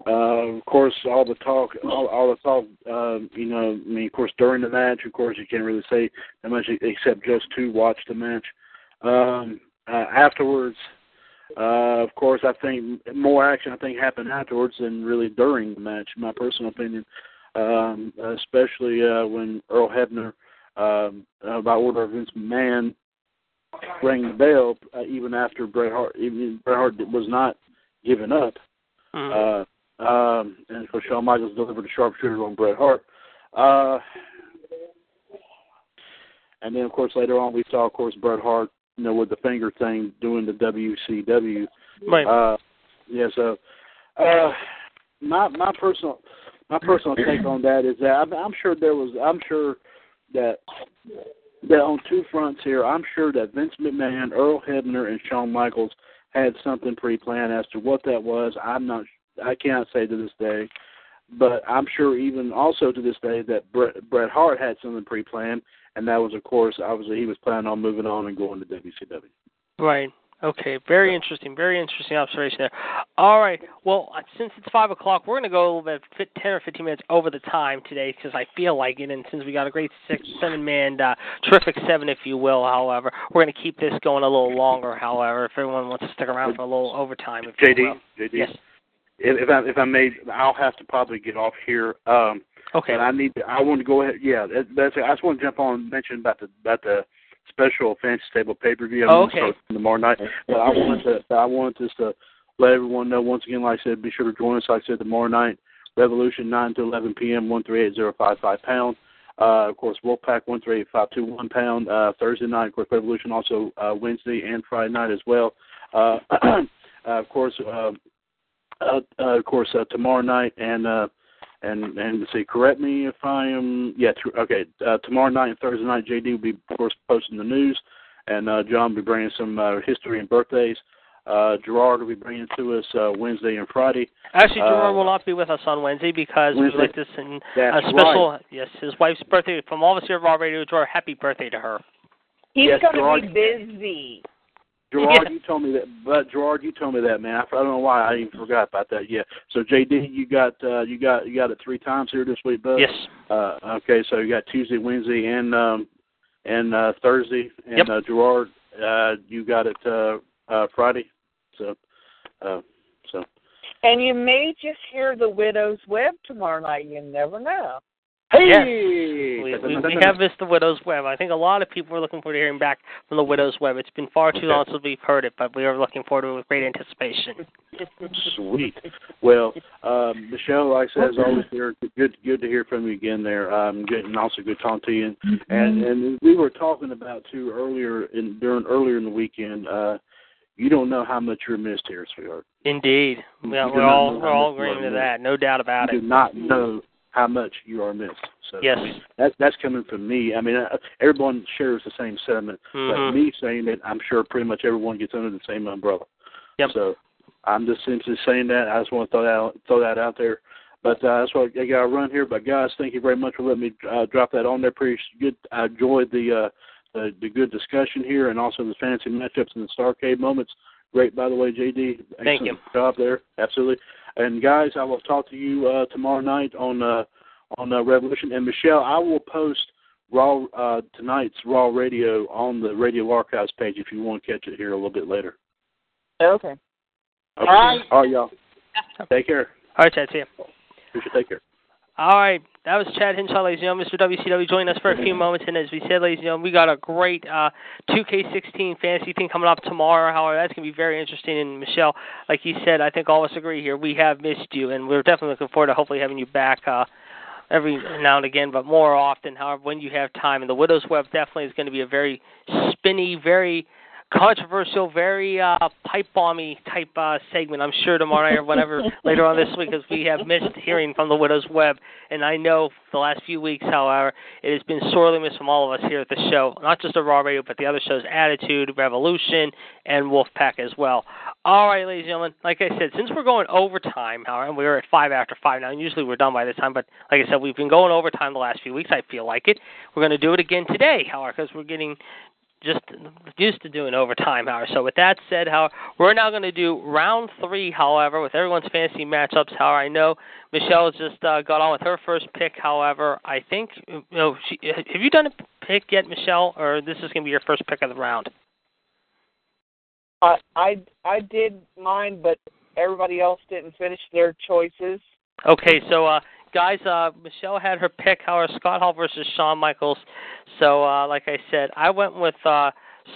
uh, of course, all the talk, all, all the talk, uh, you know, I mean, of course, during the match, of course, you can't really say that much except just to watch the match. Um, uh, afterwards, uh, of course, I think more action, I think, happened afterwards than really during the match, in my personal opinion. Um, especially uh, when Earl Hebner, um, uh, by order of Vince McMahon, rang the bell, uh, even after Bret Hart, even Bret Hart was not given up. Mhm. Uh, um, and of course, Shawn Michaels delivered a sharpshooter on Bret Hart. Uh, and then, of course, later on, we saw, of course, Bret Hart, you know, with the finger thing doing the WCW. right. Uh, yeah. So, uh, my my personal my personal take on that is that I'm, I'm sure there was I'm sure that that on two fronts here, I'm sure that Vince McMahon, Earl Hebner, and Shawn Michaels had something pre-planned as to what that was. I'm not. I can't say to this day, but I'm sure even also to this day that Bret, Bret Hart had something pre-planned, and that was, of course, obviously he was planning on moving on and going to WCW. Right. Okay. Very interesting. Very interesting observation there. All right. Well, uh, since it's five o'clock, we're going to go a little bit, fit, ten or fifteen minutes over the time today because I feel like it, and since we got a great six, seven-man, uh, terrific seven, if you will. However, we're going to keep this going a little longer. However, if everyone wants to stick around for a little overtime, if you JD. JD, Yes. If, if I if I may, I'll have to probably get off here. Um, Okay. But I need. To, I want to go ahead. Yeah, that, that's. I just want to jump on and mention about the about the special fantasy stable pay per view. Oh, okay. Tomorrow night. But I wanted to. I wanted just to let everyone know once again. Like I said, be sure to join us. Like I said, tomorrow night, Revolution nine to eleven p.m. One three eight zero five five pound. Uh, of course, Wolfpack one three eight five two one pound. Uh, Thursday night, of course, Revolution also uh, Wednesday and Friday night as well. Uh, uh, of course, uh, uh, uh, of course, uh, tomorrow night and. Uh, and and to see, correct me if I am. Yeah, tr- okay. Uh, tomorrow night and Thursday night, JD will be of course posting the news, and uh, John will be bringing some uh, history and birthdays. Uh, Gerard will be bringing to us uh, Wednesday and Friday. Actually, Gerard uh, will not be with us on Wednesday because Wednesday. we like this in a special. right. Yes, his wife's birthday from all of us here at Raw Radio. Gerard, happy birthday to her. he's Yes, going to be busy. Gerard, Yeah. you told me that, but Gerard, you told me that, man. I, I don't know why I even forgot about that. Yeah. So JD, you got uh, you got you got it three times here this week, bud. Yes. Uh, okay, so you got Tuesday, Wednesday, and um, and uh, Thursday, and Yep. uh, Gerard, uh, you got it uh, uh, Friday. So, uh, so And you may just hear the widow's web tomorrow night. You never know. Hey, Yes. We, we, we have missed the Widow's Web. I think a lot of people are looking forward to hearing back from the Widow's Web. It's been far too Okay. long since we've heard it, but we are looking forward to it with great anticipation. Sweet. Well, um, Michelle, like I said, as always, dear, good good to hear from you again there. Um, good, and also good talking to you. And, and and we were talking about too earlier in during earlier in the weekend. Uh, you don't know how much you're missed here, sweetheart. Indeed. You Well, we're all we're all agreeing to that. No doubt about you it. do not know how much you are missed. So Yes. that's that's coming from me. I mean, uh, everyone shares the same sentiment, Mhm. but me saying it, I'm sure pretty much everyone gets under the same umbrella. Yep. So I'm just simply saying that. I just want to throw that out, throw that out there. But uh, that's what I got to run here. But guys, thank you very much for letting me uh, drop that on there. Pretty good. I enjoyed the, uh, the the good discussion here, and also the fantasy matchups and the Starrcade moments. Great, by the way, JD. Thank Excellent you. job there. Absolutely. And guys, I will talk to you uh, tomorrow night on uh, on uh, Revolution. And Michelle, I will post Raw uh, tonight's Raw Radio on the Radio Archives page if you want to catch it here a little bit later. Okay. Okay. All right. All right, y'all. Take care. All right, Chad, see ya. You should take care. All right, that was Chad Hinshaw, ladies and gentlemen. Mr. WCW joined us for a few moments, and as we said, ladies and gentlemen, we got a great uh, 2K16 fantasy thing coming up tomorrow. However, that's going to be very interesting. And Michelle, like you said, I think all of us agree here. We have missed you, and we're definitely looking forward to hopefully having you back uh, every now and again, but more often. However, when you have time, and the Widow's Web definitely is going to be a very spinny, very controversial, very uh, pipe bomby type uh, segment. I'm sure tomorrow night or whatever later on this week, because we have missed hearing from the Widow's Web, and I know the last few weeks, however, it has been sorely missed from all of us here at the show, not just the Raw Radio, but the other shows, Attitude, Revolution, and Wolfpack as well. All right, ladies and gentlemen, like I said, since we're going overtime, however, we're at five after five now. And usually we're done by this time, but like I said, we've been going overtime the last few weeks. I feel like it. We're going to do it again today, however, because we're getting just used to doing overtime, however. So with that said, how we're now going to do round three, however, with everyone's fantasy matchups. However, I know Michelle just uh, got on with her first pick. However, I think you know, she, have you done a pick yet, Michelle, or this is going to be your first pick of the round? I I I did mine, but everybody else didn't finish their choices. Okay, so uh, guys, uh, Michelle had her pick. However, Scott Hall versus Shawn Michaels. So, uh, like I said, I went with uh,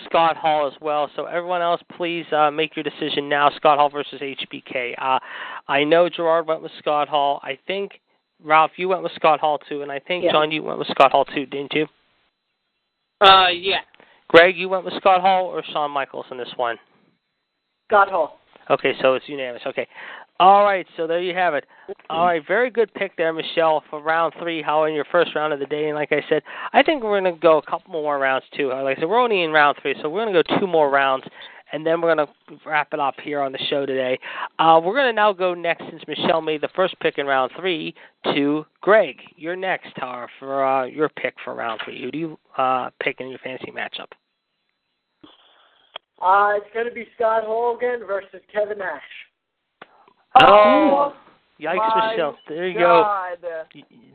Scott Hall as well. So, everyone else, please uh, make your decision now. Scott Hall versus HBK. Uh, I know Gerard went with Scott Hall. I think Ralph, you went with Scott Hall too, and I think Yeah. John, you went with Scott Hall too, didn't you? Uh, yeah. Greg, you went with Scott Hall or Shawn Michaels in this one? Scott Hall. Okay, so it's unanimous. Okay. All right, so there you have it. All right, very good pick there, Michelle, for round three. How in your first round of the day, and like I said, I think we're going to go a couple more rounds too. Like I said, we're only in round three, so we're going to go two more rounds, and then we're going to wrap it up here on the show today. Uh, we're going to now go next, since Michelle made the first pick in round three, to Greg. You're next, Tara, for uh, your pick for round three. Who do you uh, pick in your fantasy matchup? Uh, it's going to be Scott Hogan versus Kevin Nash. Oh, yikes, Michelle. There you go.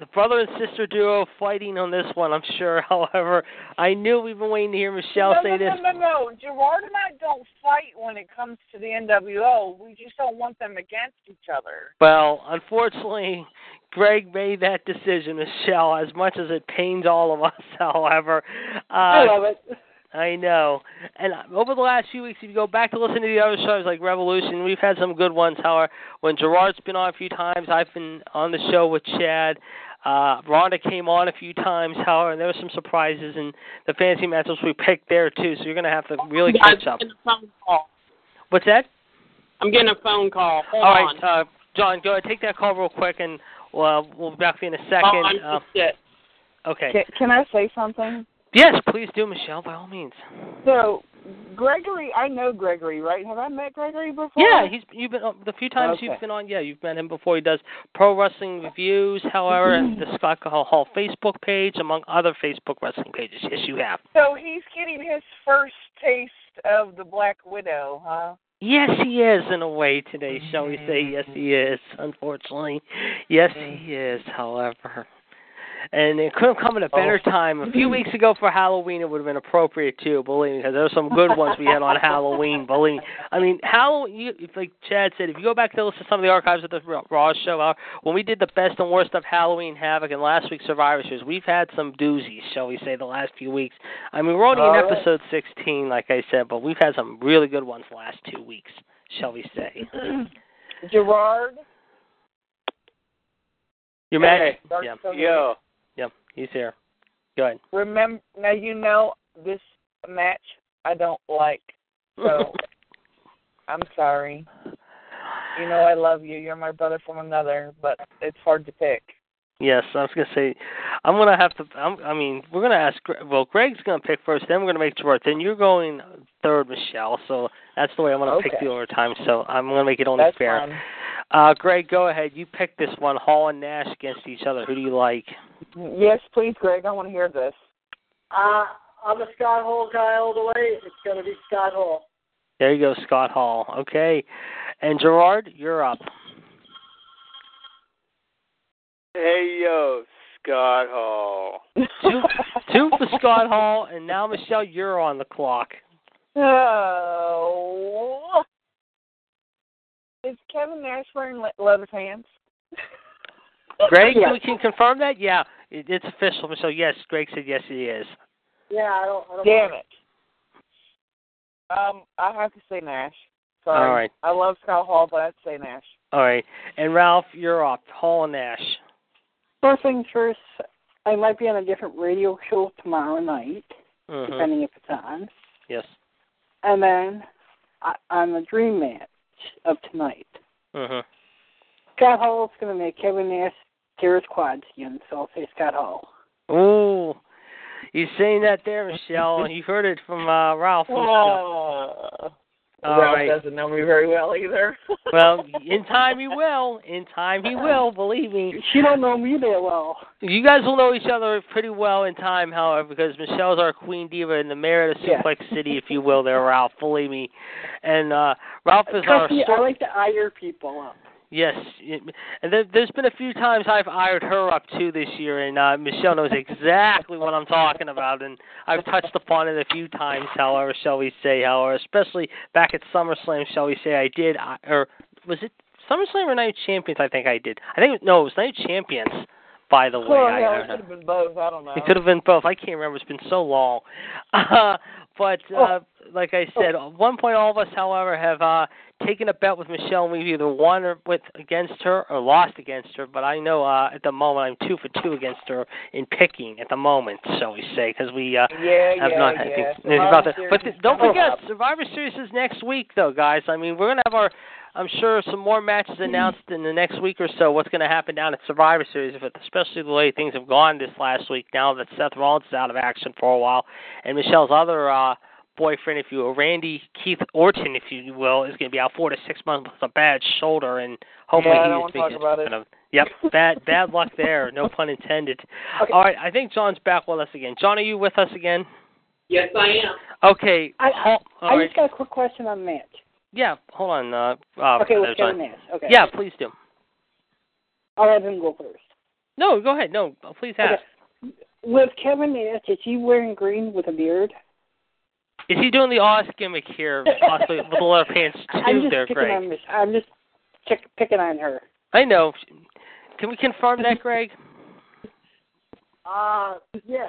The brother and sister duo fighting on this one, I'm sure. However, I knew we've been waiting to hear Michelle no, say no, this. no, no, no. Gerard and I don't fight when it comes to the NWO. We just don't want them against each other. Well, unfortunately, Greg made that decision, Michelle, as much as it pains all of us, however. Uh, I love it. I know. And over the last few weeks, if you go back to listen to the other shows like Revolution, we've had some good ones. However, when Gerard's been on a few times, I've been on the show with Chad. Uh, Rhonda came on a few times, however, and there were some surprises in the fantasy matchups we picked there too. So you're going to have to really Guys, catch up. I'm getting a phone call. What's that? I'm getting a phone call. Hold All on. uh, John, go ahead, take that call real quick, and uh, we'll be back with you in a oh, second. I'm Uh, okay. Can, can I say something? Yes, please do, Michelle, by all means. So, Gregory, I know Gregory, right? Have I met Gregory before? Yeah, he's you've been on the few times Okay. you've been on. Yeah, you've met him before. He does pro wrestling reviews. However, Mm-hmm. the Scott Hall Hall Facebook page, among other Facebook wrestling pages. Yes, you have. So he's getting his first taste of the Black Widow, huh? Yes, he is in a way today. Shall we say? Yes, he is. Unfortunately, yes, he is. However, and it couldn't come at a better Oh. time. A few weeks ago for Halloween, it would have been appropriate too. Believe me, because there were some good ones we had on Halloween. Believe me. I mean, Halloween. You, like Chad said, if you go back to listen to some of the archives of the Raw- show, uh, when we did the best and worst of Halloween Havoc and last week's Survivor Series, we've had some doozies, shall we say, the last few weeks. I mean, we're only in All right. episode 16, like I said, but we've had some really good ones the last two weeks, shall we say? Gerard. Your. Hey, Dark Yeah. Yo. He's here. Go ahead. Remember now you know this match I don't like. So I'm sorry. You know I love you. You're my brother from another, but it's hard to pick. Yes, I was gonna say, I'm gonna have to. I'm, I mean, we're gonna ask. Well, Greg's gonna pick first, then we're gonna make Gerard. Then you're going third, Michelle. So that's the way I'm gonna pick Okay. the overtime. So I'm gonna make it only That's fair. fine. Uh, Greg, go ahead. You pick this one. Hall and Nash against each other. Who do you like? Yes, please, Greg. I want to hear this. Uh, I'm a Scott Hall guy all the way. It's going to be Scott Hall. There you go, Scott Hall. Okay, and Gerard, you're up. Hey yo, Scott Hall. Two, two for Scott Hall, and now Michelle, you're on the clock. Oh. Is Kevin Nash wearing le- leather pants? Greg, Yeah. we can confirm that. Yeah, it, it's official, Michelle. Yes, Greg said yes, he is. Yeah, I don't. I don't Damn it. Um, I have to say Nash. Sorry. All right. I love Scott Hall, but I'd say Nash. All right. And Ralph, you're up. Hall and Nash. First things first, I might be on a different radio show tomorrow night, Mhm. depending if it's on. Yes. And then I, on the dream match of tonight, Uh-huh. Scott Hall is going to make Kevin Nash tear his quads again, so I'll say Scott Hall. Ooh. He's saying that there, Michelle. you heard it from uh, Ralph. Uh, All Ralph right. doesn't know me very well either. Well, in time he will. In time he will. Believe me. She don't know me that well. You guys will know each other pretty well in time, however, because Michelle's our queen diva and the mayor of the Yeah. Suplex City, if you will, there, Ralph. Believe me. And uh Ralph is our me, stor- I like to ire people up. Yes, and there, there's been a few times I've ironed her up too this year, and uh, Michelle knows exactly what I'm talking about, and I've touched upon it a few times. However, shall we say, however, especially back at SummerSlam, shall we say, I did, or was it SummerSlam or Night Champions? I think I did. I think no, it was Night Champions. By the way, Well, I yeah, it could have been both. I don't know. It could have been both. I can't remember. It's been so long. Uh, but uh, like I said, at one point, all of us, however, have uh, taken a bet with Michelle, and we've either won or with against her or lost against her. But I know uh, at the moment I'm two for two against her in picking at the moment, shall we say, because we uh, Yeah, have yeah, not. yeah. I think Survivor about that. But is don't forget. Survivor Series is next week, though, guys. I mean, we're gonna have our. I'm sure some more matches announced in the next week or so. What's going to happen down at Survivor Series, if especially the way things have gone this last week. Now that Seth Rollins is out of action for a while, and Michelle's other uh, boyfriend, if you will, Randy Keith Orton, if you will, is going to be out four to six months with a bad shoulder, and hopefully Yeah, I he's don't talk about it. of- Yep, bad bad luck there. No pun intended. Okay. All right, I think John's back with us again. John, are you with us again? Yes, I am. Okay. I- hol- all I right. just got a quick question on the match. Yeah, hold on. Uh, uh, okay, with there's Kevin one. Okay. Yeah, please do. I'll have him go first. No, go ahead. No, please ask. Okay. With Kevin Nash, is he wearing green with a beard? Is he doing the Oz gimmick here, possibly with the leather pants too? I'm too? just There, picking Greg. on Mich- I'm just check, picking on her. I know. Can we confirm that, Greg? Uh, yeah.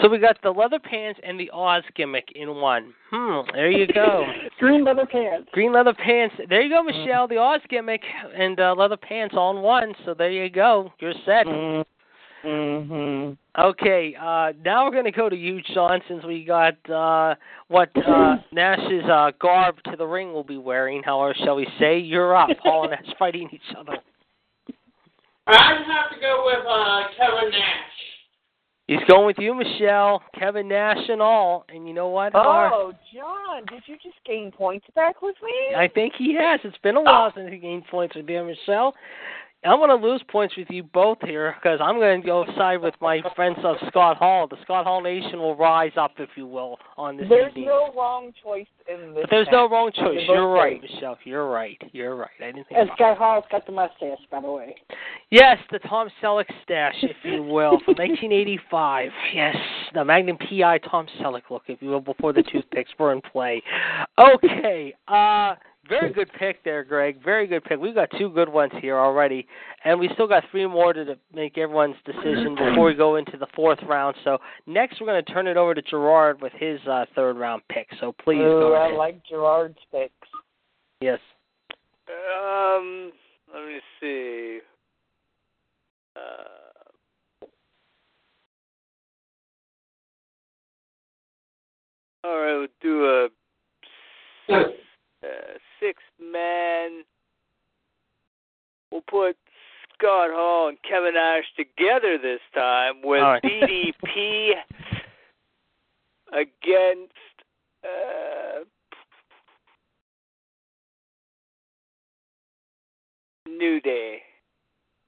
So we got the leather pants and the Oz gimmick in one. Hmm. There you go. Green leather pants. Green leather pants. There you go, Michelle. The Oz gimmick and uh, leather pants all in one. So there you go. You're set. Mm-hmm. Okay, uh, now we're going to go to you, Sean, since we got uh, what uh, Nash's uh, garb to the ring will be wearing. However, shall we say? You're up. Paul and Nash fighting each other. I'd have to go with uh, Kevin Nash. He's going with you, Michelle, Kevin Nash, and all. And you know what? Har? Oh, John, did you just gain points back with me? I think he has. It's been a while oh. since he gained points with you, Michelle. I'm going to lose points with you both here because I'm going to go side with my friends of Scott Hall. The Scott Hall Nation will rise up, if you will, on this There's evening. no wrong choice in this. but there's no wrong choice. You're right, great. Michelle. You're right. You're right. I didn't think. And Sky Hall's got the mustache, by the way. Yes, the Tom Selleck stash, if you will, from 1985. Yes, the Magnum PI Tom Selleck look, if you will, before the toothpicks were in play. Okay, uh, very good pick there, Greg. Very good pick. We've got two good ones here already, and we still got three more to make everyone's decision before we go into the fourth round. So next, we're going to turn it over to Gerard with his uh, third round pick. So please Ooh, go I like Gerard's picks. yes. Um, let me see. Uh, all right, we'll do a uh, six man. We'll put Scott Hall and Kevin Nash together this time with right. DDP against. Uh, New Day.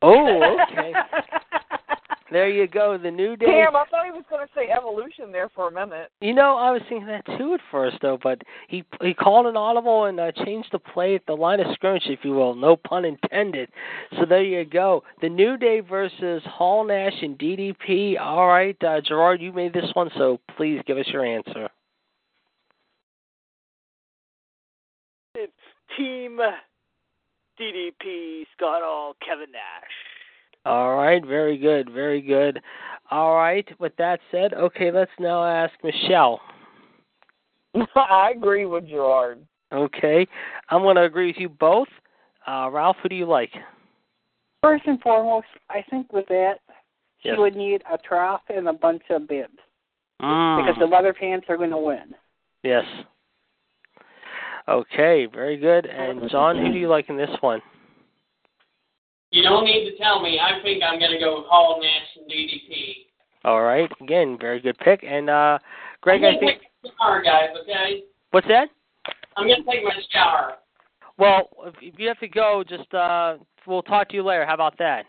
Oh, okay. there you go. The new day. Damn, I thought he was going to say evolution there for a minute. You know, I was thinking that too at first, though. But he he called an audible and uh, changed the play at the line of scrimmage, if you will. No pun intended. So there you go. The New Day versus Hall Nash and DDP. All right, uh, Gerard, you made this one, so please give us your answer. It's Team DDP, Scott Hall, Kevin Nash. All right, very good, very good. All right. With that said, okay, let's now ask Michelle. I agree with Gerard. Okay, I'm going to agree with you both. Uh, Ralph, who do you like? First and foremost, I think with that, she Yes. would need a trough and a bunch of bibs Mm. because the leather pants are going to win. Yes. Okay, very good. And John, who do you like in this one? You don't need to tell me. I think I'm going to go with Hall, Nash, and DDP. All right, again, very good pick. And uh Greg, I'm I gonna think take my shower, guys. Okay. what's that? I'm going to take my shower. Well, if if you have to go, just uh we'll talk to you later. How about that?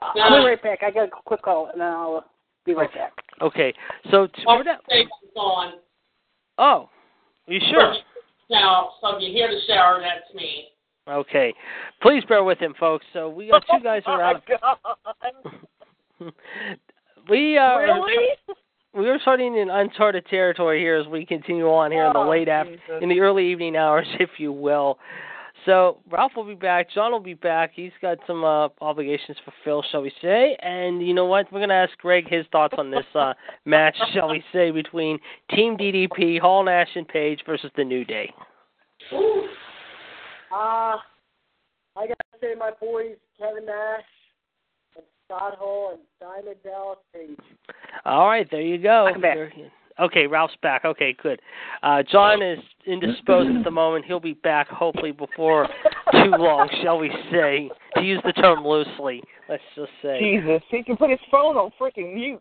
I'll be right back. I got a quick call, and then I'll be right back. Okay. So t- Oh, we're not- stay on. oh, you sure? Now, so if you hear the shower, that's me. Okay. Please bear with him, folks. So we got two guys oh who are out. my God. we uh Really? we are starting in uncharted territory here as we continue on here in the Oh, late af- Jesus. in the early evening hours, if you will. So Ralph will be back. John will be back. He's got some uh, obligations to fulfill, shall we say? And you know what? We're going to ask Greg his thoughts on this uh, match, shall we say, between Team DDP, Hall Nash and Page versus the New Day. Uh, I got to say my boys, Kevin Nash and Scott Hall and Diamond Dallas Page. All right, there you go. I'm back. Okay, Ralph's back. Okay, good. Uh, John is indisposed at the moment. He'll be back hopefully before too long, shall we say, to use the term loosely. Let's just say. Jesus, he can put his phone on freaking mute.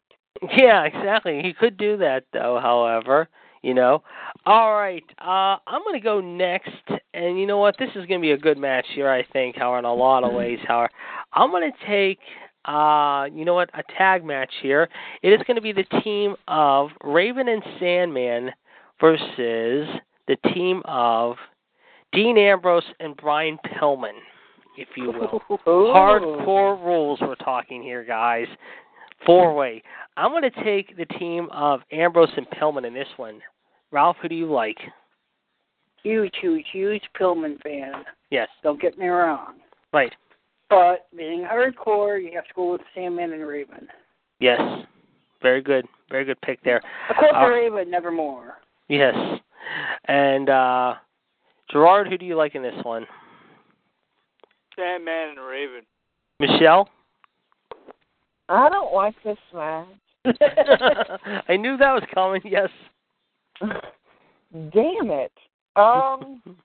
Yeah, exactly. He could do that though, however, you know. All right. Uh I'm gonna go next and you know what, this is gonna be a good match here, I think, however in a lot of ways, however. I'm gonna take uh you know what, a tag match here. It is gonna be the team of Raven and Sandman versus the team of Dean Ambrose and Brian Pillman, if you will. Hardcore rules we're talking here, guys. Four way. I'm going to take the team of Ambrose and Pillman in this one. Ralph, who do you like? Huge, huge, huge Pillman fan. Yes, Don't get me wrong. right. But being hardcore, you have to go with Sandman and Raven. Yes. Very good. Very good pick there. Of course, Uh, Raven, nevermore. Yes. And uh Gerard, who do you like in this one? Sandman and Raven. Michelle? I don't like this match. I knew that was coming, yes. Damn it. Um.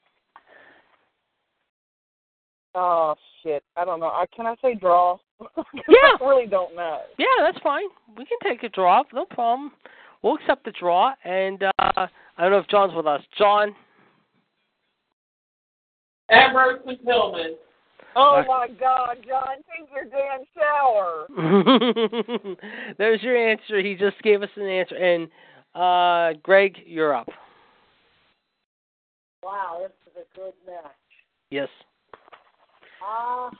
oh shit. I don't know. I can I say draw? Yeah. I really don't know. Yeah, that's fine. We can take a draw, no problem. We'll accept the draw and uh I don't know if John's with us. John, Ambrose and Pillman. Oh my God, John, take your damn shower. There's your answer. He just gave us an answer. And uh Greg, you're up. Wow, this is a good match. Yes. Uh,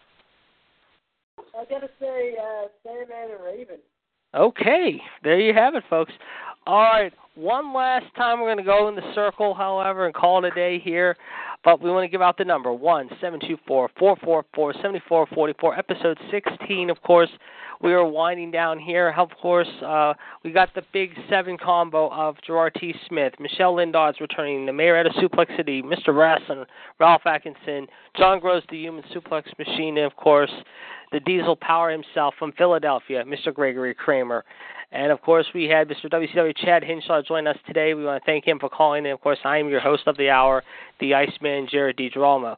I gotta say, uh, Sandman and Raven. Okay, there you have it, folks. All right, one last time we're going to go in the circle, however, and call it a day here. But we want to give out the number one seven two four four four four seventy four forty four, episode sixteen. Of course, we are winding down here. Of course, uh, we got the big seven combo of Gerard T. Smith, Michelle Lindard's returning, the Mayor out of Suplex City, Mr. Wrestling, Ralph Atkinson, John Gross, the Human Suplex Machine, and of course, the Diesel Power himself from Philadelphia, Mr. Gregory Kramer. And of course, we had Mr. WCW Chad Hinshaw join us today. We want to thank him for calling. And of course, I am your host of the hour, the Iceman, Jared DiGirolamo.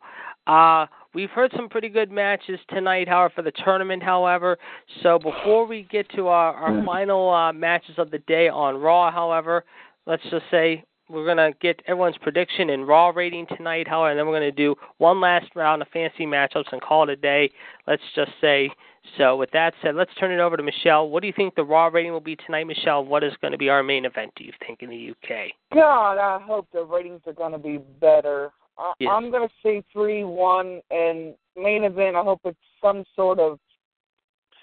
Uh, we've heard some pretty good matches tonight, however, for the tournament, however. So before we get to our, our final uh, matches of the day on Raw, however, let's just say we're going to get everyone's prediction and Raw rating tonight, however, and then we're going to do one last round of fancy matchups and call it a day. Let's just say. So with that said, let's turn it over to Michelle. What do you think the Raw rating will be tonight, Michelle? What is going to be our main event, do you think, in the UK? God, I hope the ratings are going to be better. I, Yes. I'm going to say 3 1, and main event, I hope it's some sort of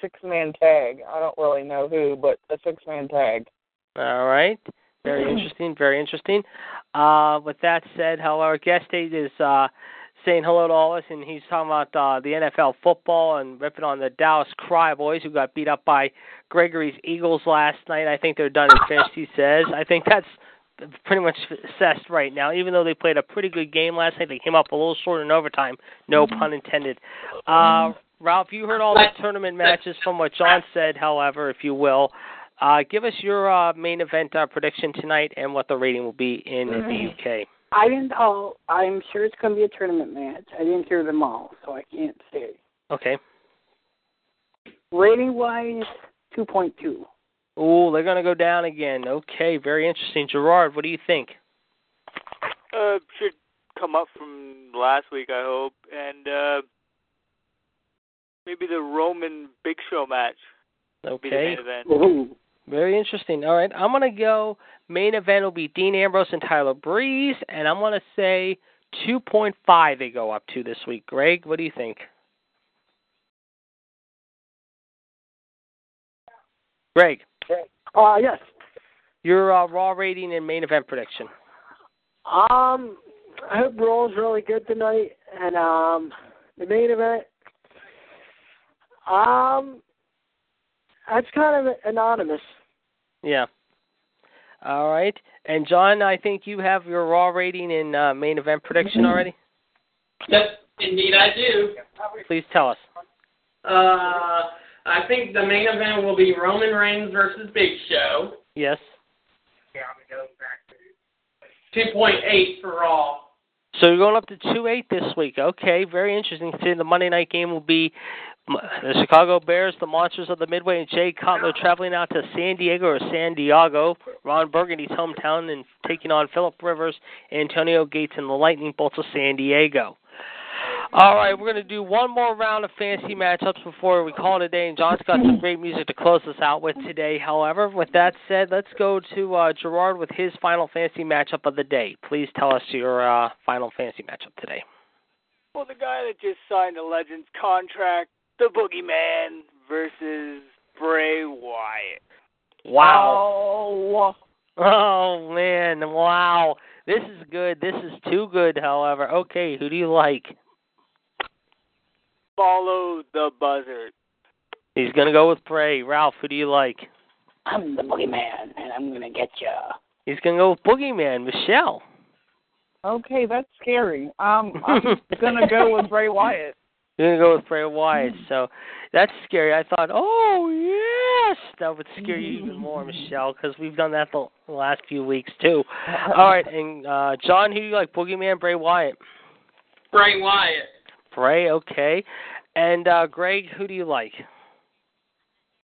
six man tag. I don't really know who, but a six man tag. All right. Very interesting. Very interesting. Uh, with that said, however, our guest state is uh, saying hello to all of us, and he's talking about uh, the NFL football and ripping on the Dallas Cry Boys, who got beat up by Gregory's Eagles last night. I think they're done and finished, he says. I think that's pretty much assessed right now. Even though they played a pretty good game last night, they came up a little short in overtime. No pun intended. Uh, Ralph, you heard all the tournament matches from what John said, however, if you will. Uh, give us your uh, main event uh, prediction tonight and what the rating will be in the UK. I didn't. all. I'm sure it's going to be a tournament match. I didn't hear them all, so I can't say. Okay. Rating wise, two point two. Oh, they're going to go down again. Okay, very interesting. Gerard, what do you think? Uh, should come up from last week, I hope, and uh, maybe the Roman Big Show match. will Be the Okay. main event. Ooh. Very interesting. All right, I'm going to go. Main event will be Dean Ambrose and Tyler Breeze, and I'm going to say 2.5 they go up to this week. Greg, what do you think? Greg, Uh, yes. your uh, Raw rating and main event prediction. Um, I hope Raw's really good tonight, and um, the main event. Um, that's kind of anonymous. Yeah. All right. And John, I think you have your Raw rating and uh, main event prediction already. Yes, indeed I do. Please tell us. Uh, I think the main event will be Roman Reigns versus Big Show. Yes. 2.8 for Raw. So you're going up to two eight this week. Okay, very interesting. See, the Monday night game will be m- the Chicago Bears, the Monsters of the Midway, and Jay Cutler traveling out to San Diego or San Diego, Ron Burgundy's hometown, and taking on Philip Rivers, Antonio Gates, and the Lightning Bolts of San Diego. All right, we're going to do one more round of fantasy matchups before we call it a day. And John's got some great music to close us out with today. However, with that said, let's go to uh, Gerard with his final fantasy matchup of the day. Please tell us your uh, final fantasy matchup today. Well, the guy that just signed a Legends contract, the Boogeyman versus Bray Wyatt. Wow. Oh, Oh man, wow. This is good. This is too good, however. Okay, who do you like? Follow the buzzard. He's gonna go with Bray. Ralph, who do you like? I'm the boogeyman, and I'm gonna get you. He's gonna go with Boogeyman. Michelle. okay, that's scary. Um, I'm gonna go with Bray Wyatt. You're gonna go with Bray Wyatt. So that's scary. I thought, oh yes, that would scare you even more, Michelle, because we've done that the the last few weeks too. All right, and uh John, who do you like? Boogeyman, Bray Wyatt. Bray Wyatt. Bray, okay. And uh Greg, who do you like?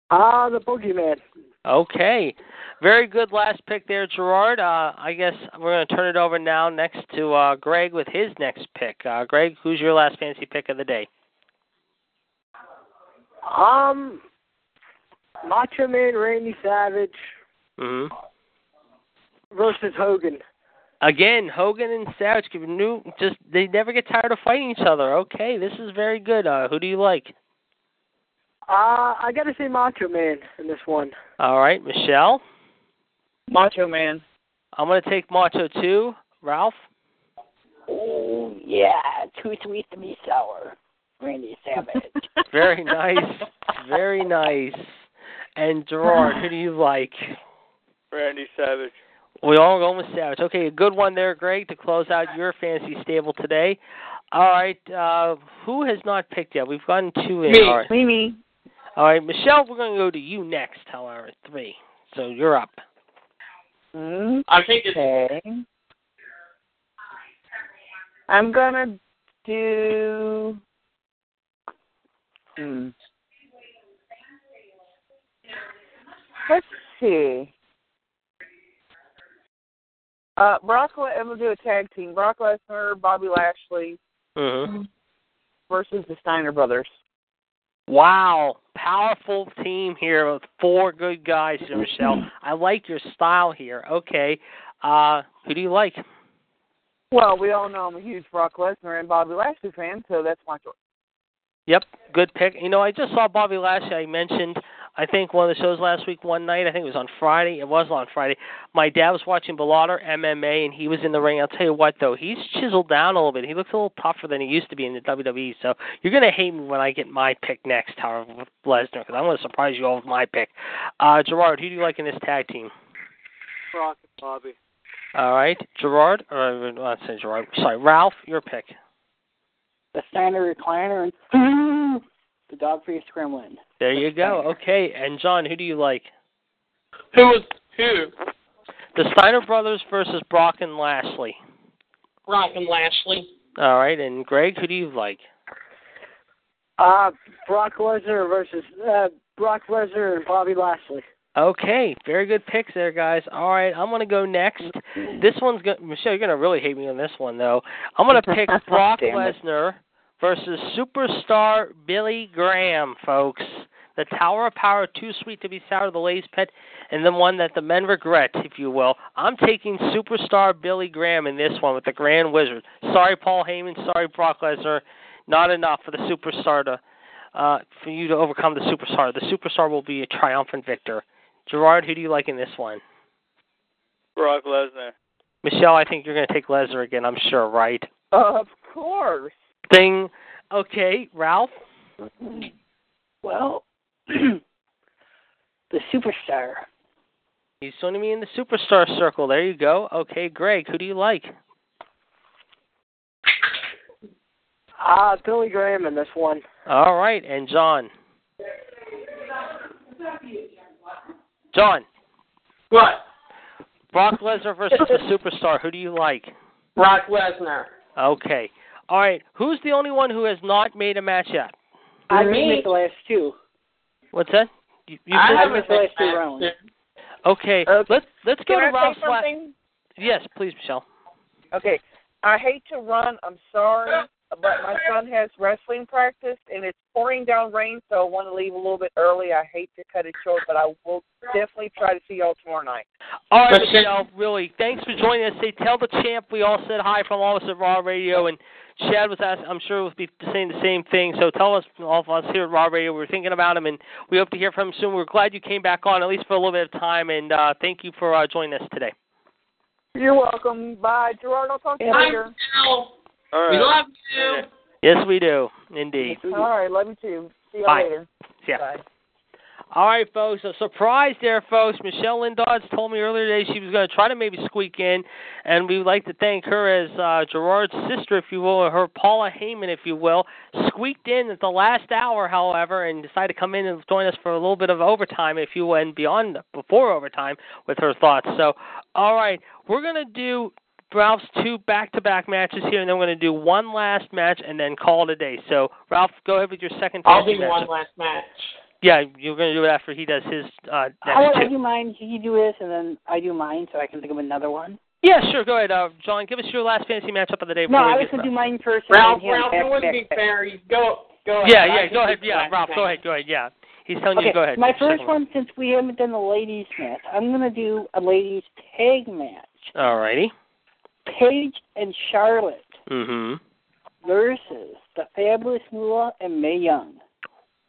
Ah, the boogeyman. Okay. Very good last pick there, Gerard. Uh, I guess we're going to turn it over now next to uh, Greg with his next pick. Uh, Greg, who's your last fancy pick of the day? Um, Macho Man Randy Savage hmm versus Hogan. Again, Hogan and Savage give new just they never get tired of fighting each other. Okay, this is very good. Uh, who do you like? Uh, I gotta say Macho Man in this one. All right, Michelle. Macho Man. I'm gonna take Macho too. Ralph. Oh yeah, too sweet to be sour. Randy Savage. Very nice. Very nice. And Gerard, who do you like? Randy Savage. We all going with Savage. Okay, a good one there, Greg, to close out your fantasy stable today. All right, uh, who has not picked yet? We've gotten two in. Me. All right. Me, me. All right, Michelle, we're going to go to you next, however, three. So you're up. Mm, I think it's Okay. I'm gonna do. Hmm. Let's see. Uh, Brock, Le- I'm gonna do a tag team: Brock Lesnar, Bobby Lashley Mm-hmm. versus the Steiner brothers. Wow, powerful team here with four good guys Michelle. I like your style here. Okay, uh, who do you like? Well, we all know I'm a huge Brock Lesnar and Bobby Lashley fan, so that's my choice. Yep, good pick. You know, I just saw Bobby Lashley. I mentioned, I think one of the shows last week, one night. I think it was on Friday. It was on Friday. My dad was watching Bellator MMA, and he was in the ring. I'll tell you what, though, he's chiseled down a little bit. He looks a little tougher than he used to be in the WWE. So you're gonna hate me when I get my pick next, however, with Lesnar, because I'm gonna surprise you all with my pick. Uh, Gerard, who do you like in this tag team? Brock and Bobby. All right, Gerard, or uh, not say Gerard. Sorry, Ralph, your pick. The Steiner recliner and the dog face gremlin. There you go. Okay, and John, who do you like? who was who? The Steiner brothers versus Brock and Lashley. Brock and Lashley. All right, and Greg, who do you like? Uh, Brock Lesnar versus uh, Brock Lesnar and Bobby Lashley. Okay, very good picks there, guys. All right, I'm gonna go next. This one's going Michelle. You're gonna really hate me on this one, though. I'm gonna pick Brock. Lesnar versus superstar Billy Graham, folks. The Tower of Power, too sweet to be sour, the Lay's pet, and the one that the men regret, if you will. I'm taking superstar Billy Graham in this one with the Grand Wizard. Sorry, Paul Heyman. Sorry, Brock Lesnar. Not enough for the superstar to, uh, for you to overcome the superstar. The superstar will be a triumphant victor. Gerard, who do you like in this one? Brock Lesnar. Michelle, I think you're going to take Lesnar again. I'm sure, right? Of course. Thing. Okay, Ralph. Well, the superstar. He's joining me in the superstar circle. There you go. Okay, Greg, who do you like? Ah, Uh, Billy Graham in this one. All right, and John. John, What? Brock Lesnar versus the superstar. Who do you like? Brock Lesnar. Okay. All right. Who's the only one who has not made a match yet? I Me? missed the last two. What's that? You, you I haven't missed the last two rounds. okay. Okay. Let's let's go Can to I Ralph's say last. something? Yes, please, Michelle. Okay. I hate to run. I'm sorry, but my son has wrestling practice and it's pouring down rain, so I want to leave a little bit early. I hate to cut it short, but I will definitely try to see y'all tomorrow night. All right, Michelle, really, thanks for joining us. Say, tell the champ we all said hi from all of us at Raw Radio, and Chad was asking, I'm sure will be saying the same thing. So tell us, all of us here at Raw Radio, we're thinking about him, and we hope to hear from him soon. We're glad you came back on, at least for a little bit of time, and uh, thank you for uh, joining us today. You're welcome. Bye, Gerard. I'll talk to you Bye, later. Michelle. All We love you. Yes, we do, indeed. All right. Love you too. See y'all Bye. later. Yeah. Bye. All right, folks. A surprise there, folks. Michelle Lindodds told me earlier today she was going to try to maybe squeak in, and we would like to thank her as uh, Gerard's sister, if you will, or her Paula Heyman, if you will, squeaked in at the last hour, however, and decided to come in and join us for a little bit of overtime, if you will, and beyond before overtime with her thoughts. So, all right, we're going to do Ralph's two back-to-back matches here, and then we're going to do one last match and then call it a day. So, Ralph, go ahead with your second. I'll fantasy do match. one last match. Yeah, you're going to do it after he does his uh, How next about I do mine, you do this, and then I do mine, so I can think of another one? Yeah, sure. Go ahead, uh, John. Give us your last fantasy matchup of the day. No, before I was going to to do mine first. Ralph, Ralph, back it to wouldn't back be back. fair. You go. Go ahead. Yeah, yeah. can Go ahead. Yeah, Ralph. Go ahead. Go ahead. Yeah. He's telling Okay, you. Go ahead. my first one, since we haven't done the ladies match, I'm gonna do a ladies tag match. Alrighty. Paige and Charlotte Mhm. versus the Fabulous Moolah and Mae Young.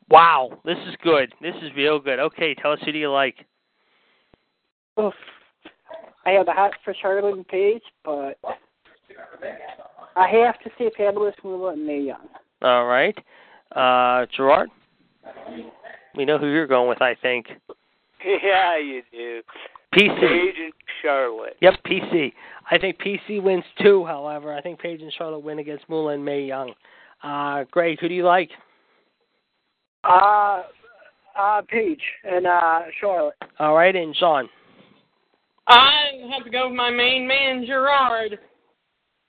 Wow, this is good. This is real good. Okay, tell us who do you like? Oof. I have a hot for Charlotte and Paige, but I have to say Fabulous Moolah and Mae Young. All right. Uh, Gerard. We know who you're going with, I think. Yeah, you do. PC. Paige and Charlotte. Yep, PC. I think PC wins too. However, I think Paige and Charlotte win against Moolah and Mae Young. Uh, Greg, who do you like? Uh, uh, Paige and uh, Charlotte. All right, and John. I have to go with my main man, Gerard.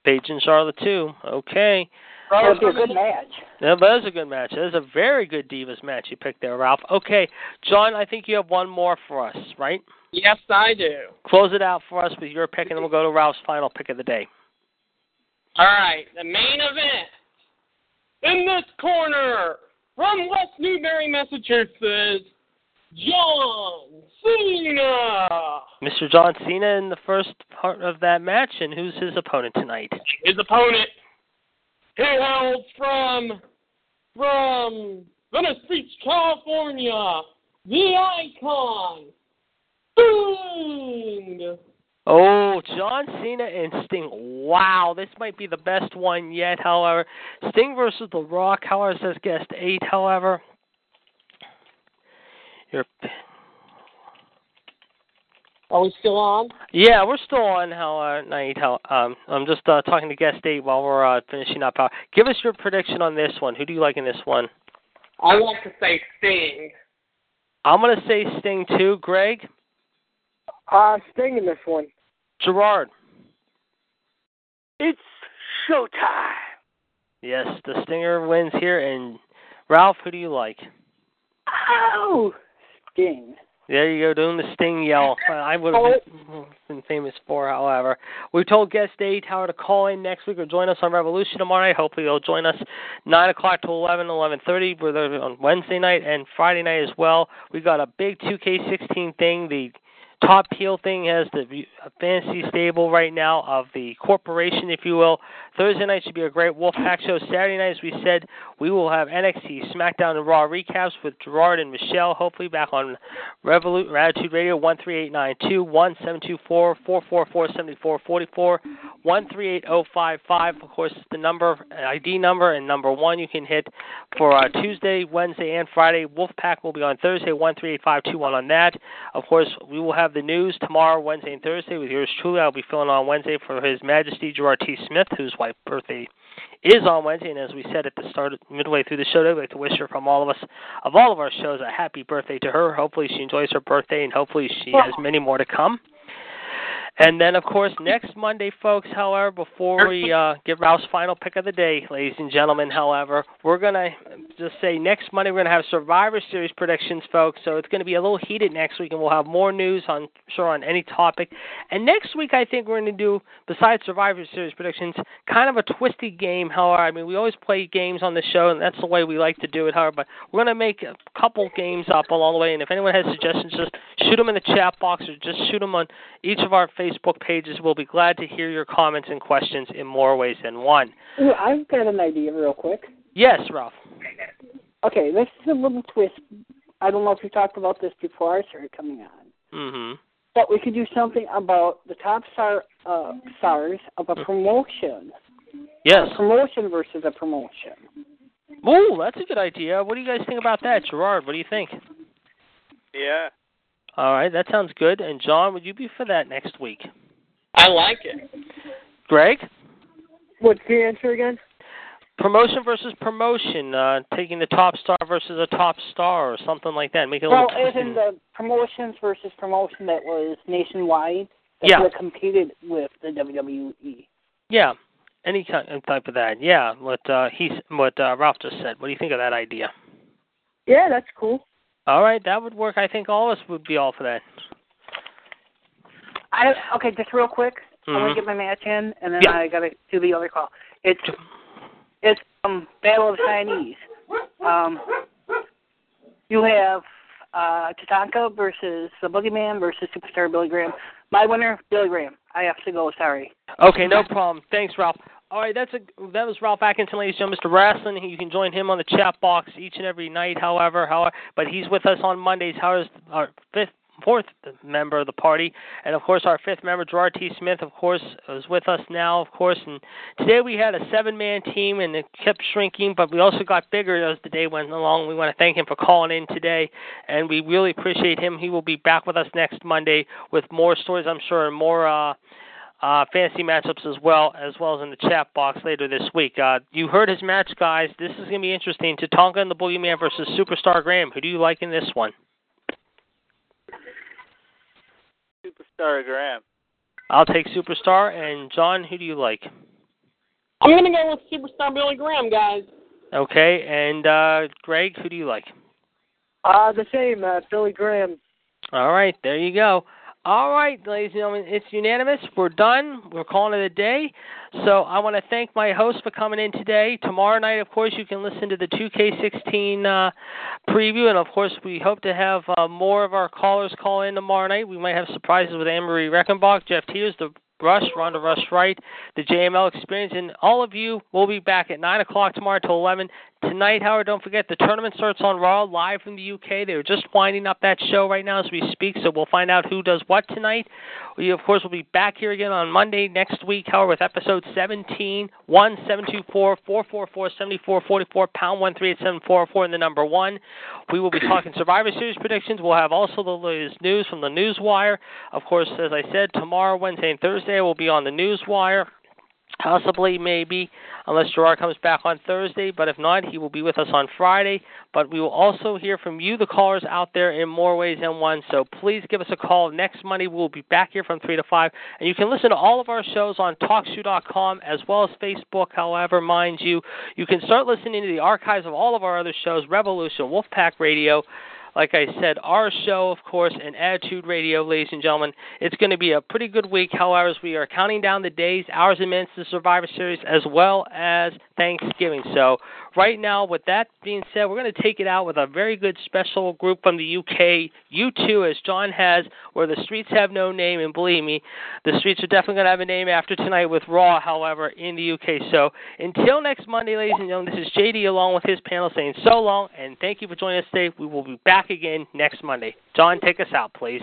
Paige and Charlotte too. Okay. That was a good match. That was a good match. That is a very good Divas match you picked there, Ralph. Okay, John, I think you have one more for us, right? Yes, I do. Close it out for us with your pick, and then we'll go to Ralph's final pick of the day. All right, the main event. In this corner, from West Newbury, Massachusetts, John Cena. Mr. John Cena in the first part of that match, and who's his opponent tonight? His opponent, he hails from from Venice Beach, California, the icon, Sting. Oh, John Cena and Sting. Wow, this might be the best one yet, however. Sting versus The Rock, however, says guest eight, however. Your Are we still on? Yeah, we're still on how uh, night. How um, I'm just uh, talking to guest eight while we're uh, finishing up. Uh, give us your prediction on this one. Who do you like in this one? I like to say Sting. I'm gonna say Sting too. Greg, Uh, Sting in this one. Gerard. It's showtime. Yes, the Stinger wins here. And Ralph, who do you like? Oh, Sting. There you go, doing the Sting yell. Uh, I would have been, been famous for, however. we've told guest eight how to call in next week or join us on Revolution tomorrow night. Hopefully, they'll join us nine o'clock to eleven, eleven thirty. We're there on Wednesday night and Friday night as well. We got a big 2K16 thing. The Top Heel thing has the fantasy stable right now of the corporation, if you will. Thursday night should be a great Wolfpack show. Saturday night, as we said, we will have NXT, SmackDown, and Raw recaps with Gerard and Michelle. Hopefully, back on Revolut Attitude Radio one three eight nine two one seven two four four four four seventy four forty four one three eight zero five five. Of course, the number ID number and number one you can hit for uh, Tuesday, Wednesday, and Friday. Wolfpack will be on Thursday one three eight five two one on that. Of course, we will have the news tomorrow, Wednesday, and Thursday with yours truly. I'll be filling on Wednesday for His Majesty Gerard T. Smith, whose wife's birthday is on Wednesday. And as we said at the start, midway through the show, I'd like to wish her from all of us, of all of our shows, a happy birthday to her. Hopefully, she enjoys her birthday, and hopefully, she has many more to come. And then, of course, next Monday, folks, however, before we uh, get Ralph's final pick of the day, ladies and gentlemen, however, we're going to just say next Monday we're going to have Survivor Series predictions, folks. So it's going to be a little heated next week, and we'll have more news, on sure, on any topic. And next week, I think we're going to do, besides Survivor Series predictions, kind of a twisty game, however. I mean, we always play games on the show, and that's the way we like to do it, however. But we're going to make a couple games up along the way, and if anyone has suggestions, just shoot them in the chat box or just shoot them on each of our Facebook pages. We'll be glad to hear your comments and questions in more ways than one. Ooh, I've got an idea real quick. Yes, Ralph. Okay, this is a little twist. I don't know if we talked about this before I started coming on. Mm-hmm. But we could do something about the top star uh, stars of a promotion. Yes. A promotion versus a promotion. Ooh, that's a good idea. What do you guys think about that, Gerard? What do you think? Yeah. All right, that sounds good. And John, would you be for that next week? I like it. Greg? What's the answer again? Promotion versus promotion, uh, taking the top star versus a top star or something like that. Make it a Well, little as in the promotions versus promotion that was nationwide that Yeah. competed with the. WWE. Yeah, any kind of type of that. Yeah, what uh, he's what uh, Ralph just said. What do you think of that idea? Yeah, that's cool. All right, that would work. I think all of us would be all for that. I okay, just real quick. I'm gonna get my match in, and then Yeah. I got to do the other call. It's it's um Battle of Chinese. Um, you have uh, Tatanka versus the Boogeyman versus Superstar Billy Graham. My winner, Billy Graham. I have to go. Sorry. Okay, no problem. Thanks, Ralph. All right, that's a that was Ralph Atkinson, ladies and gentlemen, Mr. Wrestling. You can join him on the chat box each and every night. However, however, but he's with us on Mondays. How is our fifth, fourth member of the party, and of course our fifth member, Gerard T. Smith, of course, is with us now, of course. And today we had a seven-man team, and it kept shrinking, but we also got bigger as the day went along. We want to thank him for calling in today, and we really appreciate him. He will be back with us next Monday with more stories, I'm sure, and more. uh uh, fantasy matchups as well, as well as in the chat box later this week. Uh, you heard his match, guys. This is going to be interesting. Tatanka and the Boogeyman versus Superstar Graham. Who do you like in this one? Superstar Graham. I'll take Superstar. And John, who do you like? I'm gonna go with Superstar Billy Graham, guys. Okay. And uh, Greg, who do you like? Uh, the same, uh, Billy Graham. All right, there you go. All right, ladies and gentlemen, it's unanimous. We're done. We're calling it a day. So I want to thank my host for coming in today. Tomorrow night, of course, you can listen to the 2K16 uh, preview, and of course, we hope to have uh, more of our callers call in tomorrow night. We might have surprises with Anne Marie Reckenbach, Jeff Tears, the Rush, Ronda Rush Wright, the JML Experience, and all of you will be back at 9 o'clock tomorrow till 11. Tonight, Howard, don't forget the tournament starts on Raw live from the UK. They're just winding up that show right now as we speak, so we'll find out who does what tonight. We, of course, will be back here again on Monday next week, Howard, with episode 17, 1724 444 7444, pound 138744, and the number 1. We will be talking Survivor Series predictions. We'll have also the latest news from the Newswire. Of course, as I said, tomorrow, Wednesday, and Thursday will be on the Newswire. Possibly, maybe, unless Gerard comes back on Thursday. But if not, he will be with us on Friday. But we will also hear from you, the callers out there, in more ways than one. So please give us a call next Monday. We'll be back here from 3 to 5. And you can listen to all of our shows on TalkShoe.com as well as Facebook. However, mind you, you can start listening to the archives of all of our other shows Revolution, Wolfpack Radio like I said, our show, of course, and Attitude Radio, ladies and gentlemen. It's going to be a pretty good week. However, we are counting down the days, hours, and minutes to Survivor Series, as well as Thanksgiving. So, right now, with that being said, we're going to take it out with a very good special group from the UK, U2, as John has, where the streets have no name. And believe me, the streets are definitely going to have a name after tonight with Raw, however, in the UK. So, until next Monday, ladies and gentlemen, this is JD along with his panel saying so long, and thank you for joining us today. We will be back again next Monday. John, take us out, please.